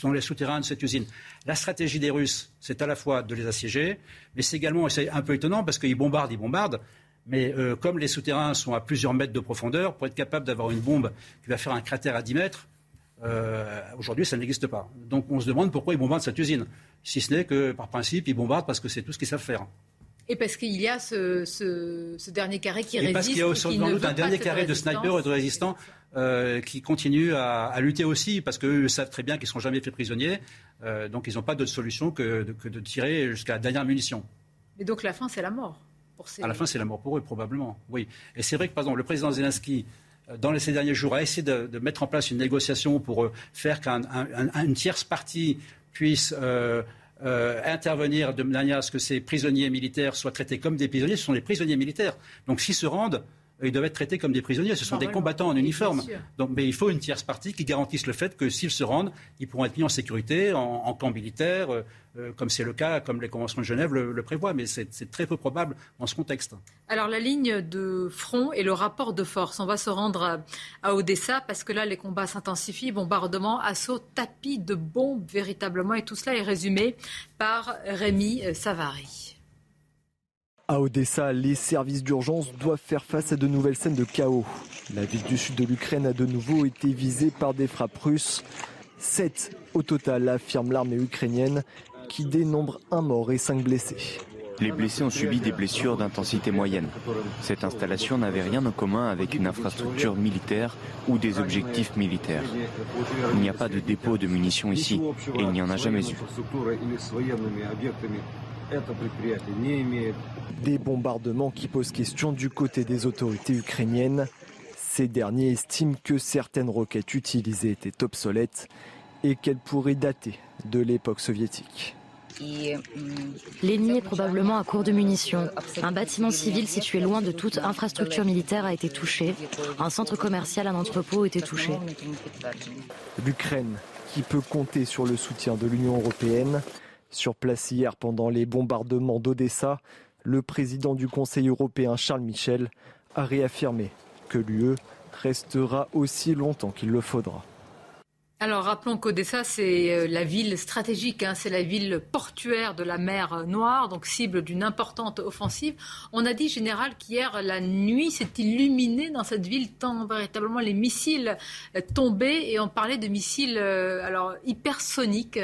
dans les souterrains de cette usine. La stratégie des Russes, c'est à la fois de les assiéger, mais c'est également, c'est un peu étonnant parce qu'ils bombardent, ils bombardent. Mais comme les souterrains sont à plusieurs mètres de profondeur, pour être capable d'avoir une bombe qui va faire un cratère à 10 mètres, aujourd'hui, ça n'existe pas. Donc on se demande pourquoi ils bombardent cette usine si ce n'est que par principe, ils bombardent parce que c'est tout ce qu'ils savent faire. Et parce qu'il y a ce, dernier carré qui résiste. Et parce qu'il y a sans doute un dernier carré de snipers et de résistants euh, qui continuent à, lutter aussi, parce qu'eux savent très bien qu'ils ne seront jamais faits prisonniers. Euh, donc ils n'ont pas d'autre solution que de, tirer jusqu'à la dernière munition. Et donc la fin, c'est la mort pour ces... À la fin, c'est la mort pour eux, probablement. Oui. Et c'est vrai que, par exemple, le président Zelensky euh, dans ces derniers jours, a essayé de, mettre en place une négociation pour faire qu'une tierce partie puisse euh, euh, intervenir de manière à ce que ces prisonniers militaires soient traités comme des prisonniers. Ce sont des prisonniers militaires. Donc s'ils se rendent, ils doivent être traités comme des prisonniers. Ce sont des combattants en uniforme. Donc, mais il faut une tierce partie qui garantisse le fait que s'ils se rendent, ils pourront être mis en sécurité, en, camp militaire, euh, euh, comme c'est le cas, comme les conventions de Genève le, prévoient. Mais c'est très peu probable dans ce contexte. Alors la ligne de front et le rapport de force. On va se rendre à, Odessa parce que là, les combats s'intensifient. Bombardement, assaut, tapis de bombes véritablement. Et tout cela est résumé par Rémi Savary. À Odessa, les services d'urgence doivent faire face à de nouvelles scènes de chaos. La ville du sud de l'Ukraine a de nouveau été visée par des frappes russes. Sept au total, affirme l'armée ukrainienne, qui dénombre un mort et cinq blessés. Les blessés ont subi des blessures d'intensité moyenne. Cette installation n'avait rien en commun avec une infrastructure militaire ou des objectifs militaires. Il n'y a pas de dépôt de munitions ici et il n'y en a jamais eu. Des bombardements qui posent question du côté des autorités ukrainiennes. Ces derniers estiment que certaines roquettes utilisées étaient obsolètes et qu'elles pourraient dater de l'époque soviétique. L'ennemi est probablement à court de munitions. Un bâtiment civil situé loin de toute infrastructure militaire a été touché. Un centre commercial, un entrepôt a été touché. L'Ukraine, qui peut compter sur le soutien de l'Union européenne. Sur place hier pendant les bombardements d'Odessa, le président du Conseil européen Charles Michel a réaffirmé que l'UE restera aussi longtemps qu'il le faudra. Alors rappelons qu'Odessa, c'est euh, la ville stratégique, hein, c'est la ville portuaire de la mer Noire, donc cible d'une importante offensive. On a dit, général, qu'hier, la nuit s'est illuminée dans cette ville, tant véritablement les missiles euh, tombaient, et on parlait de missiles euh, alors hypersoniques.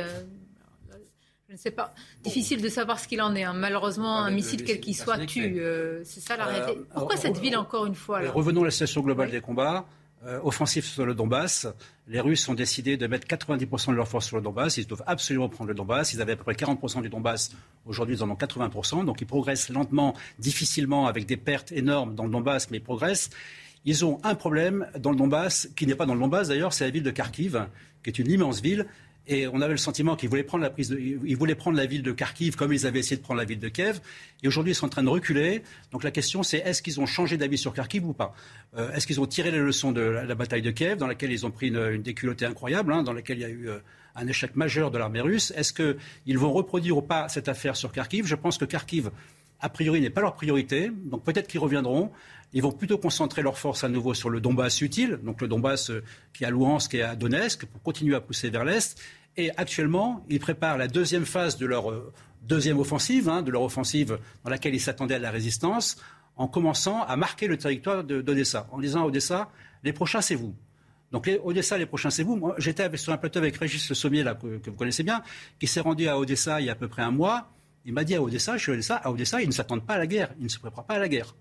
Sais pas. Difficile de savoir ce qu'il en est. Hein. Malheureusement, un missile, quel qu'il soit, tue. c'est ça la réalité. Pourquoi cette ville, encore une fois Revenons à la situation globale des combats. Euh, offensif sur le Donbass. Les Russes ont décidé de mettre 90% de leurs forces sur le Donbass. Ils doivent absolument prendre le Donbass. Ils avaient à peu près 40% du Donbass. Aujourd'hui, ils en ont 80%. Donc, ils progressent lentement, difficilement, avec des pertes énormes dans le Donbass, mais ils progressent. Ils ont un problème dans le Donbass, qui n'est pas dans le Donbass d'ailleurs, c'est la ville de Kharkiv, qui est une immense ville. Et on avait le sentiment qu'ils voulaient prendre la ville de Kharkiv comme ils avaient essayé de prendre la ville de Kiev. Et aujourd'hui, ils sont en train de reculer. Donc la question, c'est est-ce qu'ils ont changé d'avis sur Kharkiv ou pas? Euh, Est-ce qu'ils ont tiré les leçons de la, bataille de Kiev, dans laquelle ils ont pris une, déculottée incroyable, hein, dans laquelle il y a eu euh, un échec majeur de l'armée russe? Est-ce qu'ils vont reproduire ou pas cette affaire sur Kharkiv? Je pense que Kharkiv, a priori, n'est pas leur priorité. Donc peut-être qu'ils reviendront. Ils vont plutôt concentrer leurs forces à nouveau sur le Donbass utile, donc le Donbass euh, qui est à Louhansk et à Donetsk, pour continuer à pousser vers l'Est. Et actuellement, ils préparent la deuxième phase de leur euh, deuxième offensive, hein, de leur offensive dans laquelle ils s'attendaient à la résistance, en commençant à marquer le territoire d'Odessa, en disant à Odessa, les prochains, c'est vous. Donc les, Odessa, les prochains, c'est vous. J'étais sur un plateau avec Régis Le Sommier, là, que, vous connaissez bien, qui s'est rendu à Odessa il y a à peu près un mois. Il m'a dit à Odessa, je suis à Odessa, ils ne s'attendent pas à la guerre, ils ne se préparent pas à la guerre.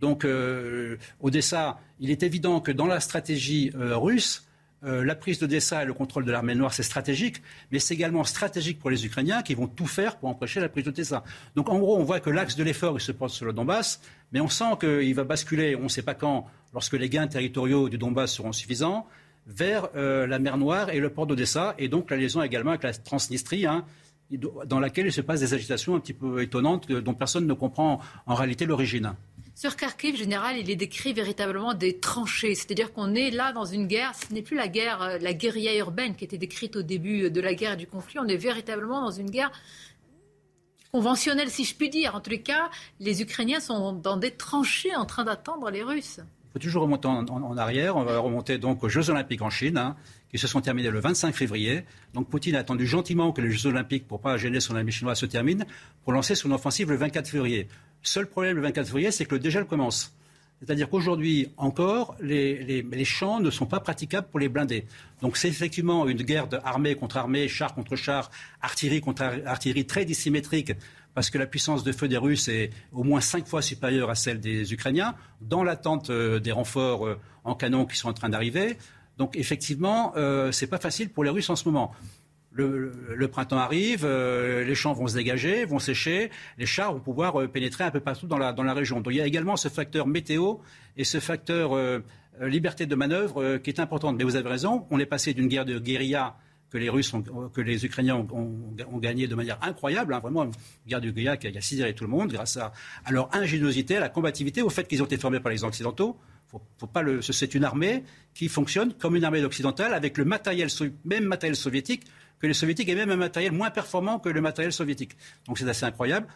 Donc euh, Odessa, il est évident que dans la stratégie euh, russe, euh, la prise d'Odessa et le contrôle de l'armée noire, c'est stratégique, mais c'est également stratégique pour les Ukrainiens qui vont tout faire pour empêcher la prise d'Odessa. Donc en gros, on voit que l'axe de l'effort, se porte sur le Donbass, mais on sent qu'il va basculer, on ne sait pas quand, lorsque les gains territoriaux du Donbass seront suffisants, vers la mer Noire et le port d'Odessa, et donc la liaison également avec la Transnistrie. Hein, dans laquelle il se passe des agitations un petit peu étonnantes dont personne ne comprend en réalité l'origine. Sur Kharkiv, général, il est décrit véritablement des tranchées. C'est-à-dire qu'on est là dans une guerre. Ce n'est plus la guerre, euh, la guérilla urbaine qui était décrite au début de la guerre et du conflit. On est véritablement dans une guerre conventionnelle, si je puis dire. En tous les cas, les Ukrainiens sont dans des tranchées en train d'attendre les Russes. Il faut toujours remonter en, arrière. On va remonter donc aux Jeux Olympiques en Chine, hein, qui se sont terminés le 25 février. Donc Poutine a attendu gentiment que les Jeux Olympiques, pour pas gêner son ami chinois, se terminent, pour lancer son offensive le 24 février. Seul problème le 24 février, c'est que le dégel commence. C'est-à-dire qu'aujourd'hui encore, les, champs ne sont pas praticables pour les blindés. Donc c'est effectivement une guerre d'armée contre armée, char contre char, artillerie contre artillerie très dissymétrique, parce que la puissance de feu des Russes est au moins cinq fois supérieure à celle des Ukrainiens, dans l'attente euh, des renforts euh, en canon qui sont en train d'arriver. Donc effectivement, euh, ce n'est pas facile pour les Russes en ce moment. Le, printemps arrive, euh, les champs vont se dégager, vont sécher, les chars vont pouvoir pénétrer un peu partout dans la, dans la région. Donc il y a également ce facteur météo et ce facteur liberté de manœuvre qui est important. Mais vous avez raison, on est passé d'une guerre de guérilla que les Russes, que les Ukrainiens ont, gagné de manière incroyable, hein, vraiment une guerre de guérilla qui a, sidéré tout le monde grâce à, à, leur ingéniosité, à la combativité, au fait qu'ils ont été formés par les Occidentaux. Faut, faut pas le, c'est une armée qui fonctionne comme une armée occidentale avec le matériel, même matériel soviétique que les soviétiques aient même un matériel moins performant que le matériel soviétique. Donc c'est assez incroyable.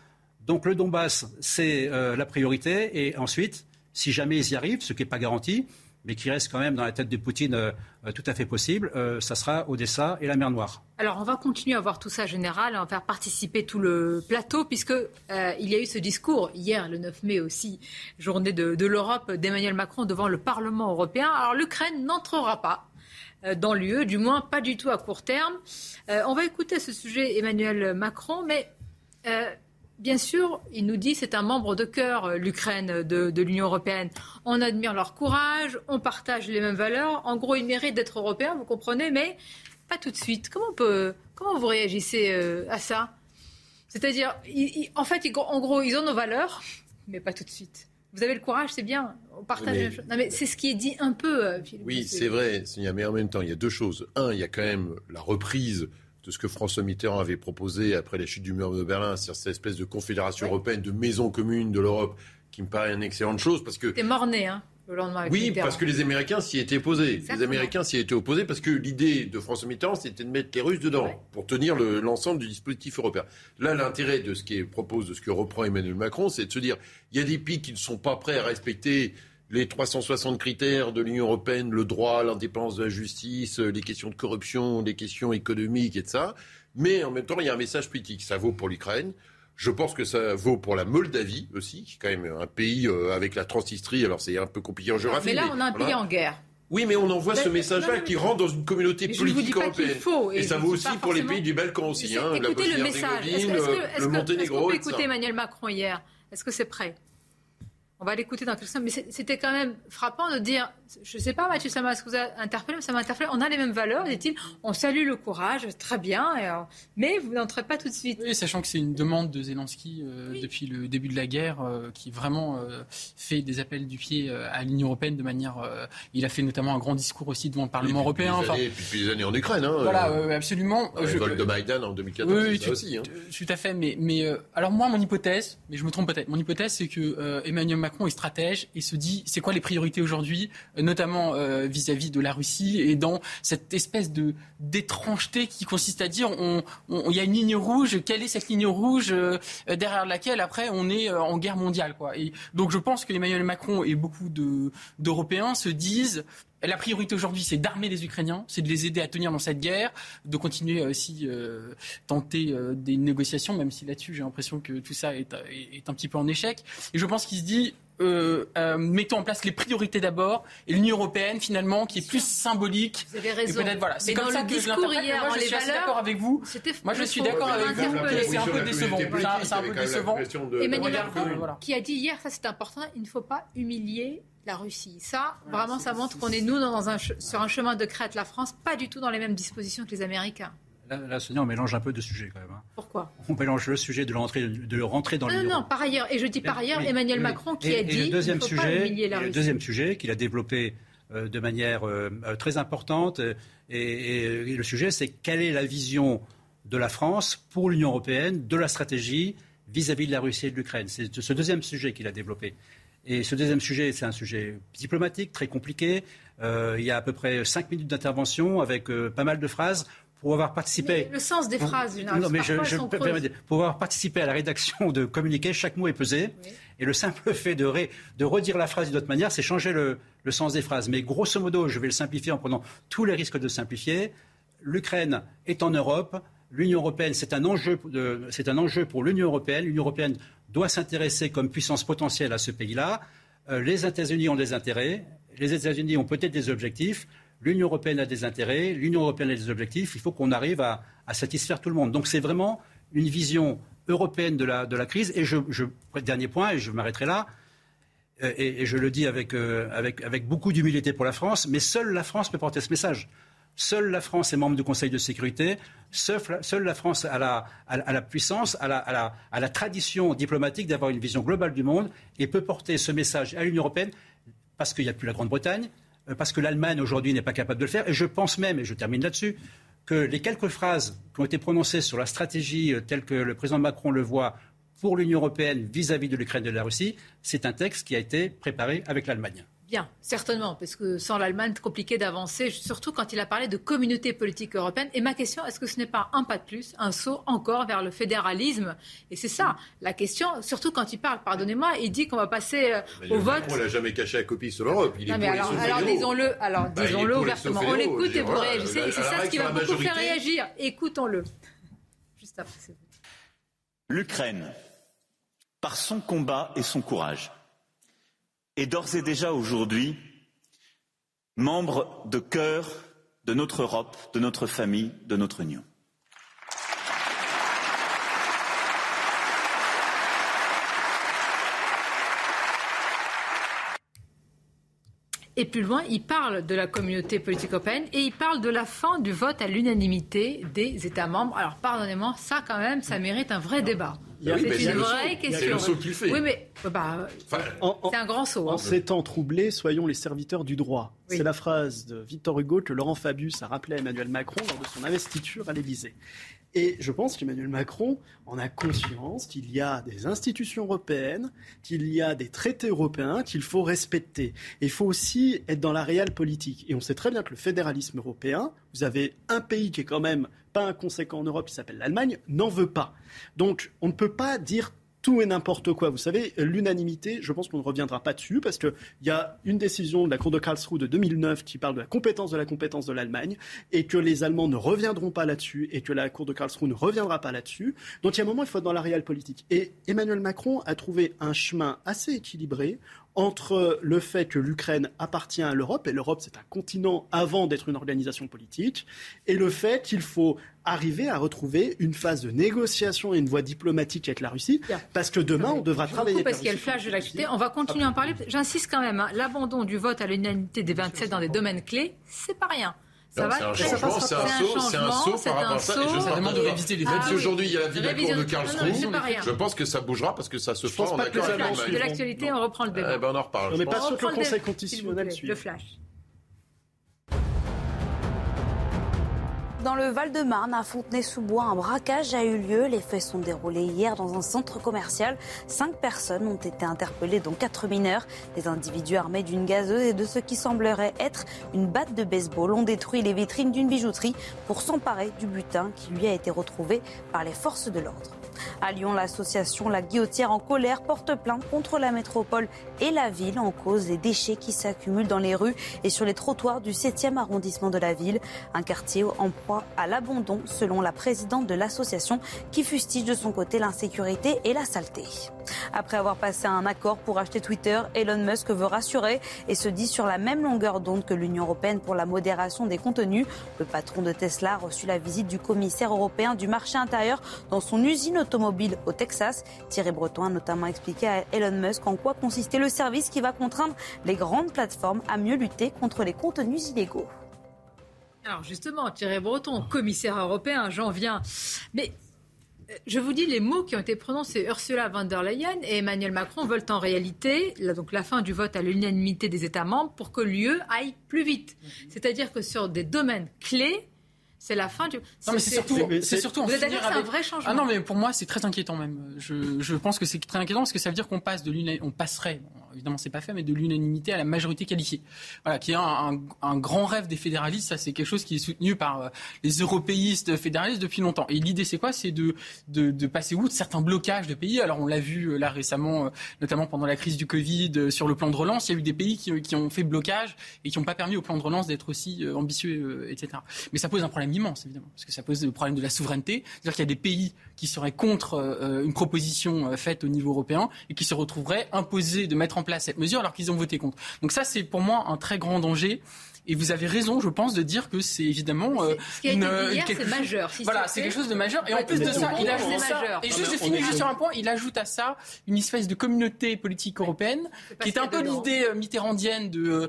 Donc le Donbass, c'est euh, la priorité. Et ensuite, si jamais ils y arrivent, ce qui n'est pas garanti, mais qui reste quand même dans la tête de Poutine euh, euh, tout à fait possible, ça sera Odessa et la mer Noire. Alors on va continuer à voir tout ça général, on va faire participer tout le plateau, puisque il y a eu ce discours hier, le 9 mai aussi, journée de, de l'Europe d'Emmanuel Macron devant le Parlement européen. Alors l'Ukraine n'entrera pas euh, dans l'UE, du moins pas du tout à court terme. Euh, on va écouter à ce sujet Emmanuel Macron, mais euh, bien sûr, il nous dit c'est un membre de cœur, euh, l'Ukraine de, l'Union européenne. On admire leur courage, on partage les mêmes valeurs. En gros, ils méritent d'être européens, vous comprenez, mais pas tout de suite. Comment, peut, comment vous réagissez euh, à ça? C'est-à-dire, en fait, en gros, ils ont nos valeurs, mais pas tout de suite. Vous avez le courage, c'est bien. On partage. Non, mais c'est ce qui est dit un peu. Euh, oui, c'est vrai. Mais en même temps, il y a deux choses. Un, il y a quand même la reprise de ce que François Mitterrand avait proposé après la chute du mur de Berlin, c'est-à-dire cette espèce de confédération européenne, de maison commune de l'Europe, qui me paraît une excellente chose parce que. C'était mort-né, hein le lendemain oui, parce que les Américains s'y étaient opposés. Les Américains s'y étaient opposés parce que l'idée de François Mitterrand, c'était de mettre les Russes dedans pour tenir l'ensemble du dispositif européen. Là, l'intérêt de ce qui est propose, de ce que reprend Emmanuel Macron, c'est de se dire il y a des pays qui ne sont pas prêts à respecter les 360 critères de l'Union européenne, le droit, l'indépendance de la justice, euh, les questions de corruption, les questions économiques et de ça. Mais en même temps, il y a un message politique. Ça vaut pour l'Ukraine. Je pense que ça vaut pour la Moldavie aussi, qui est quand même un pays euh, avec la Transnistrie. Alors c'est un peu compliqué en géographie. Mais là, on a un pays en guerre. Oui, mais on envoie ce message-là qui rentre dans une communauté politique européenne. et, ça vaut aussi pour les pays du Balkan aussi. Hein, écoutez le message. Est-ce que, le Monténégro. Est-ce qu'on peut écouter Emmanuel Macron hier? Est-ce que c'est prêt? On va l'écouter dans quelques instants. Mais c'était quand même frappant de dire, je ne sais pas, Mathieu, ça m'a interpellé, mais ça m'a interpellé. On a les mêmes valeurs, dit-il. On salue le courage, très bien, euh, mais vous n'entrez pas tout de suite. Oui, sachant que c'est une demande de Zelensky euh, depuis le début de la guerre, euh, qui vraiment fait des appels du pied à l'Union européenne de manière. il a fait notamment un grand discours aussi devant le Parlement européen. Depuis, années, depuis des années en Ukraine. Hein, voilà, absolument. Le vol de Maïdan en 2014, oui, ça aussi. Hein. Tout à fait. Mais, mais alors moi, mon hypothèse, mais je me trompe peut-être. Mon hypothèse, c'est que Emmanuel Macron est stratège et se dit c'est quoi les priorités aujourd'hui, notamment euh, vis-à-vis de la Russie et dans cette espèce de d'étrangeté qui consiste à dire il on, y a une ligne rouge, quelle est cette ligne rouge euh, derrière laquelle après on est en guerre mondiale. Et donc je pense que Emmanuel Macron et beaucoup d'Européens se disent la priorité aujourd'hui, c'est d'armer les Ukrainiens, c'est de les aider à tenir dans cette guerre, de continuer aussi euh, tenter euh, des négociations, même si là-dessus j'ai l'impression que tout ça est, est, un petit peu en échec. Et je pense qu'il se dit euh, euh, mettons en place les priorités d'abord et l'Union européenne finalement qui est plus symbolique. Vous avez raison. Voilà, c'est comme ça que je l'interprète. Moi, je suis d'accord avec vous. Moi, je suis d'accord avec vous. C'est un peu décevant. C'est un peu décevant. Emmanuel Macron, qui a dit hier, ça c'est important, il ne faut pas humilier la Russie. Ça, vraiment, ça montre qu'on est, nous, dans un, sur un chemin de crête. La France, pas du tout dans les mêmes dispositions que les Américains. Là, Sonia, on mélange un peu de sujets quand même. Hein. Pourquoi? On mélange le sujet de rentrer, de rentrer dans l'Union. Non, non, par ailleurs, et je dis par ailleurs, Emmanuel Macron qui a dit le deuxième faut sujet, pas humilier la Russie. Le deuxième sujet qu'il a développé euh, de manière euh, euh, très importante, et, le sujet, c'est quelle est la vision de la France pour l'Union européenne de la stratégie vis-à-vis -vis de la Russie et de l'Ukraine. C'est ce deuxième sujet qu'il a développé. Et ce deuxième sujet, c'est un sujet diplomatique, très compliqué. Euh, il y a à peu près cinq minutes d'intervention avec euh, pas mal de phrases. Pour avoir participé. le sens des phrases, Non, mais je, je pour avoir participé à la rédaction de communiqué, chaque mot est pesé. Et le simple fait de, de redire la phrase d'une autre manière, c'est changer le, le sens des phrases. Mais grosso modo, je vais le simplifier en prenant tous les risques de simplifier. L'Ukraine est en Europe. L'Union européenne, c'est un, enjeu c'est un enjeu pour l'Union européenne. L'Union européenne doit s'intéresser comme puissance potentielle à ce pays-là. Euh, les États-Unis ont des intérêts, les États-Unis ont peut-être des objectifs, l'Union européenne a des intérêts, l'Union européenne a des objectifs, il faut qu'on arrive à, satisfaire tout le monde. Donc c'est vraiment une vision européenne de la, la crise. Et je, dernier point, et je m'arrêterai là, euh, et, je le dis avec, euh, avec, beaucoup d'humilité pour la France, mais seule la France peut porter ce message. Seule la France est membre du Conseil de sécurité. Seule, la France a la, puissance, a la, tradition diplomatique d'avoir une vision globale du monde et peut porter ce message à l'Union européenne parce qu'il n'y a plus la Grande-Bretagne, parce que l'Allemagne aujourd'hui n'est pas capable de le faire. Et je pense même, et je termine là-dessus, que les quelques phrases qui ont été prononcées sur la stratégie euh, telle que le président Macron le voit pour l'Union européenne vis-à-vis de l'Ukraine et de la Russie, c'est un texte qui a été préparé avec l'Allemagne. Bien, certainement, parce que sans l'Allemagne, c'est compliqué d'avancer, surtout quand il a parlé de communauté politique européenne. Et ma question, est-ce que ce n'est pas un pas de plus, un saut encore vers le fédéralisme? Et c'est ça, la question, surtout quand il parle, pardonnez-moi, il dit qu'on va passer euh, au vote. On l'a jamais caché à copie sur l'Europe. Il est mais alors, alors disons-le, alors bah, disons-le ouvertement. On l'écoute et vous réagissez. Et c'est ça ce qui va beaucoup faire réagir. Écoutons-le. Juste après. L'Ukraine, par son combat et son courage est d'ores et déjà aujourd'hui membre de cœur de notre Europe, de notre famille, de notre Union. Et plus loin, il parle de la communauté politique européenne et il parle de la fin du vote à l'unanimité des États membres. Alors pardonnez-moi, ça quand même, ça mérite un vrai débat. C'est une vraie question. C'est le saut qu'il fait. Oui, mais bah, c'est un grand saut. En hein. ces temps troublés, soyons les serviteurs du droit. Oui. C'est la phrase de Victor Hugo que Laurent Fabius a rappelé à Emmanuel Macron lors de son investiture à l'Élysée. Et je pense qu'Emmanuel Macron en a conscience qu'il y a des institutions européennes, qu'il y a des traités européens qu'il faut respecter. Et il faut aussi être dans la réelle politique. Et on sait très bien que le fédéralisme européen, vous avez un pays qui est quand même pas inconséquent en Europe, qui s'appelle l'Allemagne, n'en veut pas. Donc on ne peut pas dire tout et n'importe quoi. Vous savez, l'unanimité, je pense qu'on ne reviendra pas dessus parce qu'il y a une décision de la Cour de Karlsruhe de 2009 qui parle de la compétence de la compétence de l'Allemagne et que les Allemands ne reviendront pas là-dessus et que la Cour de Karlsruhe ne reviendra pas là-dessus. Donc il y a un moment, il faut être dans la réelle politique. Et Emmanuel Macron a trouvé un chemin assez équilibré entre le fait que l'Ukraine appartient à l'Europe, et l'Europe c'est un continent avant d'être une organisation politique, et le fait qu'il faut arriver à retrouver une phase de négociation et une voie diplomatique avec la Russie, parce que demain on devra travailler avec parce qu'il y a le flash de l'activité. On va continuer à en parler. J'insiste quand même, hein, l'abandon du vote à l'unanimité des 27 dans des domaines clés, c'est pas rien. Ça va c'est un changement, c'est un saut, c'est un saut par rapport à ça. Et je partage demande de réviser les Même Ah si aujourd'hui il y a la ville de non, non, Karlsruhe, c'est pas rien. je pense que ça bougera parce que ça se fera en accord avec. De l'actualité, on reprend le débat. Eh ben, on en reparle. On n'est pas sûr que le Conseil constitutionnel suive. Le flash. Dans le Val-de-Marne, à Fontenay-sous-Bois, un braquage a eu lieu. Les faits sont déroulés hier dans un centre commercial. Cinq personnes ont été interpellées, dont quatre mineurs. Des individus armés d'une gazeuse et de ce qui semblerait être une batte de baseball ont détruit les vitrines d'une bijouterie pour s'emparer du butin qui lui a été retrouvé par les forces de l'ordre. À Lyon, l'association La Guillotière en colère porte plainte contre la métropole et la ville en cause des déchets qui s'accumulent dans les rues et sur les trottoirs du 7e arrondissement de la ville. Un quartier en proie à l'abandon selon la présidente de l'association qui fustige de son côté l'insécurité et la saleté. Après avoir passé un accord pour acheter Twitter, Elon Musk veut rassurer et se dit sur la même longueur d'onde que l'Union européenne pour la modération des contenus. Le patron de Tesla a reçu la visite du commissaire européen du marché intérieur dans son usine automobile au Texas. Thierry Breton a notamment expliqué à Elon Musk en quoi consistait le service qui va contraindre les grandes plateformes à mieux lutter contre les contenus illégaux. Alors justement, Thierry Breton, commissaire européen, j'en viens. Mais je vous dis, les mots qui ont été prononcés, Ursula von der Leyen et Emmanuel Macron veulent en réalité là, donc la fin du vote à l'unanimité des États membres pour que l'UE aille plus vite. C'est-à-dire que sur des domaines clés, c'est la fin du. Non, mais c'est surtout, c'est surtout en Vous êtes finir c'est un vrai changement? Ah non, mais pour moi, c'est très inquiétant même. Je, je pense que c'est très inquiétant parce que ça veut dire qu'on passe de l'una- on passerait, évidemment, c'est pas fait, mais de l'unanimité à la majorité qualifiée. Voilà, qui est un, grand rêve des fédéralistes. Ça, c'est quelque chose qui est soutenu par euh, les européistes fédéralistes depuis longtemps. Et l'idée, c'est quoi? C'est de, de, passer outre certains blocages de pays. Alors, on l'a vu euh, là récemment, euh, notamment pendant la crise du Covid, sur le plan de relance. Il y a eu des pays qui, ont fait blocage et qui n'ont pas permis au plan de relance d'être aussi ambitieux, etc. Mais ça pose un problème immense, évidemment, parce que ça pose le problème de la souveraineté. C'est-à-dire qu'il y a des pays qui seraient contre une proposition faite au niveau européen et qui se retrouveraient imposés de mettre en place cette mesure alors qu'ils ont voté contre. Donc ça, c'est pour moi un très grand danger. Et vous avez raison, je pense, de dire que c'est évidemment euh, Ce qui a été une- dit hier, quelque c'est chose- majeur. Si voilà, c'est quelque chose de majeur. Et en plus de ça, il ajoute ça. majeur. Et juste, je on finis juste sur- un point. Il ajoute à ça une espèce de communauté politique européenne, qui est un peu l'idée euh, mitterrandienne de. euh,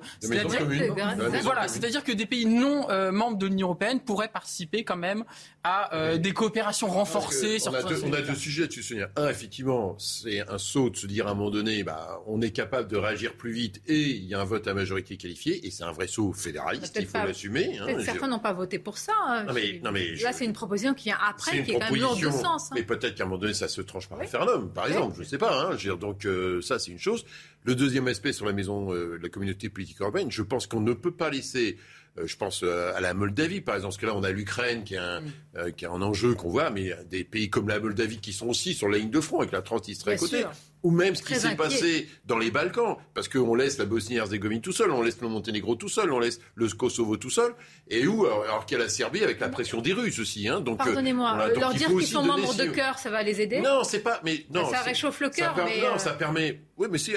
Voilà, c'est-à-dire que des pays non euh, membres de l'Union européenne pourraient participer quand même à euh, des coopérations renforcées. on, a deux, on a deux sujets dessus, Sonia. Un, effectivement, c'est un saut de se dire à un moment donné, bah, on est capable de réagir plus vite et il y a un vote à majorité qualifiée et c'est un vrai saut fédéraliste, il faut l'assumer. hein. Certains n'ont pas voté pour ça. hein. Non, mais- non, mais Là, je- c'est une proposition qui vient après, une qui est quand même lourde de proposition, sens. hein. mais peut-être qu'à un moment donné, ça se tranche par référendum, par exemple, je ne sais pas. Donc euh, ça, c'est une chose. Le deuxième aspect sur la maison, euh, la communauté politique européenne, je pense qu'on ne peut pas laisser, je pense euh, à la Moldavie, par exemple, parce que là, on a l'Ukraine qui, est un- Mm. euh, qui est un enjeu qu'on voit, mais des pays comme la Moldavie qui sont aussi sur la ligne de front avec la Transnistrie à côté. sûr. Ou même ce qui s'est passé dans les Balkans, parce qu'on laisse la Bosnie-Herzégovine tout seul, on laisse le Monténégro tout seul, on laisse le Kosovo tout seul, et où alors, alors qu'il y a la Serbie avec la pression des Russes aussi. Hein, donc, euh, Pardonnez-moi, euh, leur il dire qu'ils sont membres de cœur, ça va les aider Non, c'est pas. Mais non, Ça c'est- réchauffe le ça cœur, mais, Non, euh, ça permet. Oui, mais c'est.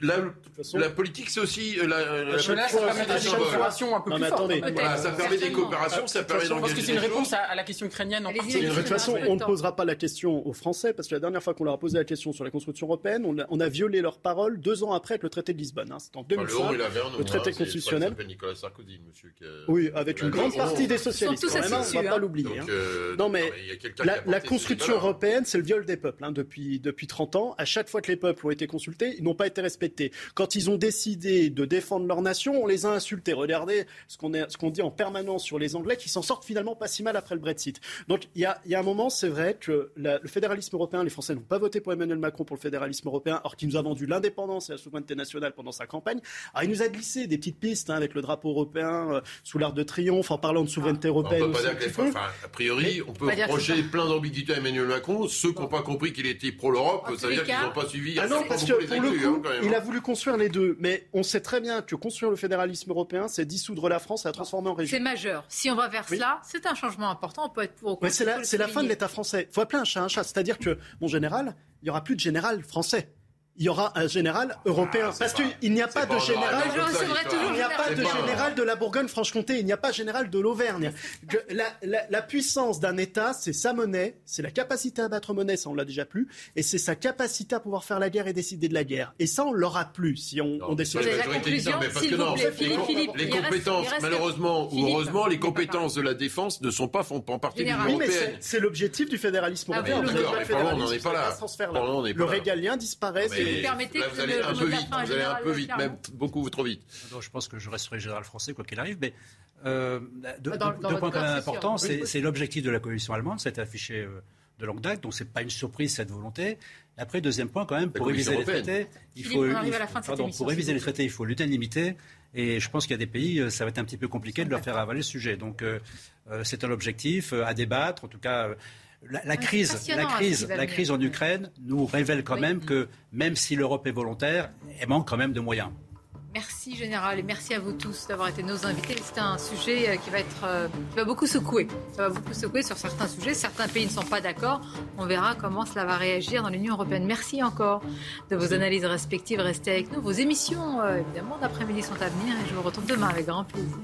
La, la politique, c'est aussi euh, la, la, la ça permet des coopérations un peu non, plus fortes. voilà, ça permet des coopérations, ça permet Je pense que d'engager c'est une réponse à, à la question ukrainienne en. De toute façon, on ne posera pas la question aux Français, parce que la dernière fois qu'on leur a posé la question sur la construction européenne, on a, on a violé leurs paroles deux ans après avec le traité de Lisbonne. hein. C'était en Enfin, 2005, le haut, il avait un nom, le traité hein, c'est- constitutionnel. Nicolas Sarkozy, monsieur. qui a- Oui, avec une grande partie des socialistes. Quand même, on ne va pas hein. l'oublier. Donc, hein. euh, Non, mais La, construction européenne, c'est le viol des peuples. hein, depuis, depuis 30 ans, à chaque fois que les peuples ont été consultés, ils n'ont pas été respectés. Quand ils ont décidé de défendre leur nation, on les a insultés. Regardez ce qu'on est- ce qu'on dit en permanence sur les Anglais, qui s'en sortent finalement pas si mal après le Brexit. Donc il y a, il y a un moment, c'est vrai que la- le fédéralisme européen, les Français n'ont pas voté pour Emmanuel Macron pour le fédéralisme européen, or qu'il nous a vendu l'indépendance et la souveraineté nationale pendant sa campagne. Alors il nous a glissé des petites pistes hein, avec le drapeau européen euh, sous l'arc de triomphe, en parlant de souveraineté On européenne. peut pas aussi dire un que les petit peu. enfin, a priori, on peut reprocher plein d'ambiguïtés à Emmanuel Macron. Ceux qui n'ont pas compris qu'il était pro-l'Europe, En tous ça veut dire qu'ils n'ont pas suivi. Ah non, parce que pour le coup, hein, quand même, il a voulu construire les deux. Mais on sait très bien que construire le fédéralisme européen, c'est dissoudre la France et la transformer en région. C'est majeur. Si on va vers Oui. cela, c'est un changement important. On peut être pour contre, c'est la, la fin de l'État français. Il faut appeler un chat un chat. C'est-à-dire que, mon général, il n'y aura plus de général français. Il y aura un général européen. parce qu'il n'y a pas de général. toujours Il n'y a pas de général de la Bourgogne-Franche-Comté. Il n'y a pas de général de l'Auvergne. La, la- la puissance d'un État, c'est sa monnaie, c'est la capacité à battre monnaie, ça on l'a déjà plus, et c'est sa capacité à pouvoir faire la guerre et décider de la guerre. Et ça, on l'aura plus si on, on décide. C'est la non, mais parce que non, plaît, les, Philippe, Philippe, compétences, reste- malheureusement ou heureusement, les compétences de la défense ne sont pas font pas partie de l'Union Général. Oui, mais européenne. c'est l'objectif du fédéralisme Ah, européen. on n'en est pas là. le on régalien disparaît. C'est- vous permettez là, que vous allez le- un peu vite, fin, vous allez un général peu vite, Leclerc, même beaucoup trop vite. Non, je pense que je resterai général français quoi qu'il arrive, mais euh, deux, Dans- deux- dans deux votre points quand même c'est importants. C'est oui. c'est l'objectif de la coalition allemande, ça a été affiché euh, de longue date, donc c'est pas une surprise cette volonté. Après, deuxième point quand même, pour réviser les traités, il Philippe, faut, il pardon, émission, pour réviser les traités, il faut l'unanimité. Et je pense qu'il y a des pays, euh, ça va être un petit peu compliqué de leur faire avaler le sujet. Donc euh, c'est un objectif à débattre. En tout cas, euh, la, la Ah, crise, la hein, crise, la crise en Ukraine nous révèle quand Oui. même que même si l'Europe est volontaire, elle manque quand même de moyens. Merci Général et merci à vous tous d'avoir été nos invités. C'est un sujet euh, qui va être euh, qui va beaucoup secouer. Ça va beaucoup secouer sur certains sujets. Certains pays ne sont pas d'accord. On verra comment cela va réagir dans l'Union européenne. Merci encore de vos analyses respectives. Restez avec nous. Vos émissions, euh, évidemment, d'après-midi sont à venir et je vous retrouve demain avec grand plaisir.